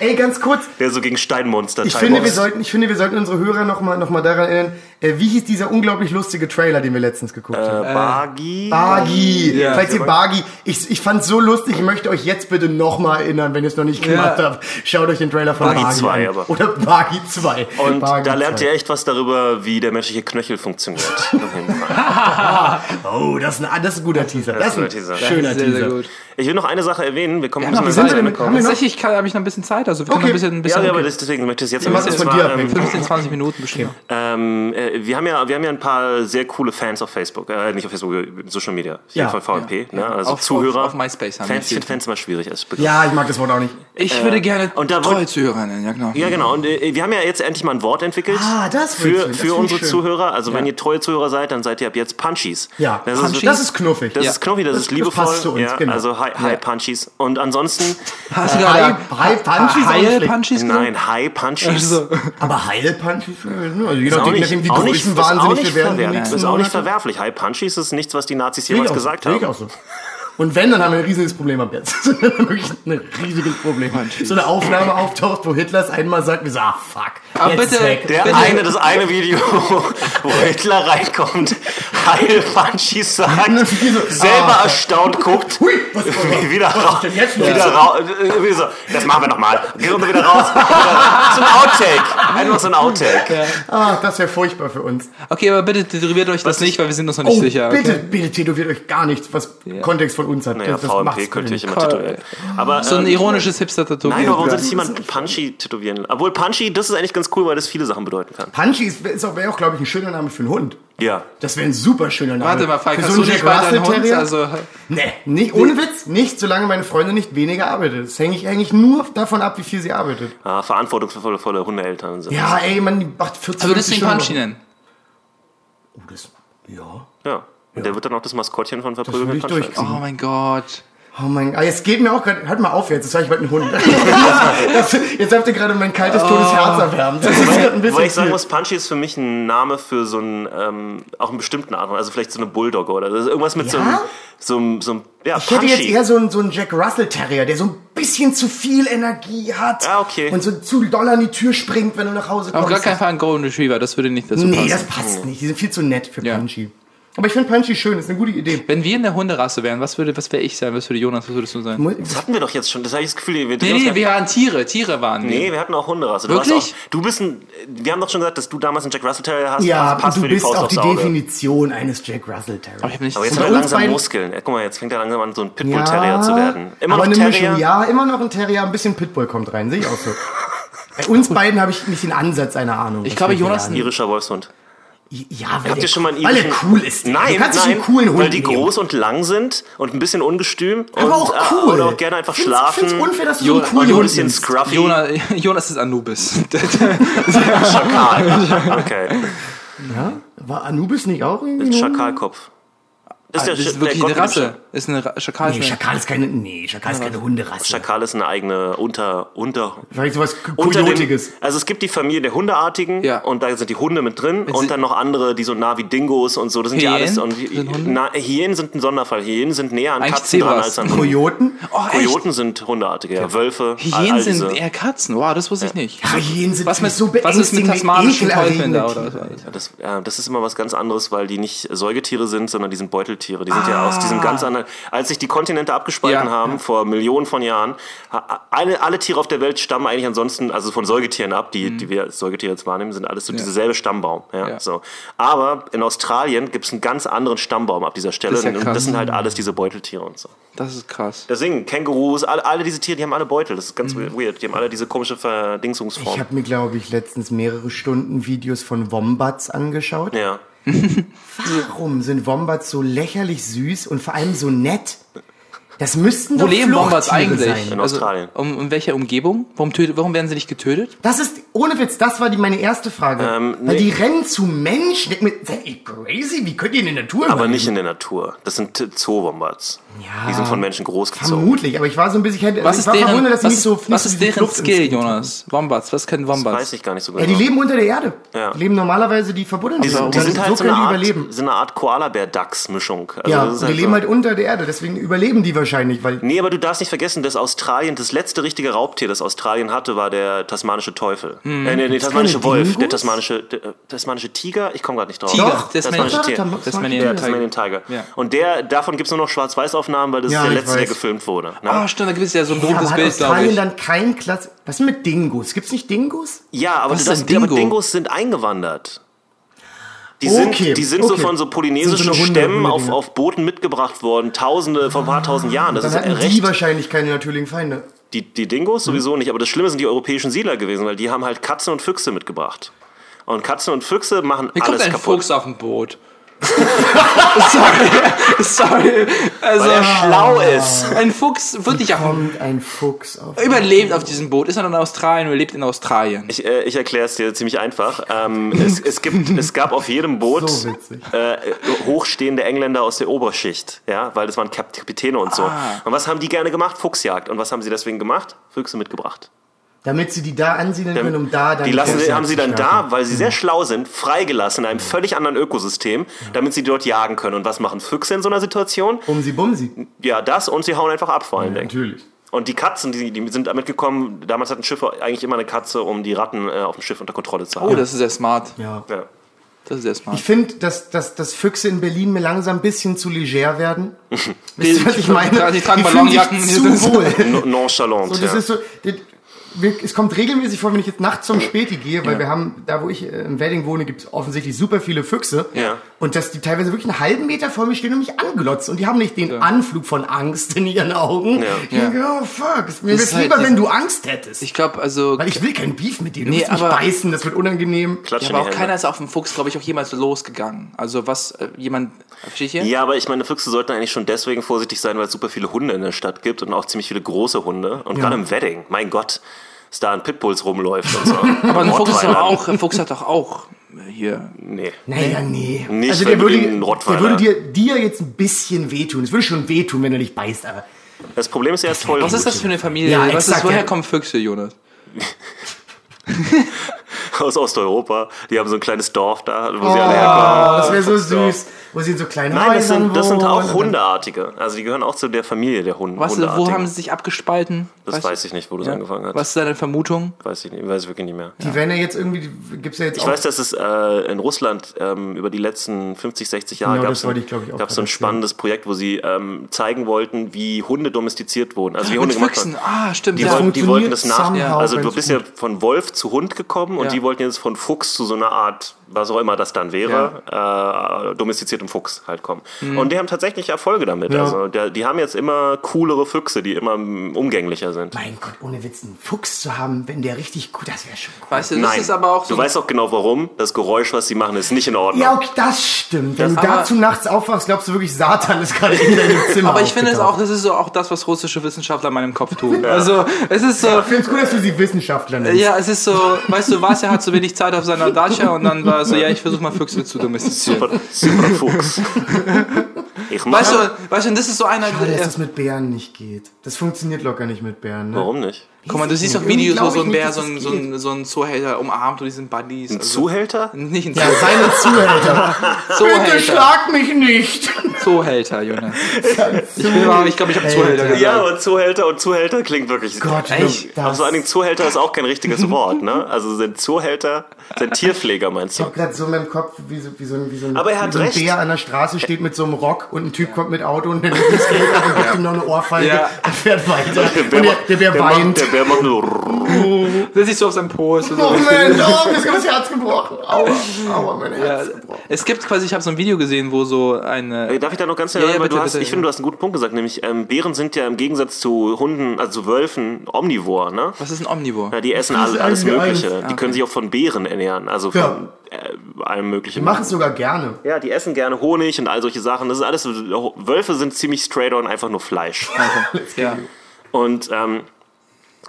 Ey, ganz kurz. Der so gegen Steinmonster Ich finde, wir sollten, ich finde, wir sollten unsere Hörer noch mal, noch mal daran erinnern, äh, wie hieß dieser unglaublich lustige Trailer, den wir letztens geguckt haben? äh, Bagi. Bagi. Ja. Falls ihr Bagi, ich, ich fand's so lustig, ich möchte euch jetzt bitte noch mal erinnern, wenn ihr es noch nicht gemacht Ja. habt. Schaut euch den Trailer von Bagi Bagi, 2 an. aber. Oder Bagi 2. Und Bagi da lernt 2. ihr echt was darüber, wie der menschliche Knöchel funktioniert. Oh, das ist, ein, das ist ein guter Teaser. Das, ein ist Teaser. ein schöner sehr, Teaser. sehr gut. Ich will noch eine Sache erwähnen. Wir kommen Ja, noch zum sind kommen. haben Tatsächlich habe ich noch ein bisschen Zeit, also wir Okay. ein bisschen, ein bisschen Ja, ja, aber deswegen möchte ich es jetzt machen es von dir zwar, abhängig. 15, 20 Minuten bestimmt. Ähm, äh, wir, haben ja, wir haben ja ein paar sehr coole Fans auf Facebook, äh, nicht auf Facebook, äh, Social Media, hier Ja. von VMP, ne? also Auf- Zuhörer. auf- auf MySpace haben Fans, ich Fans immer schwierig als Begriff. Ja, ich mag das Wort auch nicht. Ich würde gerne und da treue Zuhörer nennen, ja genau. Ja, genau. Und äh, wir haben ja jetzt endlich mal ein Wort entwickelt Ah, das für, für unsere. Zuhörer. Also wenn ihr treue Zuhörer seid, dann seid ihr ab jetzt Punchies. Ja, das ist, das ist knuffig. das Ja. ist knuffig, das, Das- ist das liebevoll. passt uns, ja, hi, hi Ja. Punchies. Und ansonsten, Hast du Hi, gerade hi, Punchies schlecht. Punchies nein, hi Punchies. Also, Aber Heilpunchies, also je nachdem, nicht, nachdem größenwahnsinnig nicht wir werden. die verwerflich. nächsten ist auch nicht verwerflich. Hi Punchies ist nichts, was die Nazis jemals gesagt sehe haben. ich auch so. Und wenn, dann haben wir ein riesiges Problem ab jetzt. Wirklich ein riesiges Problem. So eine Aufnahme auftaucht, wo Hitler es einmal sagt, wir so, ah, fuck, Aber jetzt bitte, weg. Der Bitte. eine, das eine Video, wo Hitler reinkommt, Heil Punchies sagt, selber ah, erstaunt guckt, Hui, was- wie- wieder was raus, wieder raus, wie so, das machen wir nochmal, gehen wir wieder raus, so ein Outtake, einfach so ein Outtake. Ah, das wäre furchtbar für uns. okay, aber bitte tätowiert euch das nicht, weil wir sind uns noch nicht Oh, sicher. bitte, Okay? bitte tätowiert euch gar nichts, was Kontext von uns hat. Naja, Das- VMP könnt ihr euch bitte immer tätowieren. Aber, So ein ähm, ironisches Hipster-Tattoo. Nein, aber warum soll sich jemand Punchy tätowieren? Obwohl Punchy, das ist eigentlich ganz cool, weil das viele Sachen bedeuten kann. Punchy ist, ist auch, wäre auch, glaube ich, ein schöner Name für einen Hund. Ja. Das wäre ein super schöner Name. Warte mal, Falk, für hast so du einen nicht Jack bald einen Russell Hund? Also, Nee, nicht, ohne Witz, nicht, solange meine Freundin nicht weniger arbeitet. Das hänge ich eigentlich nur davon ab, wie viel sie arbeitet. Ah, verantwortungsvolle volle Hundeeltern sind. Ja, ey, man macht 40 aber das 50 den Punchy nennen. Oh, das, ja. Ja. Und der wird dann auch das Maskottchen von Verprügeln mit durchkriegen. Oh mein Gott. Oh mein Gott, jetzt geht mir auch gerade, hört mal auf jetzt, jetzt habe ich bald einen Hund. das, jetzt habt ihr gerade mein kaltes, totes Herz erwärmt. Das ist ein bisschen Wobei ich sagen muss, Punchy ist für mich ein Name für so einen, ähm, auch einen bestimmten Art, also vielleicht so eine Bulldogge oder das ist irgendwas mit so einem, Ja? so einem, so einem, ja, Ich hätte jetzt eher so einen, so einen Jack Russell Terrier, der so ein bisschen zu viel Energie hat. Ah, okay. Und so zu doll an die Tür springt, wenn du nach Hause kommst. Auf gar keinen Fall ein Golden Retriever, das würde nicht dazu Nee, das passen. passt nicht. Die sind viel zu nett für Ja. Punchy. Aber ich finde Punchy schön, ist eine gute Idee. Wenn wir in der Hunderasse wären, was würde, was wäre ich sein? Was würde Jonas, was würdest du sein? Das hatten wir doch jetzt schon, das habe ich das Gefühl, wir Nee, nee, wir waren Tiere. Tiere waren wir. Nee, wir hatten auch Hunderasse. Du, Wirklich? Auch, du bist ein, wir haben doch schon gesagt, dass du damals einen Jack Russell Terrier hast. Ja, das passt du für die bist Faust auch die Auge. Definition eines Jack Russell Terrier. Aber ich hab nicht Aber jetzt hat er langsam Muskeln. Ja, guck mal, jetzt fängt er langsam an, so ein Pitbull-Terrier zu werden. Immer aber noch eine Terrier. Mischung, ja, immer noch ein Terrier, ein bisschen Pitbull kommt rein, sehe ich auch so. Bei uns beiden habe ich nicht den Ansatz einer Ahnung. Ich glaube, Jonas- jagen. Irischer Wolfshund. Ja, weil Habt der, ihr schon mal einen weil irischen- cool ist. Nein, du kannst nein, einen coolen Hund weil die nehmen. groß und lang sind und ein bisschen ungestüm aber und auch äh, cool. oder auch gerne einfach Find's- schlafen. Find's unfair, dass du Jo- so einen und coolen ein Hund bisschen nimmst. scruffy. Jonas, Jonas ist Anubis. Schakal. Okay. War Anubis nicht auch irgendwie? Ist ein Schakalkopf. Das das ist, ist der, wirklich der eine Rasse. Ist eine Ra Schakal. Nee, ist eine- Schakal ist keine, nee, Schakal ist keine Hunderasse. Schakal ist eine eigene Unter, Unter, Vielleicht sowas Kojotiges. also es gibt die Familie der Hundeartigen Ja. und da sind die Hunde mit drin sie- und dann noch andere, die so nah wie Dingos und so. Das sind ja alles. Hyänen Und sind Hunde? na, Hyänen sind ein Sonderfall. Hyänen sind näher an Eigentlich Katzen dran als an Hunden. Kojoten? Oh? Kojoten sind Hundeartige, ja. Wölfe. all- all Hyänen diese- sind eher Katzen. Wow, das wusste ich nicht. Ja, Hyänen sind Was mit, so was ist mit tasmanischen ekelerregend. da oder so? Das, das ist immer was ganz anderes, weil die nicht Säugetiere sind, sondern die sind Beuteltiere. Die sind ja aus diesem ganz anderen. Als sich die Kontinente abgespalten Ja, haben, ja. vor Millionen von Jahren, alle, alle Tiere auf der Welt stammen eigentlich ansonsten, also von Säugetieren ab, die, die wir als Säugetiere jetzt wahrnehmen, sind alles so dieselbe Stammbaum. Ja, Mhm. Ja. So. Aber in Australien gibt es einen ganz anderen Stammbaum ab dieser Stelle. Das ja und das sind halt alles diese Beuteltiere und so. Das ist krass. Deswegen, Kängurus, alle, alle diese Tiere, die haben alle Beutel. Das ist ganz Mhm. weird. Die haben alle diese komische Ich Verdingsungsform. habe mir, glaube ich, letztens mehrere Stunden Videos von Wombats angeschaut. Ja. Warum sind Wombats so lächerlich süß und vor allem so nett? Das müssten Wo doch leben Wombats eigentlich? Sein. In Australien. Also, um, in welcher Umgebung? Warum, tötet, warum werden sie nicht getötet? Das ist, ohne Witz, das war die, meine erste Frage. Ähm, Weil nee. die rennen zu Menschen. Seid ihr crazy? Wie könnt ihr in der Natur Aber überleben? nicht in der Natur. Das sind Zoowombats. Ja. Die sind von Menschen großgezogen. Vermutlich, aber ich war so ein bisschen, ich, Was ich ist war deren, verwundert, dass sie was, nicht so nicht was so ist deren Skill. Jonas? Wombats, was können Das Wombats? weiß ich gar nicht so genau. Ja, die leben unter der Erde. Ja. Die leben normalerweise, die verbuddeln die sich. sind, die Und sind so halt so können eine die Art, überleben. so eine Art Koala-Bär-Dachs-Mischung. Also Ja, das ist und die halt leben so, halt unter der Erde, deswegen überleben die die wahrscheinlich, weil Nee, aber du darfst nicht vergessen, dass Australien, das letzte richtige Raubtier, das Australien hatte, war der tasmanische Teufel. Äh, nee, nee, tasmanische Wolf. Der tasmanische, der, äh, tasmanische Tiger? Ich komme gerade nicht drauf. Tiger, Doch, Tasmanian- tasmanische Tiger. Der. Und der, davon gibt es nur noch Schwarz-Weiß-Aufnahmen, weil das Ja, ist der letzte, der weiß. gefilmt wurde. Ne? Ah, stimmt, da gibt es ja so ein ja, berühmtes hat Bild, glaube ich. dann kein Platz. Was ist mit Dingos? Gibt's nicht Dingos? Ja, aber, ist darfst, ein aber Dingo? Dingos sind eingewandert. Die Okay, sind, die sind so okay. von so polynesischen so Stämmen auf, auf Booten mitgebracht worden, tausende, vor ein paar tausend Jahren. Das Dann ist hatten die wahrscheinlich keine natürlichen Feinde. Die, die Dingos sowieso nicht, aber das Schlimme sind die europäischen Siedler gewesen, weil die haben halt Katzen und Füchse mitgebracht. Und Katzen und Füchse machen Wie kommt alles ein kaputt. Fuchs auf ein Boot? sorry, sorry. Also, Weil er schlau ist. ein Fuchs wird nicht auf Kommt ein Fuchs auf. überlebt auf diesem Boot, ist er in Australien oder lebt in Australien. Ich, äh, ich erkläre es dir ziemlich einfach. Ähm, es, es, gibt, es gab auf jedem Boot So äh, hochstehende Engländer aus der Oberschicht, ja, weil das waren Kap Kapitäne und so. Ah. Und was haben die gerne gemacht? Fuchsjagd. Und was haben sie deswegen gemacht? Füchse mitgebracht. Damit sie die da ansiedeln können, um da dann die lassen, Fuchsjagd haben sie dann starten. da, weil sie sehr schlau sind, freigelassen in einem völlig anderen Ökosystem, damit sie dort jagen können. Und was machen Füchse in so einer Situation? Bumsi, bumsi. Ja, das und sie hauen einfach ab vor allen Dingen. Natürlich. Und die Katzen, die, die sind damit gekommen, damals hatten Schiffe eigentlich immer eine Katze, um die Ratten äh, auf dem Schiff unter Kontrolle zu haben. Oh, das ist sehr smart. Ja. ja. Das ist sehr smart. Ich finde, dass, dass, dass Füchse in Berlin mir langsam ein bisschen zu leger werden. Wisst ihr, was ich meine? Die tragen Ballonjacken, die zu sind- wohl. No- Nonchalant. Und das ja. ist so, es kommt regelmäßig vor, wenn ich jetzt nachts zum Späti gehe, weil wir haben, da wo ich äh, im Wedding wohne, gibt es offensichtlich super viele Füchse. Ja. Und dass die teilweise wirklich einen halben Meter vor mir stehen und mich anglotzen. Und die haben nicht den Anflug von Angst in ihren Augen. Ja. Ich denke, oh fuck, es- mir wäre halt- lieber, wenn du Angst hättest. Ich glaube, also. weil ich will kein Beef mit dir. Du Nee, willst mich aber- beißen, das wird unangenehm. Klatsch Ja, aber auch Hände. keiner ist auf dem Fuchs, glaube ich, auch jemals losgegangen. Also was, äh, jemand, ihr? Ja, aber ich meine, Füchse sollten eigentlich schon deswegen vorsichtig sein, weil es super viele Hunde in der Stadt gibt und auch ziemlich viele große Hunde. Und gerade im Wedding, mein Gott, dass da ein Pitbulls rumläuft und so. Aber ein Fuchs, Rottweiler. auch, ein Fuchs hat doch auch äh, hier. Nee. Naja, nee. Nicht, also der würde, der würde dir, dir jetzt ein bisschen wehtun. Es würde schon wehtun, wenn er dich beißt, aber. Das Problem ist, er ist voll. Was ist das für eine Familie? Ja, was exakt, ist, woher ja. kommen Füchse, Jonas? Aus Osteuropa. Die haben so ein kleines Dorf da, wo Oh, sie alle herkommen. das wäre so süß. Wo sie in so kleinen Nein, das sind, das sind auch Hundeartige. Also die gehören auch zu der Familie der Hunde. Was, wo haben sie sich abgespalten? Das weiß ich nicht, wo das angefangen hat. Was ist deine Vermutung? Weiß ich nicht, weiß ich wirklich nicht mehr. Die werden ja jetzt irgendwie, gibt's ja jetzt Ich auch. weiß, dass es äh, in Russland ähm, über die letzten 50, 60 Jahre Genau, gab das es wollte ein, ich, glaub ich, auch gab's so ein spannendes Projekt, wo sie ähm, zeigen wollten, wie Hunde domestiziert wurden. Also wie Und Hunde gemacht Füchsen, wurden. ah, stimmt. Die, ja. wollten, die wollten das nach. Also du bist ja von Wolf zu Hund gekommen und Ja. die wollten jetzt von Fuchs zu so einer Art, was auch immer das dann wäre, äh, domestiziertem Fuchs halt kommen. Mhm. Und die haben tatsächlich Erfolge damit. Ja. Also der, die haben jetzt immer coolere Füchse, die immer mm, umgänglicher sind. Mein Gott, ohne Witz, einen Fuchs zu haben, wenn der richtig gut, das wäre schon cool. Weißt du, das Nein, ist aber auch so. du weißt auch genau warum. Das Geräusch, was sie machen, ist nicht in Ordnung. Ja, okay, das stimmt. Wenn Das- du dazu nachts aufwachst, glaubst du wirklich, Satan ist gerade in deinem Zimmer. aber ich finde es auch, das ist so auch das, was russische Wissenschaftler in meinem Kopf tun. Also, es ist so, Ich finde es gut, dass du sie Wissenschaftler nennst. ja, es ist so, weißt du, Vasya hat so wenig Zeit auf seiner Dacia und dann war es so, ja, ich versuche mal Füchse zu domestizieren. Super, super Fuchs. Ich. Weißt du, weißt du, und das ist so einer, Schade, dass das mit Bären nicht geht. Das funktioniert locker nicht mit Bären. Ne? Warum nicht? Guck mal, du siehst doch Videos, wo glaub so ich ein Bär so ein, so ein, so ein Zuhälter umarmt und die sind Buddies. Ein also- Zuhälter? Nicht ein Ja, seine Zuhälter. Bitte Zuhälter. schlag mich nicht. Zuhälter, Junge. Ich mal, ich glaube, ich habe Zuhälter gesagt. Ja, aber Zuhälter und Zuhälter klingt wirklich. Gott, Echt? Aber vor allen Dingen Zuhälter ist auch kein richtiges Wort, ne? Also sind Zuhälter, sind Tierpfleger, meinst ich du? habe gerade so in meinem Kopf, wie so, wie so, ein- wie so ein, Aber er wie hat so ein. Bär an der Straße steht mit so einem Rock und ein Typ kommt mit Auto und der nimmt das Geld ab und gibt ihm noch eine Ohrfeige Ja. und fährt weiter. Der und der, der Bär der weint. Macht, der Bär macht nur. Der sich so auf seinem Po So. Oh Mensch, oh, mir ist das Herz gebrochen. Aua, aua, mein Ja, Herz gebrochen. es gibt quasi, ich habe so ein Video gesehen, wo so eine. Darf ich da noch ganz schnell Ja, ja, rein, bitte, du hast, bitte, Ich finde, ja. du hast einen guten Punkt gesagt, nämlich ähm, Bären sind ja im Gegensatz zu Hunden, also zu Wölfen, omnivor, ne? Was ist ein Omnivor? Ja, die essen alles eigentlich Mögliche. alles. Die können sich auch von Beeren ernähren, also von Ja. äh, allem Möglichen. Die machen es sogar gerne. Ja, die essen gerne Honig und all solche Sachen. Das ist alles. Wölfe sind ziemlich straight on einfach nur Fleisch. Ja. Und ähm,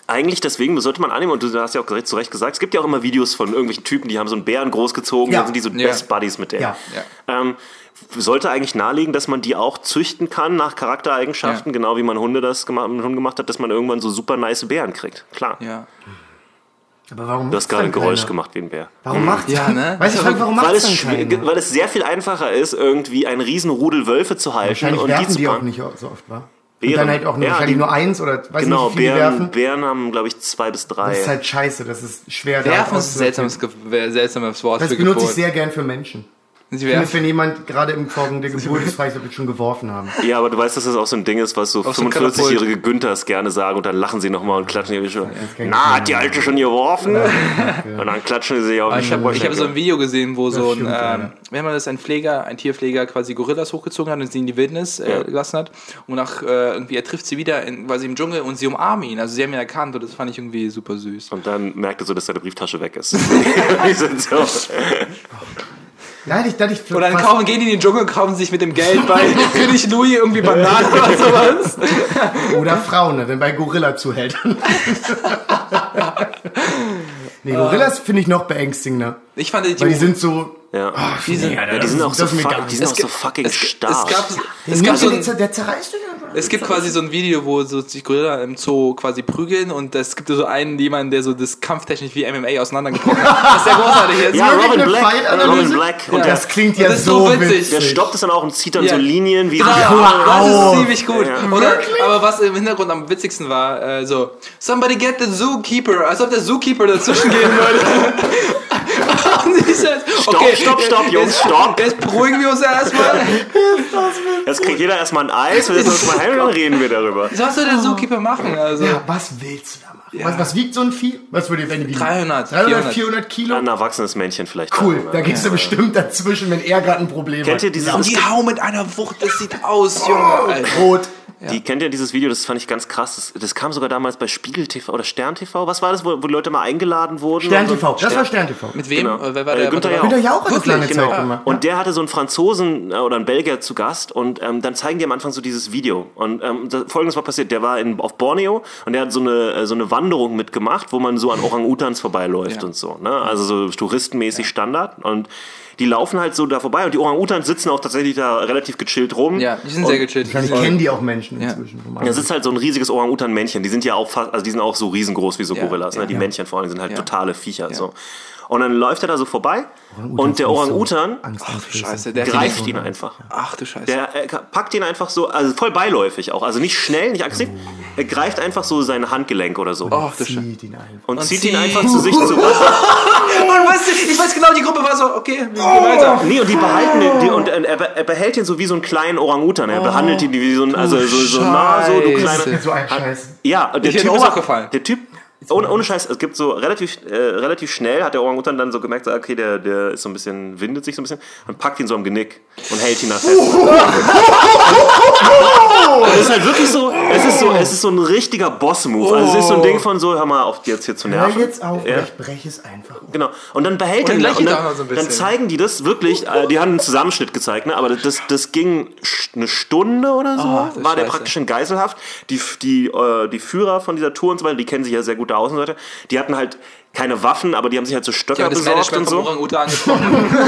eigentlich deswegen sollte man annehmen, und du hast ja auch zu Recht gesagt, es gibt ja auch immer Videos von irgendwelchen Typen, die haben so einen Bären großgezogen, Ja. dann sind die so Ja. Best Buddies mit dem. Ja. Ähm, sollte eigentlich nahelegen, dass man die auch züchten kann nach Charaktereigenschaften, Ja. genau wie man Hunde das gemacht, mit Hunden gemacht hat, dass man irgendwann so super nice Bären kriegt. Klar. Ja. Aber warum Du hast gerade ein Geräusch keiner? gemacht wie ein Bär. Warum macht's Ja, ne? Weißt du, Frank, warum Weil macht's es, weil es sehr viel einfacher ist, irgendwie ein riesen Rudel Wölfe zu halten Wahrscheinlich und die zu die auch nicht so oft, wa? Und dann halt auch nur, Ja, wahrscheinlich die- nur eins oder weiß Genau, nicht, wie viele Bären, werfen. Bären haben, glaube ich, zwei bis drei. Das ist halt scheiße, das ist schwer da Werfen ist ein seltsames, seltsames Wort Das für benutze ich sehr gern für Menschen. Sie Ich finde, werfen. wenn jemand gerade im Form der Geburt ist, frage ich, ob wir schon geworfen haben. Ja, aber du weißt, dass das auch so ein Ding ist, was so Auf so ein 45-jährige Günthers gerne sagen und dann lachen sie nochmal und klatschen irgendwie schon. Na, hat die Alte schon geworfen? Und dann klatschen sie sich auf Aber den ich habe hab so ein. Video gesehen, wo so ein, stimmt, ähm, wenn man das ein Pfleger, ein Tierpfleger quasi Gorillas hochgezogen hat und sie in die Wildnis äh, Ja. gelassen hat und nach äh, irgendwie er trifft sie wieder in, quasi im Dschungel und sie umarmen ihn. Also sie haben ihn erkannt und das fand ich irgendwie super süß. Und dann merkt er so, dass seine Brieftasche weg ist. die sind so. Hätte ich, da hätte ich Und dann kaufen, gehen die in den Dschungel und kaufen sich mit dem Geld bei König Louis irgendwie Bananen oder sowas. Oder Frauen, ne, wenn bei Gorilla zuhält. nee, Gorillas finde ich noch beängstigender. Ich fand die, Weil die sind so. Ja. die sind, ja, die sind auch so, fuck, die sind auch so fucking es, stark. es gab, es gab so der, ein, der zerreißt dich einfach. Es gibt quasi so ein Video, wo so sich Gorilla im Zoo quasi prügeln und es gibt so einen, jemanden, der so das kampftechnisch wie MMA auseinandergebrochen hat. Das ist sehr großartig jetzt. ja, Robin Black. Robin Black. Und Ja. Das klingt Und ja das ist so so witzig. witzig. der stoppt es dann auch und zieht dann Ja. so Linien wie Genau, hör das ist ziemlich gut. Ja. Oder, aber was im Hintergrund am witzigsten war, äh, so, somebody get the zookeeper, als ob der Zookeeper dazwischen gehen würde. Und so, okay, stopp, stopp, jetzt- Jungs, stopp. Jetzt beruhigen wir uns erstmal. Jetzt kriegt jeder erstmal ein Eis, wir setzen uns mal und dann reden wir darüber. Was soll der Zookeeper machen? Also, Ja, was willst du da machen? Was, was wiegt so ein Vieh? Was würde wenn die 300, 300, 400. 400 Kilo? Ein erwachsenes Männchen vielleicht. Cool, da gehst du bestimmt dazwischen, wenn er gerade ein Problem Kennt hat. ihr dieses, und die hauen mit einer Wucht, das sieht aus, Junge. Alter. Rot. die, kennt ihr dieses Video, das fand ich ganz krass. Das, das kam sogar damals bei Spiegel TV oder Stern TV. Was war das, wo, wo die Leute mal eingeladen wurden? Stern und so? TV, das war Stern TV. Mit wem? Genau. Äh, Wer war Äh, der? Günther Warte, Jauch. Günther Jauch hat lange Zeit Genau. gemacht. Und der hatte so einen Franzosen äh, oder einen Belgier zu Gast und ähm, dann zeigen die am Anfang so dieses Video. Und ähm, folgendes war passiert: Der war in, auf Borneo und der hat so eine, äh, so eine Wanderung mitgemacht, wo man so an Orang-Utans vorbeiläuft Ja. und so. Ne? Also so touristenmäßig Standard. Und die laufen halt so da vorbei und die Orang-Utans sitzen auch tatsächlich da relativ gechillt rum. Ja, die sind sehr gechillt. Wahrscheinlich kennen die auch Menschen inzwischen. Da sitzt halt so ein riesiges Orang-Utan-Männchen. Die sind ja auch fast, also die sind auch so riesengroß wie so Ja, Gorillas. Ne? ja. Die Männchen vor allem sind halt Ja. totale Viecher. So. Und dann läuft er da so vorbei und der Orang-Utan Angst Scheiße, der greift ihn einfach. Ach du Scheiße. Der äh, packt ihn einfach so, also voll beiläufig auch. Also nicht schnell, nicht aggressiv. Er greift einfach so sein Handgelenk oder so. Ach du Scheiße. Ihn und, und zieht ihn einfach zu sich zurück. Und weißt du, ich weiß genau, die Gruppe war so, okay, wir gehen weiter. Nee, und die behalten den, die, und äh, er, er behält ihn so wie so einen kleinen Orang-Utan. Er behandelt ihn wie so ein, also so, so, na, so, du kleiner. So ein Scheiß. Ja, der Ich Typ auch ist aufgefallen. Der Typ, ohne, ohne Scheiß, es gibt so relativ, äh, relativ schnell, hat der Orang-Utan dann so gemerkt, so, okay, der, der ist so ein bisschen, windet sich so ein bisschen und packt ihn so am Genick und hält ihn da fest. Es ist halt wirklich so, es ist so, es ist so ein richtiger Boss-Move. Also es ist so ein Ding von so, hör mal auf, jetzt hier zu Hör nerven. jetzt auf, Ja. ich breche es einfach. um. Genau. Und dann behält er ihn und dann, so dann zeigen die das wirklich, äh, die haben einen Zusammenschnitt gezeigt, ne? aber das, das ging eine Stunde oder so, Oh, war der Scheiße. praktisch in Geiselhaft. Die, die, äh, die Führer von dieser Tour und so weiter, die kennen sich ja sehr gut so weiter, die hatten halt keine Waffen, aber die haben sich halt so Stöcker Ja, das besorgt und so.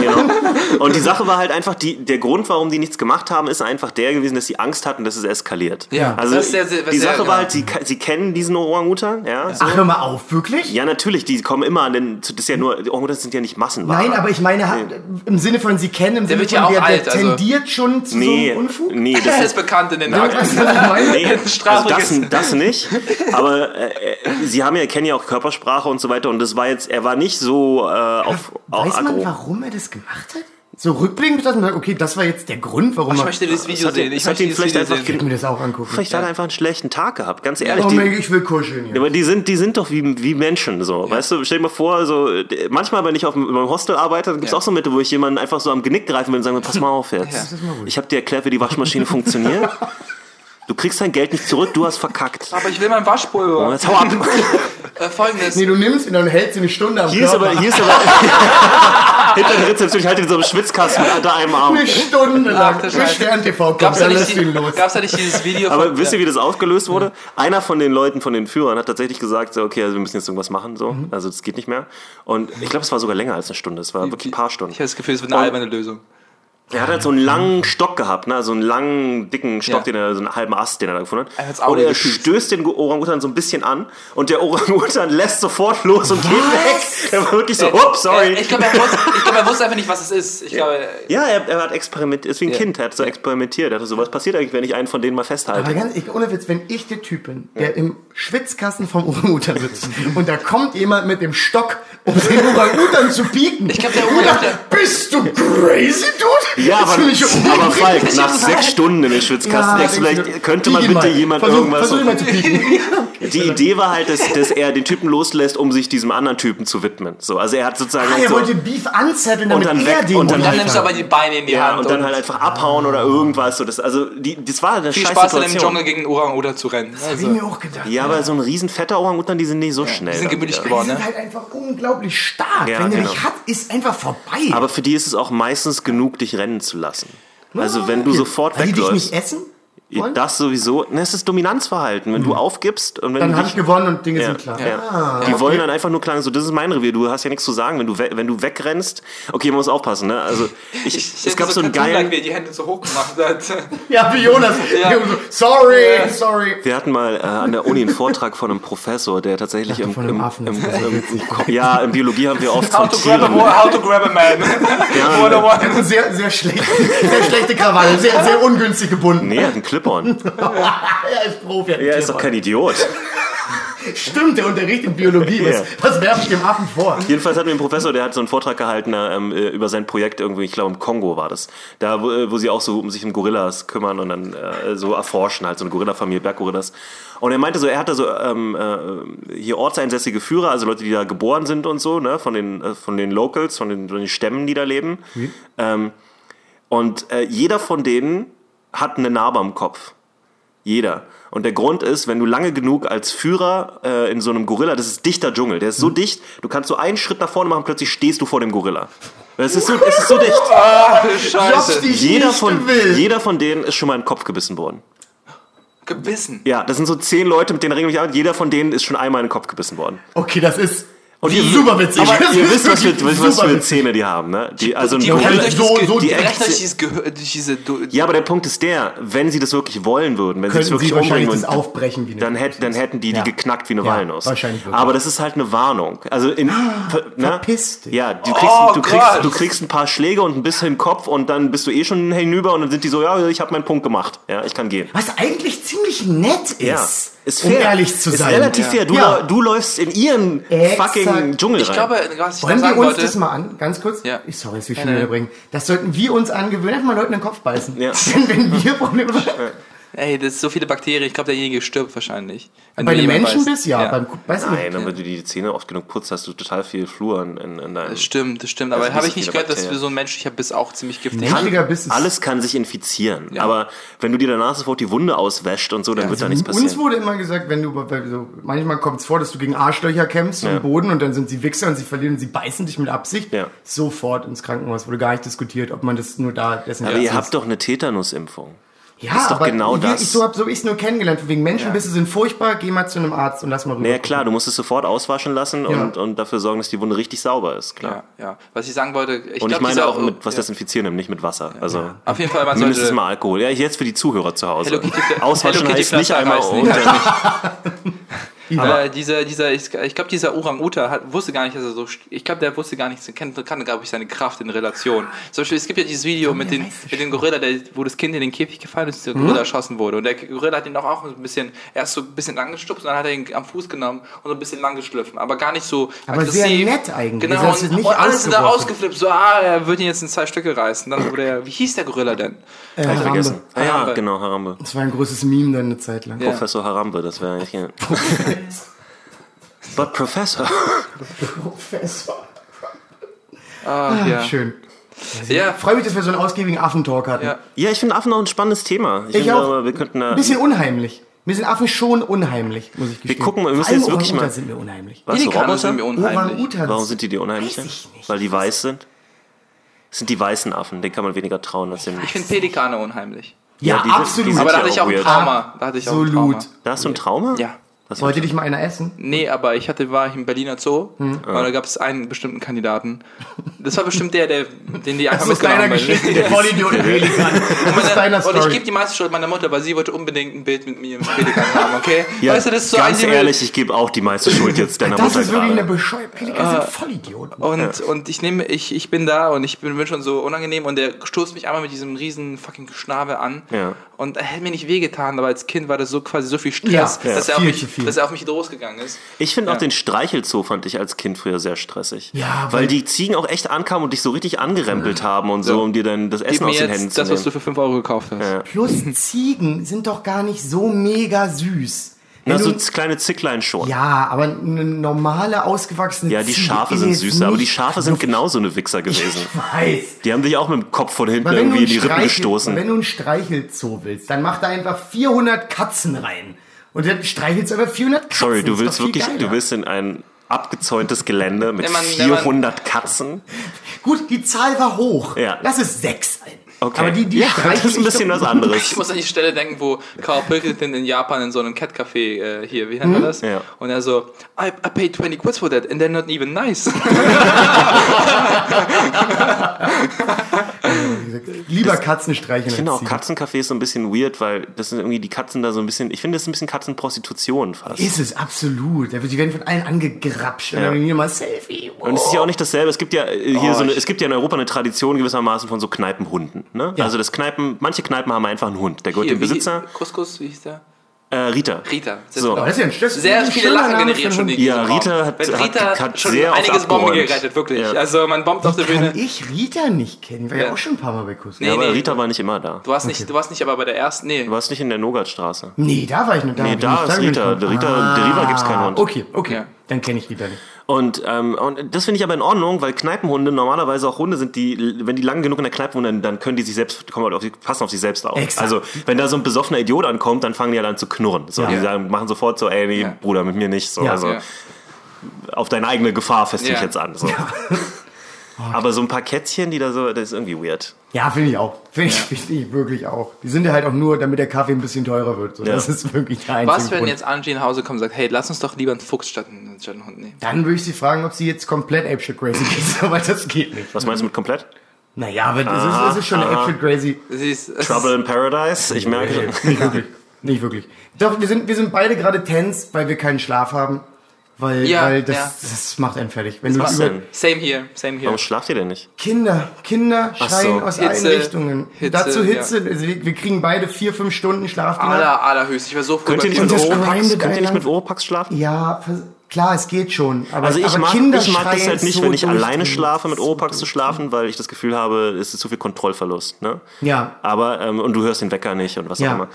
Genau. Und die Sache war halt einfach, die, der Grund, warum die nichts gemacht haben, ist einfach der gewesen, dass sie Angst hatten, dass es eskaliert. Ja, also das ist sehr, sehr- die sehr- Sache genau. war halt, sie, sie kennen diesen Orang-Utan, ja. So. Ach, hör mal auf, wirklich? Ja, natürlich, die kommen immer an den, das ist ja nur, die Orang-Utans sind ja nicht Massenware. Nein, aber ich meine, ha- im Sinne von sie kennen, im Sinne wird von ja auch der, alt, der also- tendiert schon zu Nee, so einem Unfug? nee, Das das ist ist bekannt in den meine? Nee, also das, das nicht. Aber äh, äh, sie haben ja, kennen ja auch Körpersprache und so weiter. Und das war jetzt, er war nicht so äh, auf, auf Weiß man, aggro. warum er das gemacht hat? So rückblickend, dass man sagt, okay, das war jetzt der Grund, warum Ich er... möchte das Video hat sehen. Ich möchte ihn vielleicht Video einfach sehen. Ich mir das auch angucken. Vielleicht hat er einfach einen schlechten Tag gehabt, ganz ehrlich. Oh, die, ich will kuscheln Ja, hier. aber die sind, die sind doch wie, wie Menschen, so. Weißt du, stell dir mal vor, so, äh, manchmal, wenn ich auf meinem Hostel arbeite, dann gibt's Ja. auch so Mitte, wo ich jemanden einfach so am Genick greifen will und sagen, pass mal auf jetzt. Ich habe dir erklärt, wie die Waschmaschine funktioniert. Du kriegst dein Geld nicht zurück, du hast verkackt. Aber ich will mein Waschpulver. Und jetzt hau ab. Äh, Folgendes. Nee, du nimmst ihn und hältst ihn eine Stunde am Hier ist aber, hier ist aber, hinter der Rezeption, ich halte in so einem Schwitzkasten unter einem Arm. eine Stunde lang. Bis Scheiße. Stern TV kommt, Gab's da, dann nicht lässt ihn los. gab's da nicht dieses Video Aber von... wisst ihr, wie das aufgelöst wurde? Einer von den Leuten, von den Führern, hat tatsächlich gesagt, so, okay, also wir müssen jetzt irgendwas machen, so. Also das geht nicht mehr. Und ich glaube, es war sogar länger als eine Stunde. Es war wirklich ein paar Stunden. Ich habe das Gefühl, es wird eine Und- alberne Lösung. Er hat halt so einen langen Stock gehabt, ne? so einen langen, dicken Stock, Ja. den er, so einen halben Ast, den er da gefunden Er hat's hat. Auge Und er gepiekst. stößt den Orang-Utan so ein bisschen an und der Orang-Utan lässt sofort los und geht weg. Er war wirklich so, ups, sorry. Äh, Ich glaube, er, glaub, er wusste einfach nicht, was es ist. Ich glaube, ja, er, er hat experimentiert, ist wie ein Ja. Kind, er hat so experimentiert. Er hatte so, was passiert eigentlich, wenn ich einen von denen mal festhalte? Aber ganz, ich, ohne Witz, wenn ich der Typ bin, der im Schwitzkasten vom Orang-Utan sitzt und da kommt jemand mit dem Stock, um den Orang-Utan zu pieken. Ich glaub, der Orang-Utan- Bist du crazy, Dude? Ja, Das aber, aber. Falk, nach sechs Stunden in den Schwitzkasten, du, denkst du, vielleicht könnte man bitte mal. jemand versuch, irgendwas... Versuch mal zu pieken. Die Idee war halt, dass, dass er den Typen loslässt, um sich diesem anderen Typen zu widmen. So, also er hat sozusagen Ah, er so, wollte Beef anzetteln, damit Und dann er weg- den und dann dann halt- nimmst du aber die Beine in die ja, Hand. und dann halt einfach abhauen oder irgendwas. So, das, also die, das war eine viel scheiß Spaß in dem. Dschungel gegen Orang-Utan zu rennen. Hab ich Also, mir auch gedacht. Ja, aber so ein riesen fetter Orang-Utan, die sind nicht so schnell. die sind gemütlich wieder. Die geworden, sind ne? halt einfach unglaublich stark. Ja, Wenn der genau. dich hat, ist einfach vorbei. Aber für die ist es auch meistens genug, dich rennen zu lassen. Also wenn du sofort Weil die dich wegläufst. nicht essen wollen, Das sowieso. Ne, es ist Dominanzverhalten. Wenn du aufgibst und wenn dann habe ich gewonnen und Dinge Ja, sind klar. ja. Ah, die okay. wollen dann einfach nur klar, so das ist mein Revier, du hast ja nichts zu sagen, wenn du, we wenn du wegrennst. Okay, man muss aufpassen, ne? Also ich, Ich es gab so einen Cartoon-like, geilen, wie er die Hände so hoch gemacht hat. Ja, wie Jonas. Ja. Sorry, sorry. wir hatten mal äh, an der Uni einen Vortrag von einem Professor, der tatsächlich im, im, Affen. im, im, im, ja, in Biologie haben wir oft How to, grab a, how to grab a man. Ja, 101. Sehr, sehr schlecht. Sehr schlechte Krawalle. Sehr, sehr ungünstig gebunden. nee, er hat Clip-on. er ist Profi. Er ist doch kein Idiot. Stimmt, der unterrichtet Biologie. Was, Ja. was werfe ich dem Affen vor? Jedenfalls hatten wir einen Professor, der hat so einen Vortrag gehalten ähm, äh, über sein Projekt irgendwie, ich glaube im Kongo war das. Da, wo, äh, wo sie auch so um sich um Gorillas kümmern und dann äh, so erforschen, halt so eine Gorilla-Familie, Berggorillas. Und er meinte so, er hatte so ähm, äh, hier ortseinsässige Führer, also Leute, die da geboren sind und so, ne, von den, äh, von den Locals, von den, von den Stämmen, die da leben. Ähm, und äh, jeder von denen hat eine Narbe am Kopf. Jeder. Und der Grund ist, wenn du lange genug als Führer äh, in so einem Gorilla, das ist dichter Dschungel, der ist so dicht, du kannst so einen Schritt nach vorne machen, plötzlich stehst du vor dem Gorilla. Es ist so, es ist so dicht. Jobs, Scheiße. Jeder nicht von, jeder von denen ist schon mal in den Kopf gebissen worden. Gebissen. Ja, das sind so zehn Leute, mit denen rede ich an. Jeder von denen ist schon einmal in den Kopf gebissen worden. Okay, das ist Und ihr, super witzig. Aber Das ihr wisst, was für, was für. Zähne die haben, ne? Die, also Die brechen durch, so- das, so die die brechen Ex- durch dieses Gehör, durch diese, Ja, aber der Punkt ist der, wenn sie das wirklich wollen würden, wenn sie es Könnten wirklich sie wahrscheinlich umbringen das würden, aufbrechen wie eine dann, hätt, dann hätten die Ja. die geknackt wie eine Ja, Walnuss. wahrscheinlich wirklich. Aber das ist halt eine Warnung. Also in, ne? verpiss dich. Ja, du kriegst, Oh du, kriegst, Gott. du kriegst ein paar Schläge und ein bisschen Kopf und dann bist du eh schon hinüber und dann sind die so, ja, ich habe meinen Punkt gemacht. Ja, ich kann gehen. Was eigentlich ziemlich nett ist. Ja, ist um fair. ehrlich zu ist sein. relativ fair. Du, Ja. du läufst in ihren Exakt. fucking Dschungel Ich rein. glaube, was ich Wollen wir uns wollte, das mal an, ganz kurz? Ja. Ich sorry, dass wir Ja, wieder bringen. Das sollten wir uns angewöhnen, einfach mal Leuten in den Kopf beißen. Ja. Denn wenn wir Probleme haben. Ey, das ist so viele Bakterien, ich glaube, derjenige stirbt wahrscheinlich. Wenn Bei den Menschen bist, ja. Beim, weiß ich Nein, nicht. aber wenn du die Zähne oft genug putzt, hast du total viel Flur in, in, in deinem... Das stimmt, das stimmt. Aber Also habe nicht ich nicht gehört, dass Bakterien. für so ein menschlicher Biss auch ziemlich giftig ist. Heftiger Biss ist. Alles kann sich infizieren, Ja. aber wenn du dir danach sofort die Wunde auswäscht und so, dann wird da nichts Uns passieren. wurde immer gesagt, wenn du, so, manchmal kommt es vor, dass du gegen Arschlöcher kämpfst Ja. am Boden und dann sind sie Wichser und sie verlieren und sie beißen dich mit Absicht. Ja. Sofort ins Krankenhaus. Wurde gar nicht diskutiert, ob man das nur da dessen Aber ihr habt doch eine Tetanusimpfung. Ja, ist doch aber genau ich, das. Ich, so habe so ich's nur kennengelernt. Wegen Menschenbisse sind furchtbar. Geh mal zu einem Arzt und lass mal rüber. Naja, klar, du musst es sofort auswaschen lassen Ja. und, und dafür sorgen, dass die Wunde richtig sauber ist, klar. Ja, ja. Was ich sagen wollte, ich Und ich meine auch mit was ja. desinfizieren, nicht mit Wasser. Also Auf jeden Fall, man mindestens sollte- mal Alkohol. Ja, jetzt für die Zuhörer zu Hause. Hello Kitty- Auswaschen Hello Kitty heißt nicht Flasche einmal reißen. unter. Aber dieser, dieser, ich, ich glaube, dieser Orang-Uta wusste gar nicht, dass er so, ich glaube, der wusste gar nicht, kennt, kannte, glaube ich, seine Kraft in Relation. Zum Beispiel, es gibt ja dieses Video mit, den, mit dem Gorilla, der, wo das Kind in den Käfig gefallen ist, der Gorilla erschossen wurde. Und der Gorilla hat ihn auch, auch ein bisschen, erst so ein bisschen lang gestupst und dann hat er ihn am Fuß genommen und so ein bisschen lang geschliffen. Aber gar nicht so Aber sehr nett eigentlich. Genau, Das ist und, und alle sind da ausgeflippt, so, ah, er wird ihn jetzt in zwei Stücke reißen. Dann wurde er, wie hieß der Gorilla denn? äh, Hab ich vergessen. Harambe. Ah, ja, Harambe. genau, Harambe. Das war ein großes Meme dann eine Zeit lang. Ja. Professor Harambe, das wäre eigentlich. But Professor. Professor. Ah, ja. Schön. Ja, Freue mich, dass wir so einen ausgiebigen Affentalk hatten. ja. Ja, ich finde Affen auch ein spannendes Thema. Ich finde auch. wir könnten. Ein bisschen unheimlich. Mir sind Affen schon unheimlich, muss ich gestehen. gucken mal, wir müssen jetzt wirklich mal- sind mir unheimlich. Was, Pelikane sind mir Roboter? unheimlich. Warum sind die die ich nicht. Weil die weiß sind? Das sind die weißen Affen, denen kann man weniger trauen als den. Ich finde Pelikane unheimlich. Ja, die sind- absolut. die sind Aber da ja hatte ich auch ein. Trauma. Da hatte ich auch ein Absolut. Trauma. Da hast du ein Trauma? Ja. Was Wollte dich mal einer essen? Nee, aber ich hatte, war ich im Berliner Zoo Hm. und da gab es einen bestimmten Kandidaten. Das war bestimmt der, der den die einfach Das ist deiner mitgenommen haben. Geschichte, der Vollidiot im Pelikan. Das ist deiner Und ich gebe die meiste Schuld meiner Mutter, weil sie wollte unbedingt ein Bild mit mir im Pelikan haben, okay? Ja, weißt du, das ist so ganz ein ehrlich, ich gebe auch die meiste Schuld jetzt deiner Das Mutter ist wirklich eine gerade. bescheuerte Pelikan sind Vollidioten. Und, und ich nehme, ich, ich bin da und ich bin, bin schon so unangenehm und der stoßt mich einmal mit diesem riesen fucking Schnabel an. Ja. Und er hätte mir nicht wehgetan, aber als Kind war das so quasi so viel Ja, Stress, ja. dass, er Viel mich, zu viel. dass er auf mich losgegangen ist. Ich finde auch Ja. den Streichelzoo fand ich als Kind früher sehr stressig. Ja, weil weil- die Ziegen auch echt ankamen und dich so richtig angerempelt haben und so, So. um dir dann das Essen aus den Händen zu das, was du nehmen. für 5 Euro gekauft hast. Plus Ziegen sind doch gar nicht so mega süß. Na, so kleine Zicklein schon. ja, aber eine normale, ausgewachsene Ja, die Ziege Schafe sind süßer, aber die Schafe sind genauso eine Wichser gewesen. weiß. Die haben dich auch mit dem Kopf von hinten Aber wenn du, irgendwie in die Rippen Streichel, gestoßen. wenn du ein Streichelzoo willst, dann mach da einfach 400 Katzen rein. Und dann streichelst du einfach 400 Katzen. Sorry, du willst wirklich, geiler. du willst in ein abgezäuntes Gelände mit Wenn man- wenn man- 400 Katzen. Gut, die Zahl war hoch. Ja. Lass es sechs sein. Okay. Aber die, die ja, das ist ein ich bisschen was anderes. Ich muss an die Stelle denken, wo Carl Pilkington in Japan in so einem Cat-Café äh, hier, wie nennt man das? Ja. Und er so, I, I paid 20 quid for that and they're not even nice. Lieber Katzen streicheln. Ich finde auch. Katzencafés so ein bisschen weird, weil das sind irgendwie die Katzen da so ein bisschen, ich finde das ist ein bisschen Katzenprostitution fast. Ist es, absolut. Die werden von allen angegrapscht. Und Ja. dann hier mal Selfie. Und es ist ja auch nicht dasselbe. Es gibt ja äh, hier Oh, so eine, es gibt ja in Europa eine Tradition gewissermaßen von so Kneipenhunden. Ne? Ja. Also das Kneipen, manche Kneipen haben einfach einen Hund. Der gehört dem Besitzer. Couscous, wie hieß der? Äh, Rita. Rita. Sehr, So. Das ist ja ein- das ist sehr viele Lachen generiert schon in Ja. Rita hat- Wenn hat- Rita hat schon sehr einiges Bomben gerettet, wirklich. Ja. Also man bombt auf der Kann Bühne. ich Rita nicht kennen? Ich war ja, Ja. auch schon ein paar Mal bei Kuss. Nee, Ja, aber nee. Rita war nicht immer da. Du warst nicht, du warst nicht aber bei der ersten, nee. Du warst nicht in der Nogatstraße. Nee, da war ich noch. Da Nee, da ist Rita. noch- Rita- der Riva gibt's keinen Hund. Okay, okay. Ja. Dann kenne ich Rita nicht. Und, ähm, und das finde ich aber in Ordnung, weil Kneipenhunde normalerweise auch Hunde sind, die, wenn die lang genug in der Kneipe wohnen, dann können die sich selbst, kommen halt auf die, passen auf sich selbst auf. Exakt. Also, wenn da so ein besoffener Idiot ankommt, dann fangen die halt an zu knurren. So, Ja. Die sagen, machen sofort so, ey, nee, Ja. Bruder, mit mir nicht. So, Ja. also, Ja. auf deine eigene Gefahr feste ich jetzt an. So. Aber so ein paar Kätzchen, die da so, das ist irgendwie weird. Ja, finde ich auch. Finde ich, finde ich wirklich auch. Die sind ja halt auch nur, damit der Kaffee ein bisschen teurer wird. So, Ja. Das ist wirklich der einzige Was, wenn Grund. jetzt Angie nach Hause kommt und sagt, hey, lass uns doch lieber einen Fuchs statt einen, statt einen Hund nehmen. Dann würde ich sie fragen, ob sie jetzt komplett Apeshit Crazy ist, aber das geht nicht. Was meinst du mit komplett? Naja, aber das ist, das ist schon Apeshit Crazy. Sie ist, Trouble in Paradise? Ich merke schon. Nicht wirklich. Nicht wirklich. Doch, wir sind, wir sind beide gerade tense, weil wir keinen Schlaf haben. Weil, Ja, weil das, ja. das macht einen fertig. Wenn du Was über denn? Same here, same here. Warum schlaft ihr denn nicht? Kinder, Kinder Ach schreien so. aus Hitze, allen Richtungen. Hitze, Dazu ja. Hitze. Also wir, wir kriegen beide vier, fünf Stunden Schlaf. Aller, allerhöchst. Ich war so froh. Könnt ihr nicht mit das Oropax, grindet könnt ihr nicht einen. mit Oropax schlafen? Ja, klar, es geht schon. Aber, Also ich aber mag, Kinder ich mag das halt nicht, so wenn ich alleine schlafe, mit So Oropax zu schlafen, weil ich das Gefühl habe, es ist zu viel Kontrollverlust. Ne? Ja. Aber, ähm, und du hörst den Wecker nicht und was Ja. auch immer.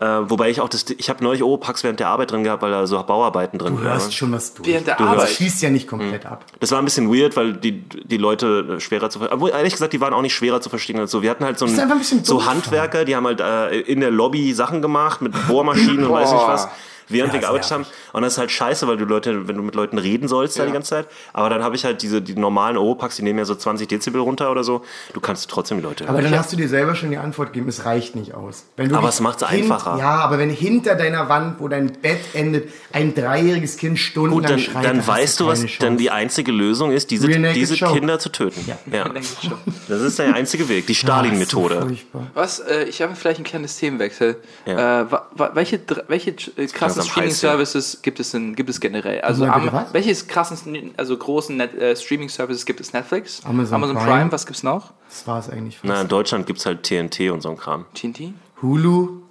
Äh, wobei ich auch das, ich habe neulich Oropax während der Arbeit drin gehabt, weil da so Bauarbeiten drin Du hörst waren. schon was durch. Während der Du Arbeit. Das schließt ja nicht komplett ab. Das war ein bisschen weird, weil die, die Leute äh, schwerer zu verstehen, ehrlich gesagt, die waren auch nicht schwerer zu verstehen als so. Wir hatten halt so, ein bisschen so. Handwerker, die haben halt äh, in der Lobby Sachen gemacht mit Bohrmaschinen und weiß nicht was. Während Ja, wir gearbeitet haben. Und das ist halt scheiße, weil du Leute, wenn du mit Leuten reden sollst da Ja. die ganze Zeit. Aber dann habe ich halt diese die normalen Oropax, die nehmen ja so 20 Dezibel runter oder so. Du kannst trotzdem die Leute Aber hören. dann hast du dir selber schon die Antwort gegeben, es reicht nicht aus. Wenn du Aber es macht's hint- einfacher. Ja, aber wenn hinter deiner Wand, wo dein Bett endet, ein dreijähriges Kind stundenlang Gut, dann, schreit, dann hast weißt du, was dann Chance. die einzige Lösung ist, diese, diese. Kinder zu töten. Ja. Ja. Das ist der einzige Weg, die Stalin-Methode. Was, äh, ich habe vielleicht ein kleines Themenwechsel. Ja. Äh, welche welche äh, krassen. Streaming-Services gibt es denn, gibt es generell? Also, am, was? welche krassen, also großen äh, Streaming-Services gibt es? Netflix? Amazon Prime. Prime. was gibt's noch? Das war es eigentlich fast. Na, in Deutschland gibt's halt TNT und so ein Kram. TNT? Hulu,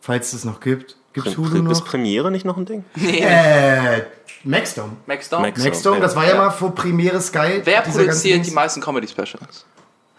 falls es noch gibt. Gibt es Hulu Ist? Premiere nicht noch ein Ding? Nee. Äh, Maxdome. Maxdome? Maxdome, ja. das war ja mal vor Premiere Sky. Wer produziert die meisten Comedy-Specials?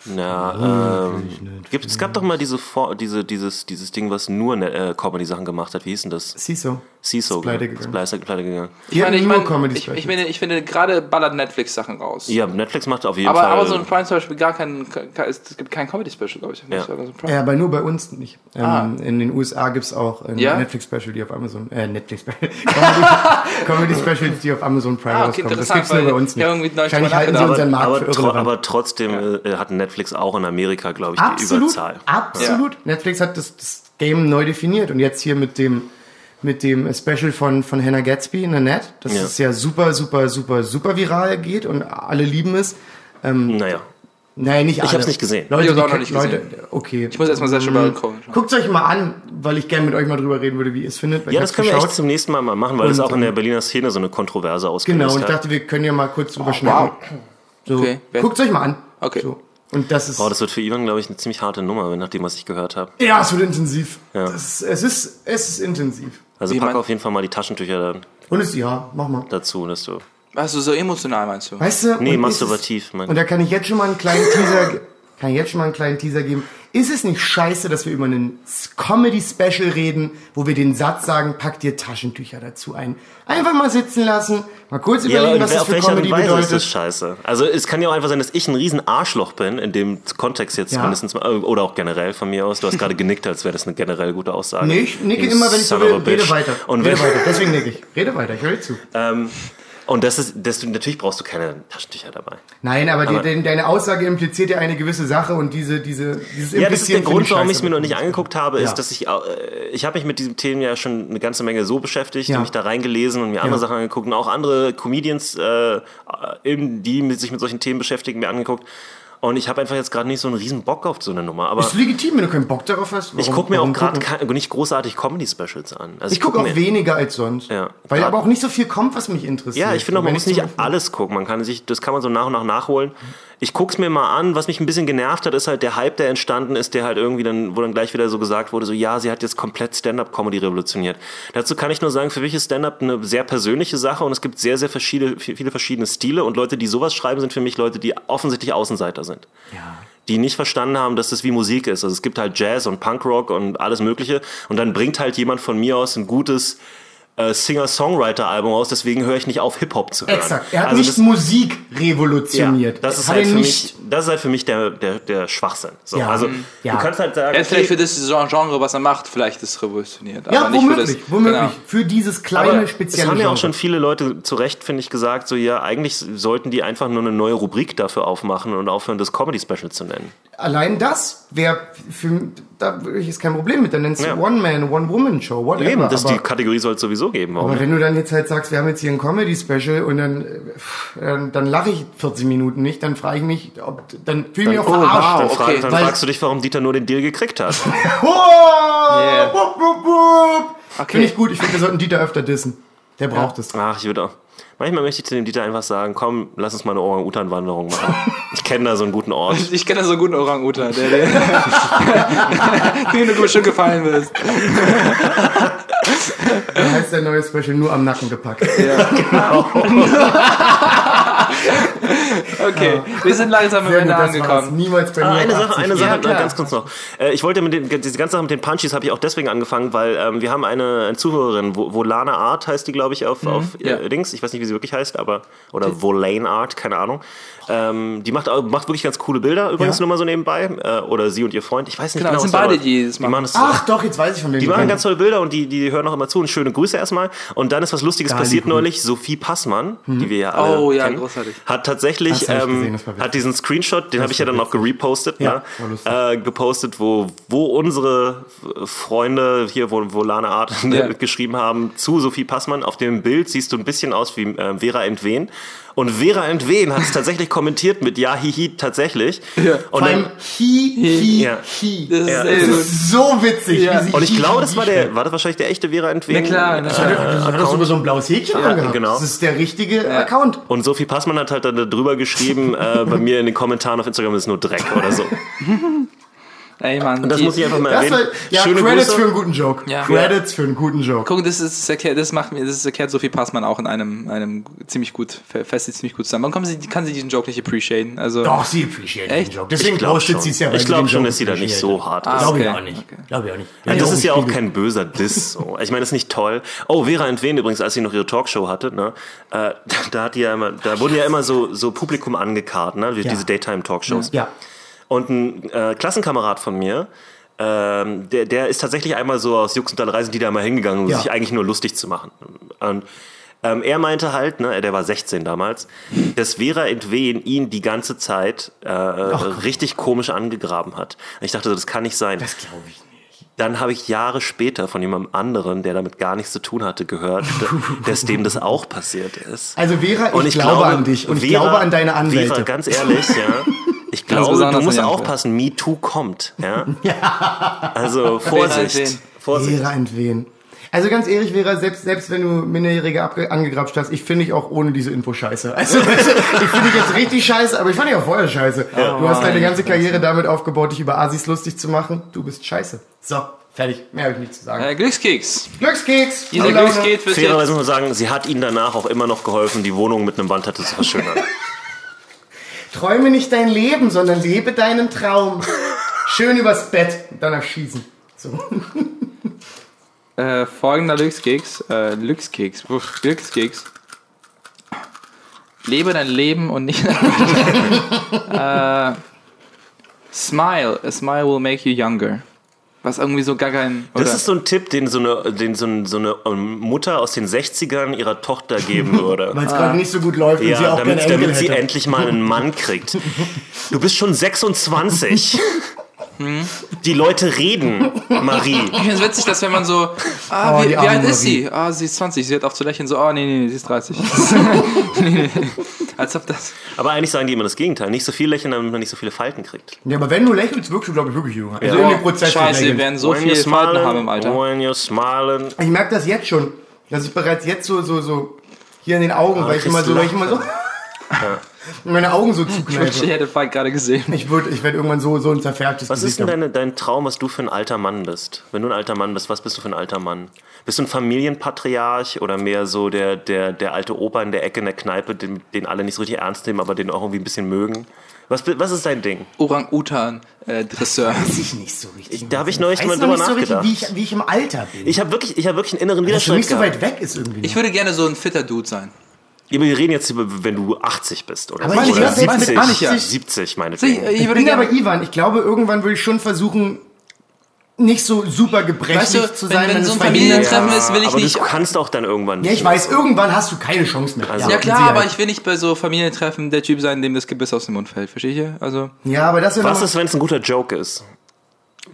Na, ähm, gibt, es gab doch mal diese, For diese dieses, dieses Ding, was nur ne, äh, Comedy-Sachen gemacht hat. Wie hieß denn das? CISO. CISO. Ist pleite gegangen. Ist pleite, pleite gegangen. Die hatten ich, nur meine, Comedy ich, ich, meine, ich finde, gerade ballert Netflix Sachen raus. Ja, Netflix macht auf jeden Aber Fall. Amazon Prime zum Beispiel gar keinen, ke- es gibt kein Comedy-Special, glaube ich. Ja. Ja, aber nur bei uns nicht. Ähm, Ah. In den USA gibt's auch ein Ja? Netflix-Special, die auf Amazon, äh, Netflix-Special, Comedy-Specials, die auf Amazon Prime Ah, okay, rauskommen. Das interessant, gibt's nur bei uns ich nicht. hab irgendwie Wahrscheinlich halten sie unseren Markt aber, für irrelevant. aber trotzdem äh, hat Netflix auch in Amerika, glaube ich, die absolut, Überzahl. absolut. Netflix hat das, das Game neu definiert und jetzt hier mit dem mit dem Special von, von Hannah Gatsby in der Net. Das Ja. ist ja super, super, super, super viral geht und alle lieben es. Naja. Nein, nicht alle. hab's nicht gesehen. Leute, Ich hab's die auch noch ke- nicht Leute, gesehen. okay. Ich muss erstmal Sascha Baron Cohen schauen. Guckt euch mal an, weil ich gerne mit euch mal drüber reden würde, wie ihr es findet. Ja, ich das können wir geschaut. echt zum nächsten Mal mal machen, weil es auch in der ähm, Berliner Szene so eine Kontroverse ausgelöst Genau, und ich dachte, wir können ja mal kurz drüber schnacken. So, Okay, wer- guckt euch mal an. Okay. So. Und das ist. Oh, das wird für Ivan, glaube ich, eine ziemlich harte Nummer, nachdem, was ich gehört habe. ja, es wird intensiv. Ja. Das ist, es, ist, es ist intensiv. Also Wie pack auf jeden Fall mal die Taschentücher dann Und es, ja, mach mal. dazu, dass du. Also so emotional meinst du? Weißt du? Nee, ist masturbativ, mein- Und da kann ich jetzt schon mal einen kleinen Teaser, kann ich jetzt schon mal einen kleinen Teaser geben. Ist es nicht scheiße, dass wir über einen Comedy-Special reden, wo wir den Satz sagen, pack dir Taschentücher dazu ein? Einfach mal sitzen lassen, mal kurz Ja, überlegen, aber was das für Comedy Weise ist das bedeutet. scheiße? Also es kann ja auch einfach sein, dass ich ein riesen Arschloch bin, in dem Kontext jetzt Ja. mindestens mal, äh, oder auch generell von mir aus. Du hast gerade genickt, als wäre das eine generell gute Aussage. Nee, ich nicke immer, wenn ich so will. Rede weiter. Und Rede weiter. Deswegen nicke ich. Rede weiter, ich höre zu. ähm, und das ist, das, natürlich brauchst du keine Taschentücher dabei. Nein, aber, Aber- die, de, deine Aussage impliziert ja eine gewisse Sache und diese, diese, dieses Ja, das ist der Grund, warum ich es mir noch nicht angeguckt habe, ist, Ja. dass ich, äh, ich habe mich mit diesem Thema ja schon eine ganze Menge so beschäftigt, Ja. mich da reingelesen und mir andere Ja. Sachen angeguckt und auch andere Comedians, äh, eben, die sich mit solchen Themen beschäftigen, mir angeguckt. Und ich habe einfach jetzt gerade nicht so einen riesen Bock auf so eine Nummer. Aber Ist legitim, wenn du keinen Bock darauf hast. ich Warum- gucke mir auch gerade nicht großartig Comedy-Specials an. Also Ich gucke guck auch weniger als sonst. Ja. Weil Grad- aber auch nicht so viel kommt, was mich interessiert. Ja, ich finde auch, man muss nicht alles gucken. Man kann sich, das kann man so nach und nach nachholen. Ich guck's mir mal an. Was mich ein bisschen genervt hat, ist halt der Hype, der entstanden ist, der halt irgendwie dann, wo dann gleich wieder so gesagt wurde, so ja, sie hat jetzt komplett Stand-up-Comedy revolutioniert. Dazu kann ich nur sagen, für mich ist Stand-up eine sehr persönliche Sache und es gibt sehr, sehr verschiedene, viele verschiedene Stile und Leute, die sowas schreiben, sind für mich Leute, die offensichtlich Außenseiter sind. Die nicht verstanden haben, dass das wie Musik ist. Also es gibt halt Jazz und Punkrock und alles Mögliche. Und dann bringt halt jemand von mir aus ein gutes Singer-Songwriter-Album aus, deswegen höre ich nicht auf, Hip-Hop zu hören. Exakt. Er hat Also nicht das- Musik ja, revolutioniert. das ist halt für nicht. mich, das ist halt für mich der, der, der Schwachsinn. So, Ja. also Ja. du kannst halt sagen, Er ist vielleicht für das Genre, was er macht, vielleicht ist revolutioniert. Ja, aber nicht für womöglich, das, womöglich. Genau. Für dieses kleine, aber spezielle es haben ja auch schon viele Leute zu Recht, finde ich, gesagt, so ja, eigentlich sollten die einfach nur eine neue Rubrik dafür aufmachen und aufhören, das Comedy-Special zu nennen. Allein das wäre für da würde ich jetzt kein Problem mit. Dann nennst du Ja. One-Man, One-Woman-Show, whatever. Eben, das aber, die Kategorie soll es sowieso geben. Warum aber wenn du dann jetzt halt sagst, wir haben jetzt hier ein Comedy-Special und dann, äh, dann, dann lache ich 40 Minuten nicht, dann frage ich mich, ob, dann fühle ich mich auch oh, verarscht. Dann, wow. frag, okay, dann weil- fragst du dich, warum Dieter nur den Deal gekriegt hat. Oh, Yeah. wupp, wupp. Okay. Finde ich gut. Ich finde, wir sollten Dieter öfter dissen. Der braucht es. Ach, ich würde auch. Manchmal möchte ich zu dem Dieter einfach sagen, komm, lass uns mal eine Orang-Utan-Wanderung machen. Ich kenne da so einen guten Ort. Ich kenne so einen guten Orang-Utan, der, der den du bestimmt gefallen wirst. Da heißt der neue Special nur am Nacken gepackt. Okay, wir sind langsam am Ende gut, angekommen. Niemals bei mir. Ah, eine Sache, 80 eine. Sache, Ja, ganz kurz noch. Äh, ich wollte mit den, diese ganze Sache mit den Punchies habe ich auch deswegen angefangen, weil ähm, wir haben eine, eine Zuhörerin, Wo- Volana Art heißt die, glaube ich, auf, auf ja. äh, Dings. Ich weiß nicht, wie sie wirklich heißt, aber oder Volane Art, keine Ahnung. Ähm, die macht, auch- macht wirklich ganz coole Bilder, übrigens Ja. nur mal so nebenbei. Äh, oder sie und ihr Freund. Ich weiß nicht Genau, genau. das sind beide, die das die machen. machen das. Ach doch, jetzt weiß ich von wem Die machen ganz tolle Bilder und die, die hören auch immer zu. Und schöne Grüße erstmal. Und dann ist was Lustiges Da passiert neulich. Sophie Passmann, die wir ja alle Oh, ja, kennen, großartig. hat tatsächlich Das hab ich ähm, gesehen, hat diesen Screenshot, den habe ich ja dann auch gerepostet, Ja, ne? äh, gepostet, wo, wo unsere Freunde hier, wo, wo Lana Art Ja. geschrieben haben, zu Sophie Passmann. Auf dem Bild siehst du ein bisschen aus wie äh, Vera Entwen. Und Vera Entwen hat es tatsächlich kommentiert mit Ja, hihi, tatsächlich. Ja. Und Vor allem dann, he, he, Ja. he. Das ist Ja. sehr Das ist so witzig. Ja. wie sie und ich glaube, das war der, war das wahrscheinlich der echte Vera Entwen? Na klar, na äh, klar. Das hat doch sogar so ein blaues Häkchen Ja, angehabt. genau. Das ist der richtige Account. Und Sophie Passmann hat halt dann drüber geschrieben, äh, bei mir in den Kommentaren auf Instagram ist nur Dreck oder so. Ey, Mann. Und das die- muss ich einfach mal Das erwähnen. war, ja, Schöne Credits Grüße. für einen guten Joke. Ja. Credits für einen guten Joke. Guck, das ist das erklärt, das macht mir, das ist erklärt Sophie Passmann auch in einem, einem ziemlich gut, fest ziemlich gut zusammen. Warum kann sie, kann sie diesen Joke nicht appreciaten? Also, Doch, sie appreciate Echt? den Joke. Deswegen Ich glaube postet schon, sie es ja. ich sie glaub den schon dass sie da nicht so hart ist. Ah, Glaube ich auch nicht. Okay. Glaube ich auch nicht. Also das Ja, ist ja auch kein böser Diss. So. Ich meine, das ist nicht toll. Oh, Vera Entwen übrigens, als sie noch ihre Talkshow hatte, ne, äh, da hat die ja immer, da wurden ja immer so, so Publikum angekarrt, ne, Ja. diese Daytime-Talkshows. Ja. Und ein äh, Klassenkamerad von mir, ähm, der, der ist tatsächlich einmal so aus Jux und sind die da mal hingegangen, um Ja. sich eigentlich nur lustig zu machen. Und ähm, er meinte halt, ne, der war 16 damals, dass Vera Entwen ihn die ganze Zeit äh, richtig komisch angegraben hat. Und ich dachte, so, das kann nicht sein. Das glaube ich nicht. dann habe ich Jahre später von jemandem anderen, der damit gar nichts zu tun hatte, gehört, dass dem das auch passiert ist. Also Vera, ich, Und glaube, an dich und ich Vera- glaube an deine Anwälte. Vera, ganz ehrlich, ja. Ich glaube, besonders du musst aufpassen, MeToo kommt. Ja? Also Vorsicht. Vorsicht. Vera entwen. Also ganz ehrlich, Vera, selbst, selbst wenn du Minderjährige angegrapscht hast, ich finde dich auch ohne diese Info scheiße. Also ich finde dich jetzt richtig scheiße, aber ich fand dich auch vorher scheiße. du hast deine ganze Karriere damit aufgebaut, dich über Asis lustig zu machen. Du bist scheiße. So, fertig. Mehr habe ich nicht zu sagen. Äh, Glückskeks. Glückskeks! Dieser. Glückskeks wird Fairerweise muss man sagen, sie hat ihnen danach auch immer noch geholfen, die Wohnung mit einem Wandtattoo zu verschönern. Träume nicht dein Leben, sondern lebe deinen Traum. Schön übers Bett und danach schießen. So. Äh, folgender Glückskeks. Äh, Glückskeks. Glückskeks. Lebe dein Leben und nicht äh, Smile. A smile will make you younger. Was irgendwie so gar kein... Das oder- ist so ein Tipp, den so eine, den so, ein, so eine ähm, Mutter aus den 60ern ihrer Tochter geben würde. Weil es gerade nicht so gut läuft und sie Ja, auch damit, damit sie endlich mal einen Mann kriegt. Du bist schon 26. Die Leute reden, Marie. Ich finde es witzig, dass wenn man so, ah, Oh, wie, wie alt ist Marie. sie? Ah, sie ist 20. Sie hört auf zu lächeln, so, oh, nee, nee, nee, sie ist 30. nee, nee. Als ob das... Aber eigentlich sagen die immer das Gegenteil. Nicht so viel lächeln, damit man nicht so viele Falten kriegt. Ja, aber wenn du lächelst, wirkst du, glaube ich, wirklich jünger. Also Oh, in dem Prozess scheiße, wir werden so When viel you're Falten haben im Alter. When you're smiling. Ich merke das jetzt schon, dass ich bereits jetzt so, so, so hier in den Augen, Ah, weil ich immer so, weil ich immer so, meine Augen so Ich zukneife. hätte Falk gerade gesehen. Ich würde, ich werde irgendwann so, so ein zerfärbtes Was ist Gesicht denn haben. deine, dein Traum, was du für ein alter Mann bist? Wenn du ein alter Mann bist, was bist du für ein alter Mann? Bist du ein Familienpatriarch oder mehr so der, der, der alte Opa in der Ecke in der Kneipe, den, den alle nicht so richtig ernst nehmen, aber den auch irgendwie ein bisschen mögen? Was, was ist dein Ding? Orang-Utan-Dresseur. Weiß ich nicht so richtig. Da habe ich neulich mal drüber nicht so richtig, wie ich, wie ich im Alter bin. Ich habe wirklich, ich hab wirklich einen inneren das ist für Widerstand mich so weit weg ist irgendwie. Ich würde gerne so ein fitter Dude sein. Ja, wir reden jetzt über, wenn du 80 bist oder, Aber so. ich oder glaub, selbst mit 70, 80 70 Ich, meinetwegen. ich ich würde bin gerne... aber Ivan. Ich glaube, irgendwann würde ich schon versuchen, nicht so super gebrechlich Weißt du, zu wenn- sein, wenn es so ein. Familientreffen ist, will ich aber nicht- du kannst auch dann irgendwann Ja, ich weiß, irgendwann hast du keine Chance mehr. Also- Ja klar, aber ich will nicht bei so Familientreffen der Typ sein, dem das Gebiss aus dem Mund fällt. Versteht ihr? Also, Ja, aber das Was ist, wenn es ein guter Joke ist?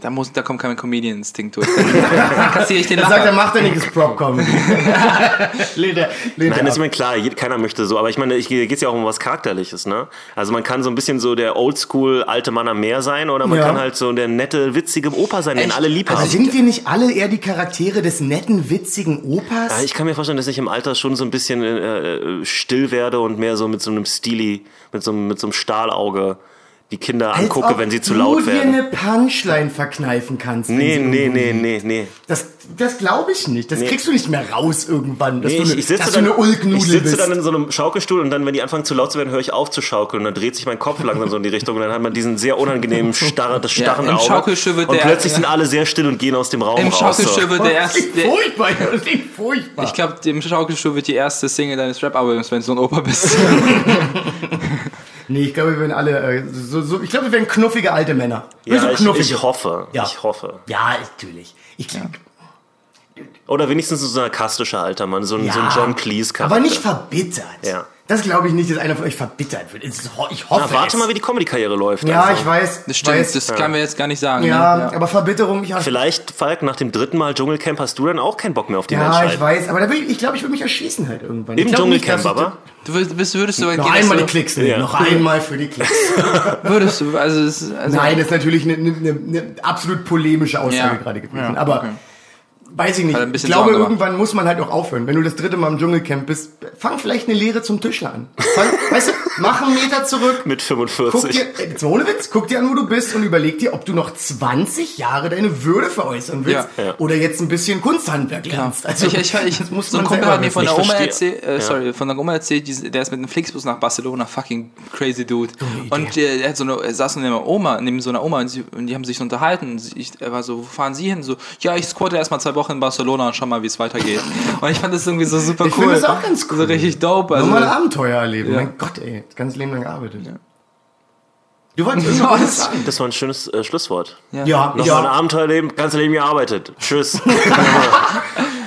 Da, muss, da kommt kein Comedian-Instinkt durch. Dann kassiere ich den Er sagt, er Lacher. macht er nicht das Prop-Comedy. lehnt er, lehnt Nein, er ist ab. mir klar, keiner möchte so, aber ich meine, hier geht es ja auch um was Charakterliches, ne? Also man kann so ein bisschen so der Oldschool alte Mann am Meer sein oder man Ja. kann halt so der nette, witzige Opa sein, den Echt? alle lieb Aber haben. sind wir nicht alle eher die Charaktere des netten, witzigen Opas? Ja, ich kann mir vorstellen, dass ich im Alter schon so ein bisschen äh, still werde und mehr so mit so einem Stili, mit so, einem- mit so einem Stahlauge die Kinder Als angucke, wenn sie zu du laut dir werden. eine Punchline verkneifen kannst. Nee, nee, nee, nee, nee. Das, das glaube ich nicht. Das Nee. kriegst du nicht mehr raus irgendwann. Dass Nee, du ich, eine, ich sitze dass dann, du eine ich sitze bist. dann in so einem Schaukelstuhl und dann, wenn die anfangen zu laut zu werden, höre ich auf zu schaukeln und dann dreht sich mein Kopf langsam so in die Richtung und dann hat man diesen sehr unangenehmen starre, das Ja, starren im Auge. Schaukelstuhl wird und der- plötzlich sind alle sehr still und gehen aus dem Raum Im raus. Schaukelstuhl So. wird der das erste... klingt Der, furchtbar. Das klingt furchtbar. ich glaube, im Schaukelstuhl wird die erste Single deines Rap-Albums, wenn du so ein Opa bist. nee, ich glaube, wir werden alle, äh, so, so, ich glaube, wir werden knuffige alte Männer. Ja, so ich, knuffige. ich hoffe. Ja. Ich hoffe. Ja, natürlich. Ich, Oder wenigstens so ein sarkastischer alter Mann, so ein, so ein John Cleese Charakter. Aber nicht verbittert. Ja. Das glaube ich nicht, dass einer von euch verbittert wird. Ist Ich hoffe Na, warte es. mal, wie die Comedy-Karriere läuft. Ja, also. ich weiß. Das stimmt, weiß. das kann wir jetzt gar nicht sagen. ja, ne? aber Verbitterung, ja. Vielleicht, Falk, nach dem dritten Mal Dschungelcamp hast du dann auch keinen Bock mehr auf die Ja, Menschheit. ich weiß, aber da will ich, ich glaube, ich würde mich erschießen halt irgendwann. Im ich glaub nicht, Dschungelcamp ich- aber. Du würdest, würdest du Noch gehen, einmal die dass Klicks, Ja. noch einmal für die Klicks. Würdest du, also, also Nein, das ist natürlich eine, eine, eine absolut polemische Aussage Ja. gerade gewesen. Ja, aber okay. Weiß ich nicht. Ein Ich glaube, Sorgen gemacht. irgendwann muss man halt auch aufhören. Wenn du das dritte Mal im Dschungelcamp bist, fang vielleicht eine Lehre zum Tischler an. Fang, weißt du, mach einen Meter zurück. Mit Guck 45. dir, äh, jetzt ohne Witz, guck dir an, wo du bist und überleg dir, ob du noch 20 Jahre deine Würde veräußern willst Ja. Ja. oder jetzt ein bisschen Kunsthandwerk lernst. Also, ich, ich, ich, das muss so ein Kumpel hat mir von Ich der Oma erzählt, äh, Ja. sorry, von der Oma erzählt, die, der ist mit einem Flixbus nach Barcelona, fucking crazy dude. Und äh, er hat so eine, er saß neben einer Oma, neben so einer Oma und, sie, und die haben sich so unterhalten. Und sie- Ich, er war so, wo fahren Sie hin? So, ja, ich squatte erstmal zwei Wochen in Barcelona und schau mal, wie es weitergeht. Und ich fand das irgendwie so super Ich cool. finde das auch ganz cool. So richtig dope. Also, Nochmal Abenteuer erleben. Ja. Mein Gott, ey, das ganze Leben lang gearbeitet. Du wolltest Was? sagen? Das war ein schönes äh, Schlusswort. Ja, Noch ja. mal ein Abenteuerleben, ganze Leben gearbeitet. Tschüss.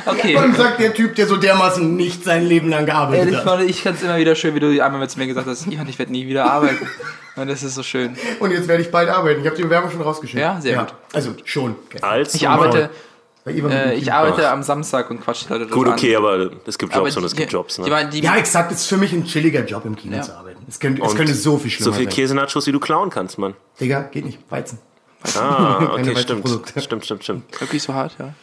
Okay. Und sagt der Typ, der so dermaßen nicht sein Leben lang gearbeitet Ehrlich, hat. Ich fand es immer wieder schön, wie du einmal mit mir gesagt hast, ich werde nie wieder arbeiten. Und das ist so schön. Und jetzt werde ich bald arbeiten. Ich habe die Bewerbung schon rausgeschickt. Ja, sehr gut. Also schon. Als Ich arbeite, äh, ich arbeite am Samstag und quatsch die Leute Gut, an. okay, aber es gibt Jobs und es die- gibt Jobs. Die, Ne? meinen, die, Ja, exakt. Es ist für mich ein chilliger Job im Kino Ja. zu arbeiten. Es könnte, es könnte so viel schlimmer So viel. Käsenachos, wie du klauen kannst, Mann. Digga, geht nicht. Weizen. Ah, okay, stimmt. Stimmt, stimmt, stimmt. wirklich so hart, ja.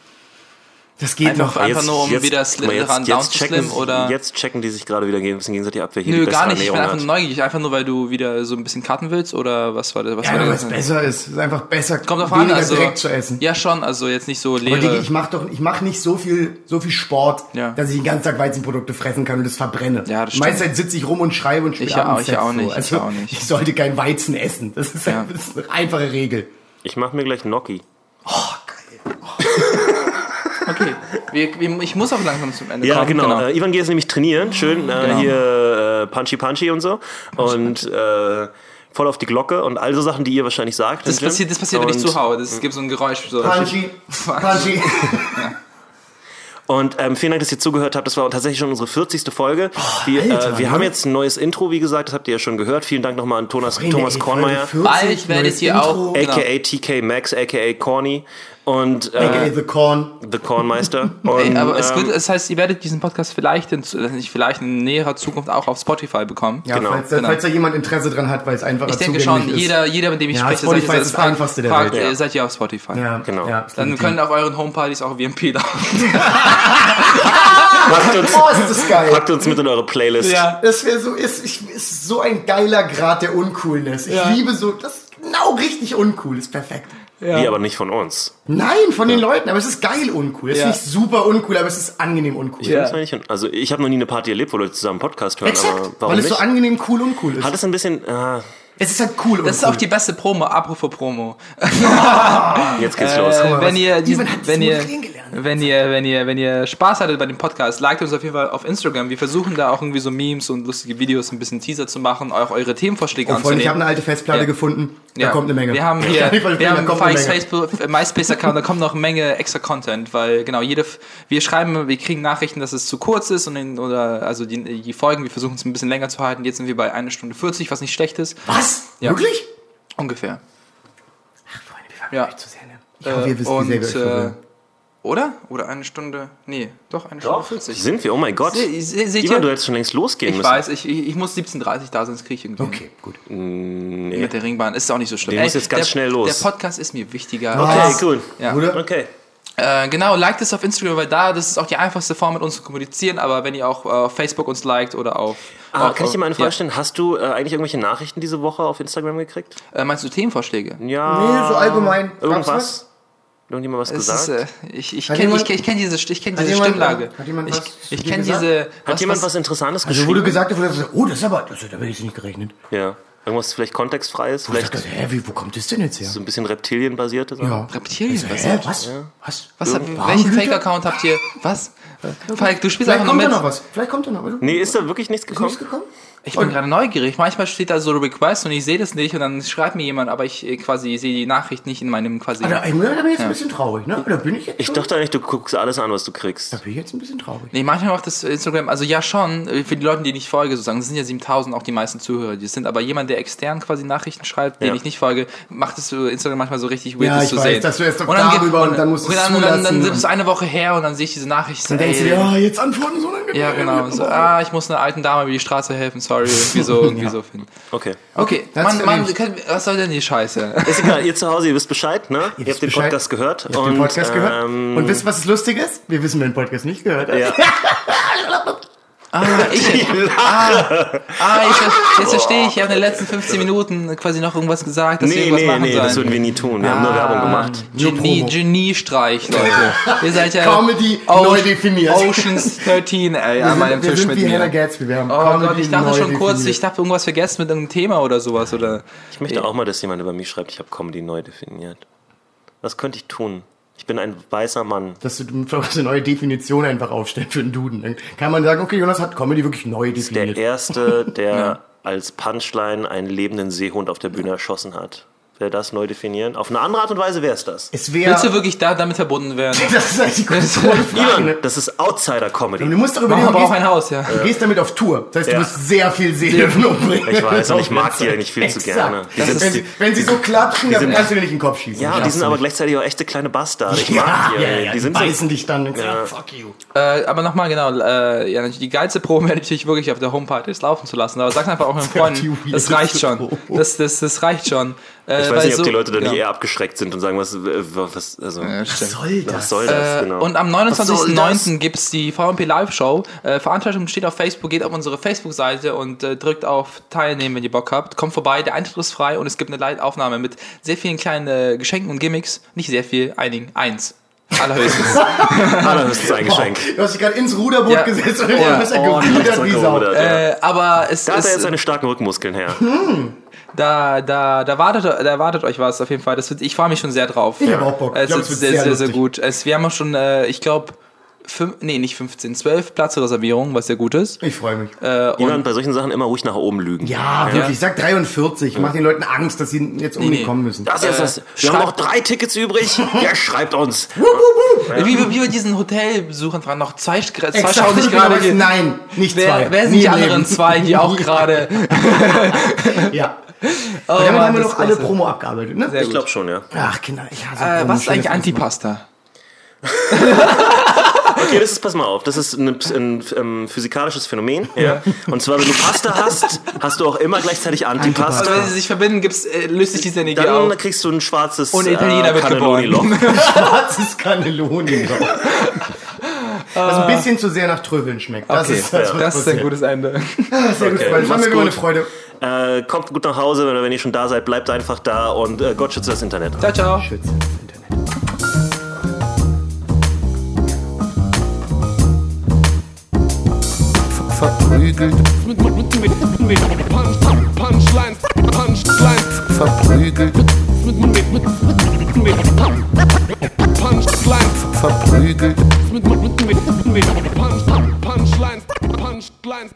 Das geht Einfach- noch. einfach nur, um wieder guck mal, Slytherin down zu checken, slimmen, oder? Jetzt checken die sich gerade wieder gegen- ein bisschen gegenseitig ab, wer hier Nö, die gar nicht. Ich bin Ernährung einfach neugierig. Einfach nur, weil du wieder so ein bisschen cutten willst oder was war das? Was Ja, weil es besser ist. Es ist einfach besser, Kommt weniger an, also. direkt zu essen. Ja, schon. Also jetzt nicht so Aber Digi, leere. ich mache doch, ich mache nicht so viel, so viel Sport, Ja. dass ich den ganzen Tag Weizenprodukte fressen kann und das verbrenne. Ja, das stimmt. Zeit sitze ich rum und schreibe und spiele Ich auch- ich auch so. nicht, ich Also, auch nicht. ich sollte kein Weizen essen. Das ist, Ja. das ist eine einfache Regel. Ich mache mir gleich Gnocchi. Okay. Wir, wir, ich muss auch langsam zum Ende Ja, kommen. genau. Äh, Ivan geht jetzt nämlich trainieren. Schön äh, Genau. hier äh, Punchy Punchy und so. Und äh, voll auf die Glocke und all so Sachen, die ihr wahrscheinlich sagt. Das passiert, das passiert, wenn ich zuhaue. Das gibt so ein Geräusch. So. Punchy, punchy. Und ähm, vielen Dank, dass ihr zugehört habt. Das war tatsächlich schon unsere 40. Folge. wir Alter, äh, wir ne? haben jetzt ein neues Intro, wie gesagt, das habt ihr ja schon gehört. Vielen Dank nochmal an Thomas, Thomas Kornmeier, Bald werdet ihr auch- Genau. aka TK Max, aka Corny und AKA äh, The Corn. The Kornmeister. Und, Ey, aber es, ähm, wird, es heißt, ihr werdet diesen Podcast vielleicht in, äh, nicht vielleicht in näherer Zukunft auch auf Spotify bekommen. Ja, Genau, falls, da, genau. falls da jemand Interesse dran hat, weil es einfacher Ich denke schon, ist. jeder, jeder, mit dem ich Ja, spreche, Spotify sagt, ist das einfachste der fragt, Welt. äh, Seid ihr auf Spotify? Ja, Genau. Ja, Dann können auf euren Homepartys auch WMP laufen. packt, uns, Oh, ist das geil. packt uns mit in eure Playlist. Das wäre so, ist, ich, ist so ein geiler Grad der Uncoolness. Ich Ja. liebe so, das ist genau richtig uncool, ist perfekt. Wie aber nicht von uns. Nein, von den Leuten, aber es ist geil uncool. Es ist Ja. nicht super uncool, aber es ist angenehm uncool. Ja. Das meine ich schon. Also ich habe noch nie eine Party erlebt, wo Leute zusammen einen Podcast hören, Exakt, aber warum weil es nicht? so angenehm cool uncool ist. Hat es ein bisschen, äh, es ist halt cool Das ist auch die beste Promo, apropos Promo. jetzt geht's los. Äh, wenn ihr, diesen, wenn ihr. Wenn ihr, wenn ihr, wenn ihr Spaß hattet bei dem Podcast, liked uns auf jeden Fall auf Instagram. Wir versuchen da auch irgendwie so Memes und lustige Videos, ein bisschen Teaser zu machen, auch eure Themenvorschläge Oh, Freunde, ich habe anzunehmen. eine alte Festplatte Ja. gefunden. Da Ja. kommt eine Menge. Wir haben hier, wir haben kommt eine Fikes Menge. Facebook, äh, MySpace-Account, da kommt noch eine Menge extra Content, weil genau, jede, wir schreiben, wir kriegen Nachrichten, dass es zu kurz ist und in, oder, also die, die Folgen, wir versuchen es ein bisschen länger zu halten. Jetzt sind wir bei 1 Stunde 40, was nicht schlecht ist. Was? Ja. Wirklich? Ungefähr. Freunde, wir waren Ja. zu sehr, ne? Ich hoffe, ihr wisst, wie und, sehr wir euch äh. Oder? Oder eine Stunde, nee, doch, eine Stunde 40. Sind wir? Oh mein Gott. Se, se, seht Ivan, du hättest schon längst losgehen Ich müssen. weiß, ich, ich, ich muss 17.30 da sein, das kriege ich irgendwie. Okay, gut. Mit der Ringbahn ist auch nicht so schlimm. Der muss jetzt ganz der, schnell los. Der Podcast ist mir wichtiger. Okay, cool. Ja. Okay. Äh, genau, liked es auf Instagram, weil da, das ist auch die einfachste Form, mit uns zu kommunizieren. Aber wenn ihr auch äh, auf Facebook uns liked oder auf. Ah, auf, kann ich dir mal eine Frage ja. stellen? Hast du äh, eigentlich irgendwelche Nachrichten diese Woche auf Instagram gekriegt? Äh, meinst du Themenvorschläge? Ja. Nee, so allgemein. Irgendwas? Irgendjemand was Es gesagt? ist, äh, ich ich kenne ich, ich kenn diese, ich kenn Hat diese jemand- Stimmlage. hat jemand ich was ich dir kenne gesagt? diese. Hat jemand was, Interessantes Also, wo geschrieben? du gesagt wo sagst, oh, das ist aber, das, da hätte ich nicht gerechnet. ja. Irgendwas vielleicht kontextfreies, Ich vielleicht dachte, hä, wie, wo kommt das denn jetzt her? so ein bisschen reptilienbasierte Sachen? Ja. Reptilien Also, hä, basiert? was? Was? Was hat, welchen? Fake-Account habt ihr? Was? Falk, du spielst Vielleicht einfach kommt da mit. noch was. Vielleicht kommt da noch was. Nee, ist da wirklich nichts Ist gekommen? nichts gekommen? Ich bin gerade neugierig. Manchmal steht da so Request und ich sehe das nicht und dann schreibt mir jemand, aber ich äh, quasi sehe die Nachricht nicht in meinem quasi. Da, ich, bin ich jetzt ein bisschen traurig, ne? Da bin ich jetzt Ich dachte eigentlich, du guckst alles an, was du kriegst. da bin ich jetzt ein bisschen traurig. Nee, manchmal macht das Instagram, also ja schon, äh, für die Leute, die ich folge, sozusagen, das sind ja 7000 auch die meisten Zuhörer, die sind aber jemand, der extern quasi Nachrichten schreibt, den Ja. ich nicht folge, macht es für Instagram manchmal so richtig weird, Ja, das ich zu weiß, sehen. dass du erst und dann, darüber und, und dann musst du dann, dann, dann ist es eine Woche her und dann sehe ich diese Nachricht. Dann denkst du dir, oh, jetzt antworten so lange. ja, genau. So, ah, ich muss einer alten Dame über die Straße helfen, sorry, irgendwie so, irgendwie so finden. Okay. Okay, das Mann, Mann, was soll denn die Scheiße? Ist egal, ihr zu Hause, ihr wisst Bescheid, ne? Ihr, wisst habt den Bescheid. Podcast gehört. Ihr habt den Podcast gehört. ähm, Und wisst ihr, was das Lustige ist? Wir wissen, wer den Podcast nicht gehört hat. Ja. Ah, ich. ah, ah ich, jetzt verstehe ich. Ich habe in den letzten 15 Minuten quasi noch irgendwas gesagt, dass wir Nee, irgendwas nee, machen nee, sollen. das würden wir nie tun. Wir haben nur Werbung gemacht. Nur Genie. Geniestreich, Leute. Ihr seid ja Comedy neu definiert. Oceans 13, ey, Wir an sind, meinem wir Tisch sind mit wie Hannah mir. Gatsby. Wir haben Oh Comedy Gott, ich dachte schon kurz, definiert. ich habe irgendwas vergessen mit irgendeinem Thema oder sowas. Oder Ich möchte auch mal, dass jemand über mich schreibt, ich habe Comedy neu definiert. Was könnte ich tun? Ich bin ein weißer Mann. dass du eine neue Definition einfach aufstellst für einen Duden. Dann kann man sagen, okay, Jonas hat Comedy wirklich neu Der definiert. Erste, der als Punchline einen lebenden Seehund auf der Bühne erschossen hat. Äh, das neu definieren. Auf eine andere Art und Weise wäre es das. Es. Willst du wirklich da damit verbunden werden? Das ist halt die große Frage. Das ist Outsider-Comedy. Du musst du auch gehst, ein Haus, ja. du gehst damit auf Tour. Das heißt, Ja. du musst sehr viel Seelen umbringen. Ich weiß und ich mag die eigentlich viel zu Exakt. gerne. Die sind- wenn, sie, wenn sie so klatschen, dann sind- kannst du dir nicht in den Kopf schießen. Ja, die sind aber nicht. gleichzeitig auch echte kleine Bastarde. Ich mag die. ja, ja, die die sind so, beißen dich dann. Ja. Fuck you. Äh, aber nochmal genau, äh, ja, die geilste Probe wäre natürlich wirklich auf der Homepartys laufen zu lassen. Aber sag einfach auch meinen Freunden, das reicht schon. weirdeste Das, das, das reicht schon. Äh, ich weil weiß nicht, ob so- die Leute da nicht ja. eher abgeschreckt sind und sagen, was, äh, was also, Ja, stimmt. Soll was das? soll das? Äh, genau. Und am Was soll 29.09. gibt es die VMP Live Show. Äh, Veranstaltung steht auf Facebook, geht auf unsere Facebook-Seite und äh, drückt auf Teilnehmen, wenn ihr Bock habt. Kommt vorbei, der Eintritt ist frei und es gibt eine Live-Aufnahme mit sehr vielen kleinen äh, Geschenken und Gimmicks. Nicht sehr viel, einigen. Eins. Allerhöchstens. Allerhöchstens ein Geschenk. Du hast dich gerade ins Ruderboot Ja. gesetzt und Ja. dann bist du gerudert wie Sau. Zurückgerudert, ja. äh, aber es Da hat er jetzt seine starken Rückenmuskeln her. Da, da, da, wartet, da wartet euch was auf jeden Fall. Das wird, ich freue mich schon sehr drauf. Ich hab auch Bock. Ich Es glaub, ist es wird sehr, sehr sehr, sehr gut. Es, wir haben auch schon, äh, ich glaube, nee, nicht 15, 12 Platzreservierungen, was sehr gut ist. Ich freue mich. Äh, Jemand bei solchen Sachen immer ruhig nach oben lügen. Ja, wirklich. Ich sag 43. Mach den Leuten Angst, dass sie jetzt unbedingt nee. kommen müssen. Das ist jetzt das. Wir schreibt- haben noch drei Tickets übrig. Ja, schreibt uns. Wie, wie, wie bei diesen Hotelbesuchern fragen, noch zwei, zwei Exakt, schauen sich gerade. weiß, Nein, nicht zwei. Wer, wer sind Nie die anderen Leben. zwei, die auch gerade. Ja. Oh, Und damit Mann, haben wir noch alle klasse. Promo abgearbeitet, ne? Sehr Ich glaube schon, ja. Ach, Kinder, ich hasse Äh, was ist eigentlich. Antipasta? Okay, das ist, pass mal auf, das ist ein, ein, ähm, physikalisches Phänomen. Ja. Und zwar, wenn du Pasta hast, hast du auch immer gleichzeitig Antipasta. Also wenn sie sich verbinden, gibt's, äh, löst sich diese Energie Dann auf. kriegst du ein schwarzes Und Italiener wird Cannelloni-Loch. Schwarzes Cannelloni. Was ein bisschen zu sehr nach Tröbeln schmeckt. Das Okay, ist das, was das ist ein gutes Ende. Okay. Das war macht's mir immer eine. Freude. Äh, kommt gut nach Hause, oder wenn ihr schon da seid, bleibt einfach da und äh, Gott schütze das Internet. Ciao, ciao. Schütze das Internet. Verprügelt, Punchlines, Punchlines, verprügelt, Punchlines, verprügelt. Punchlines, Punchlines.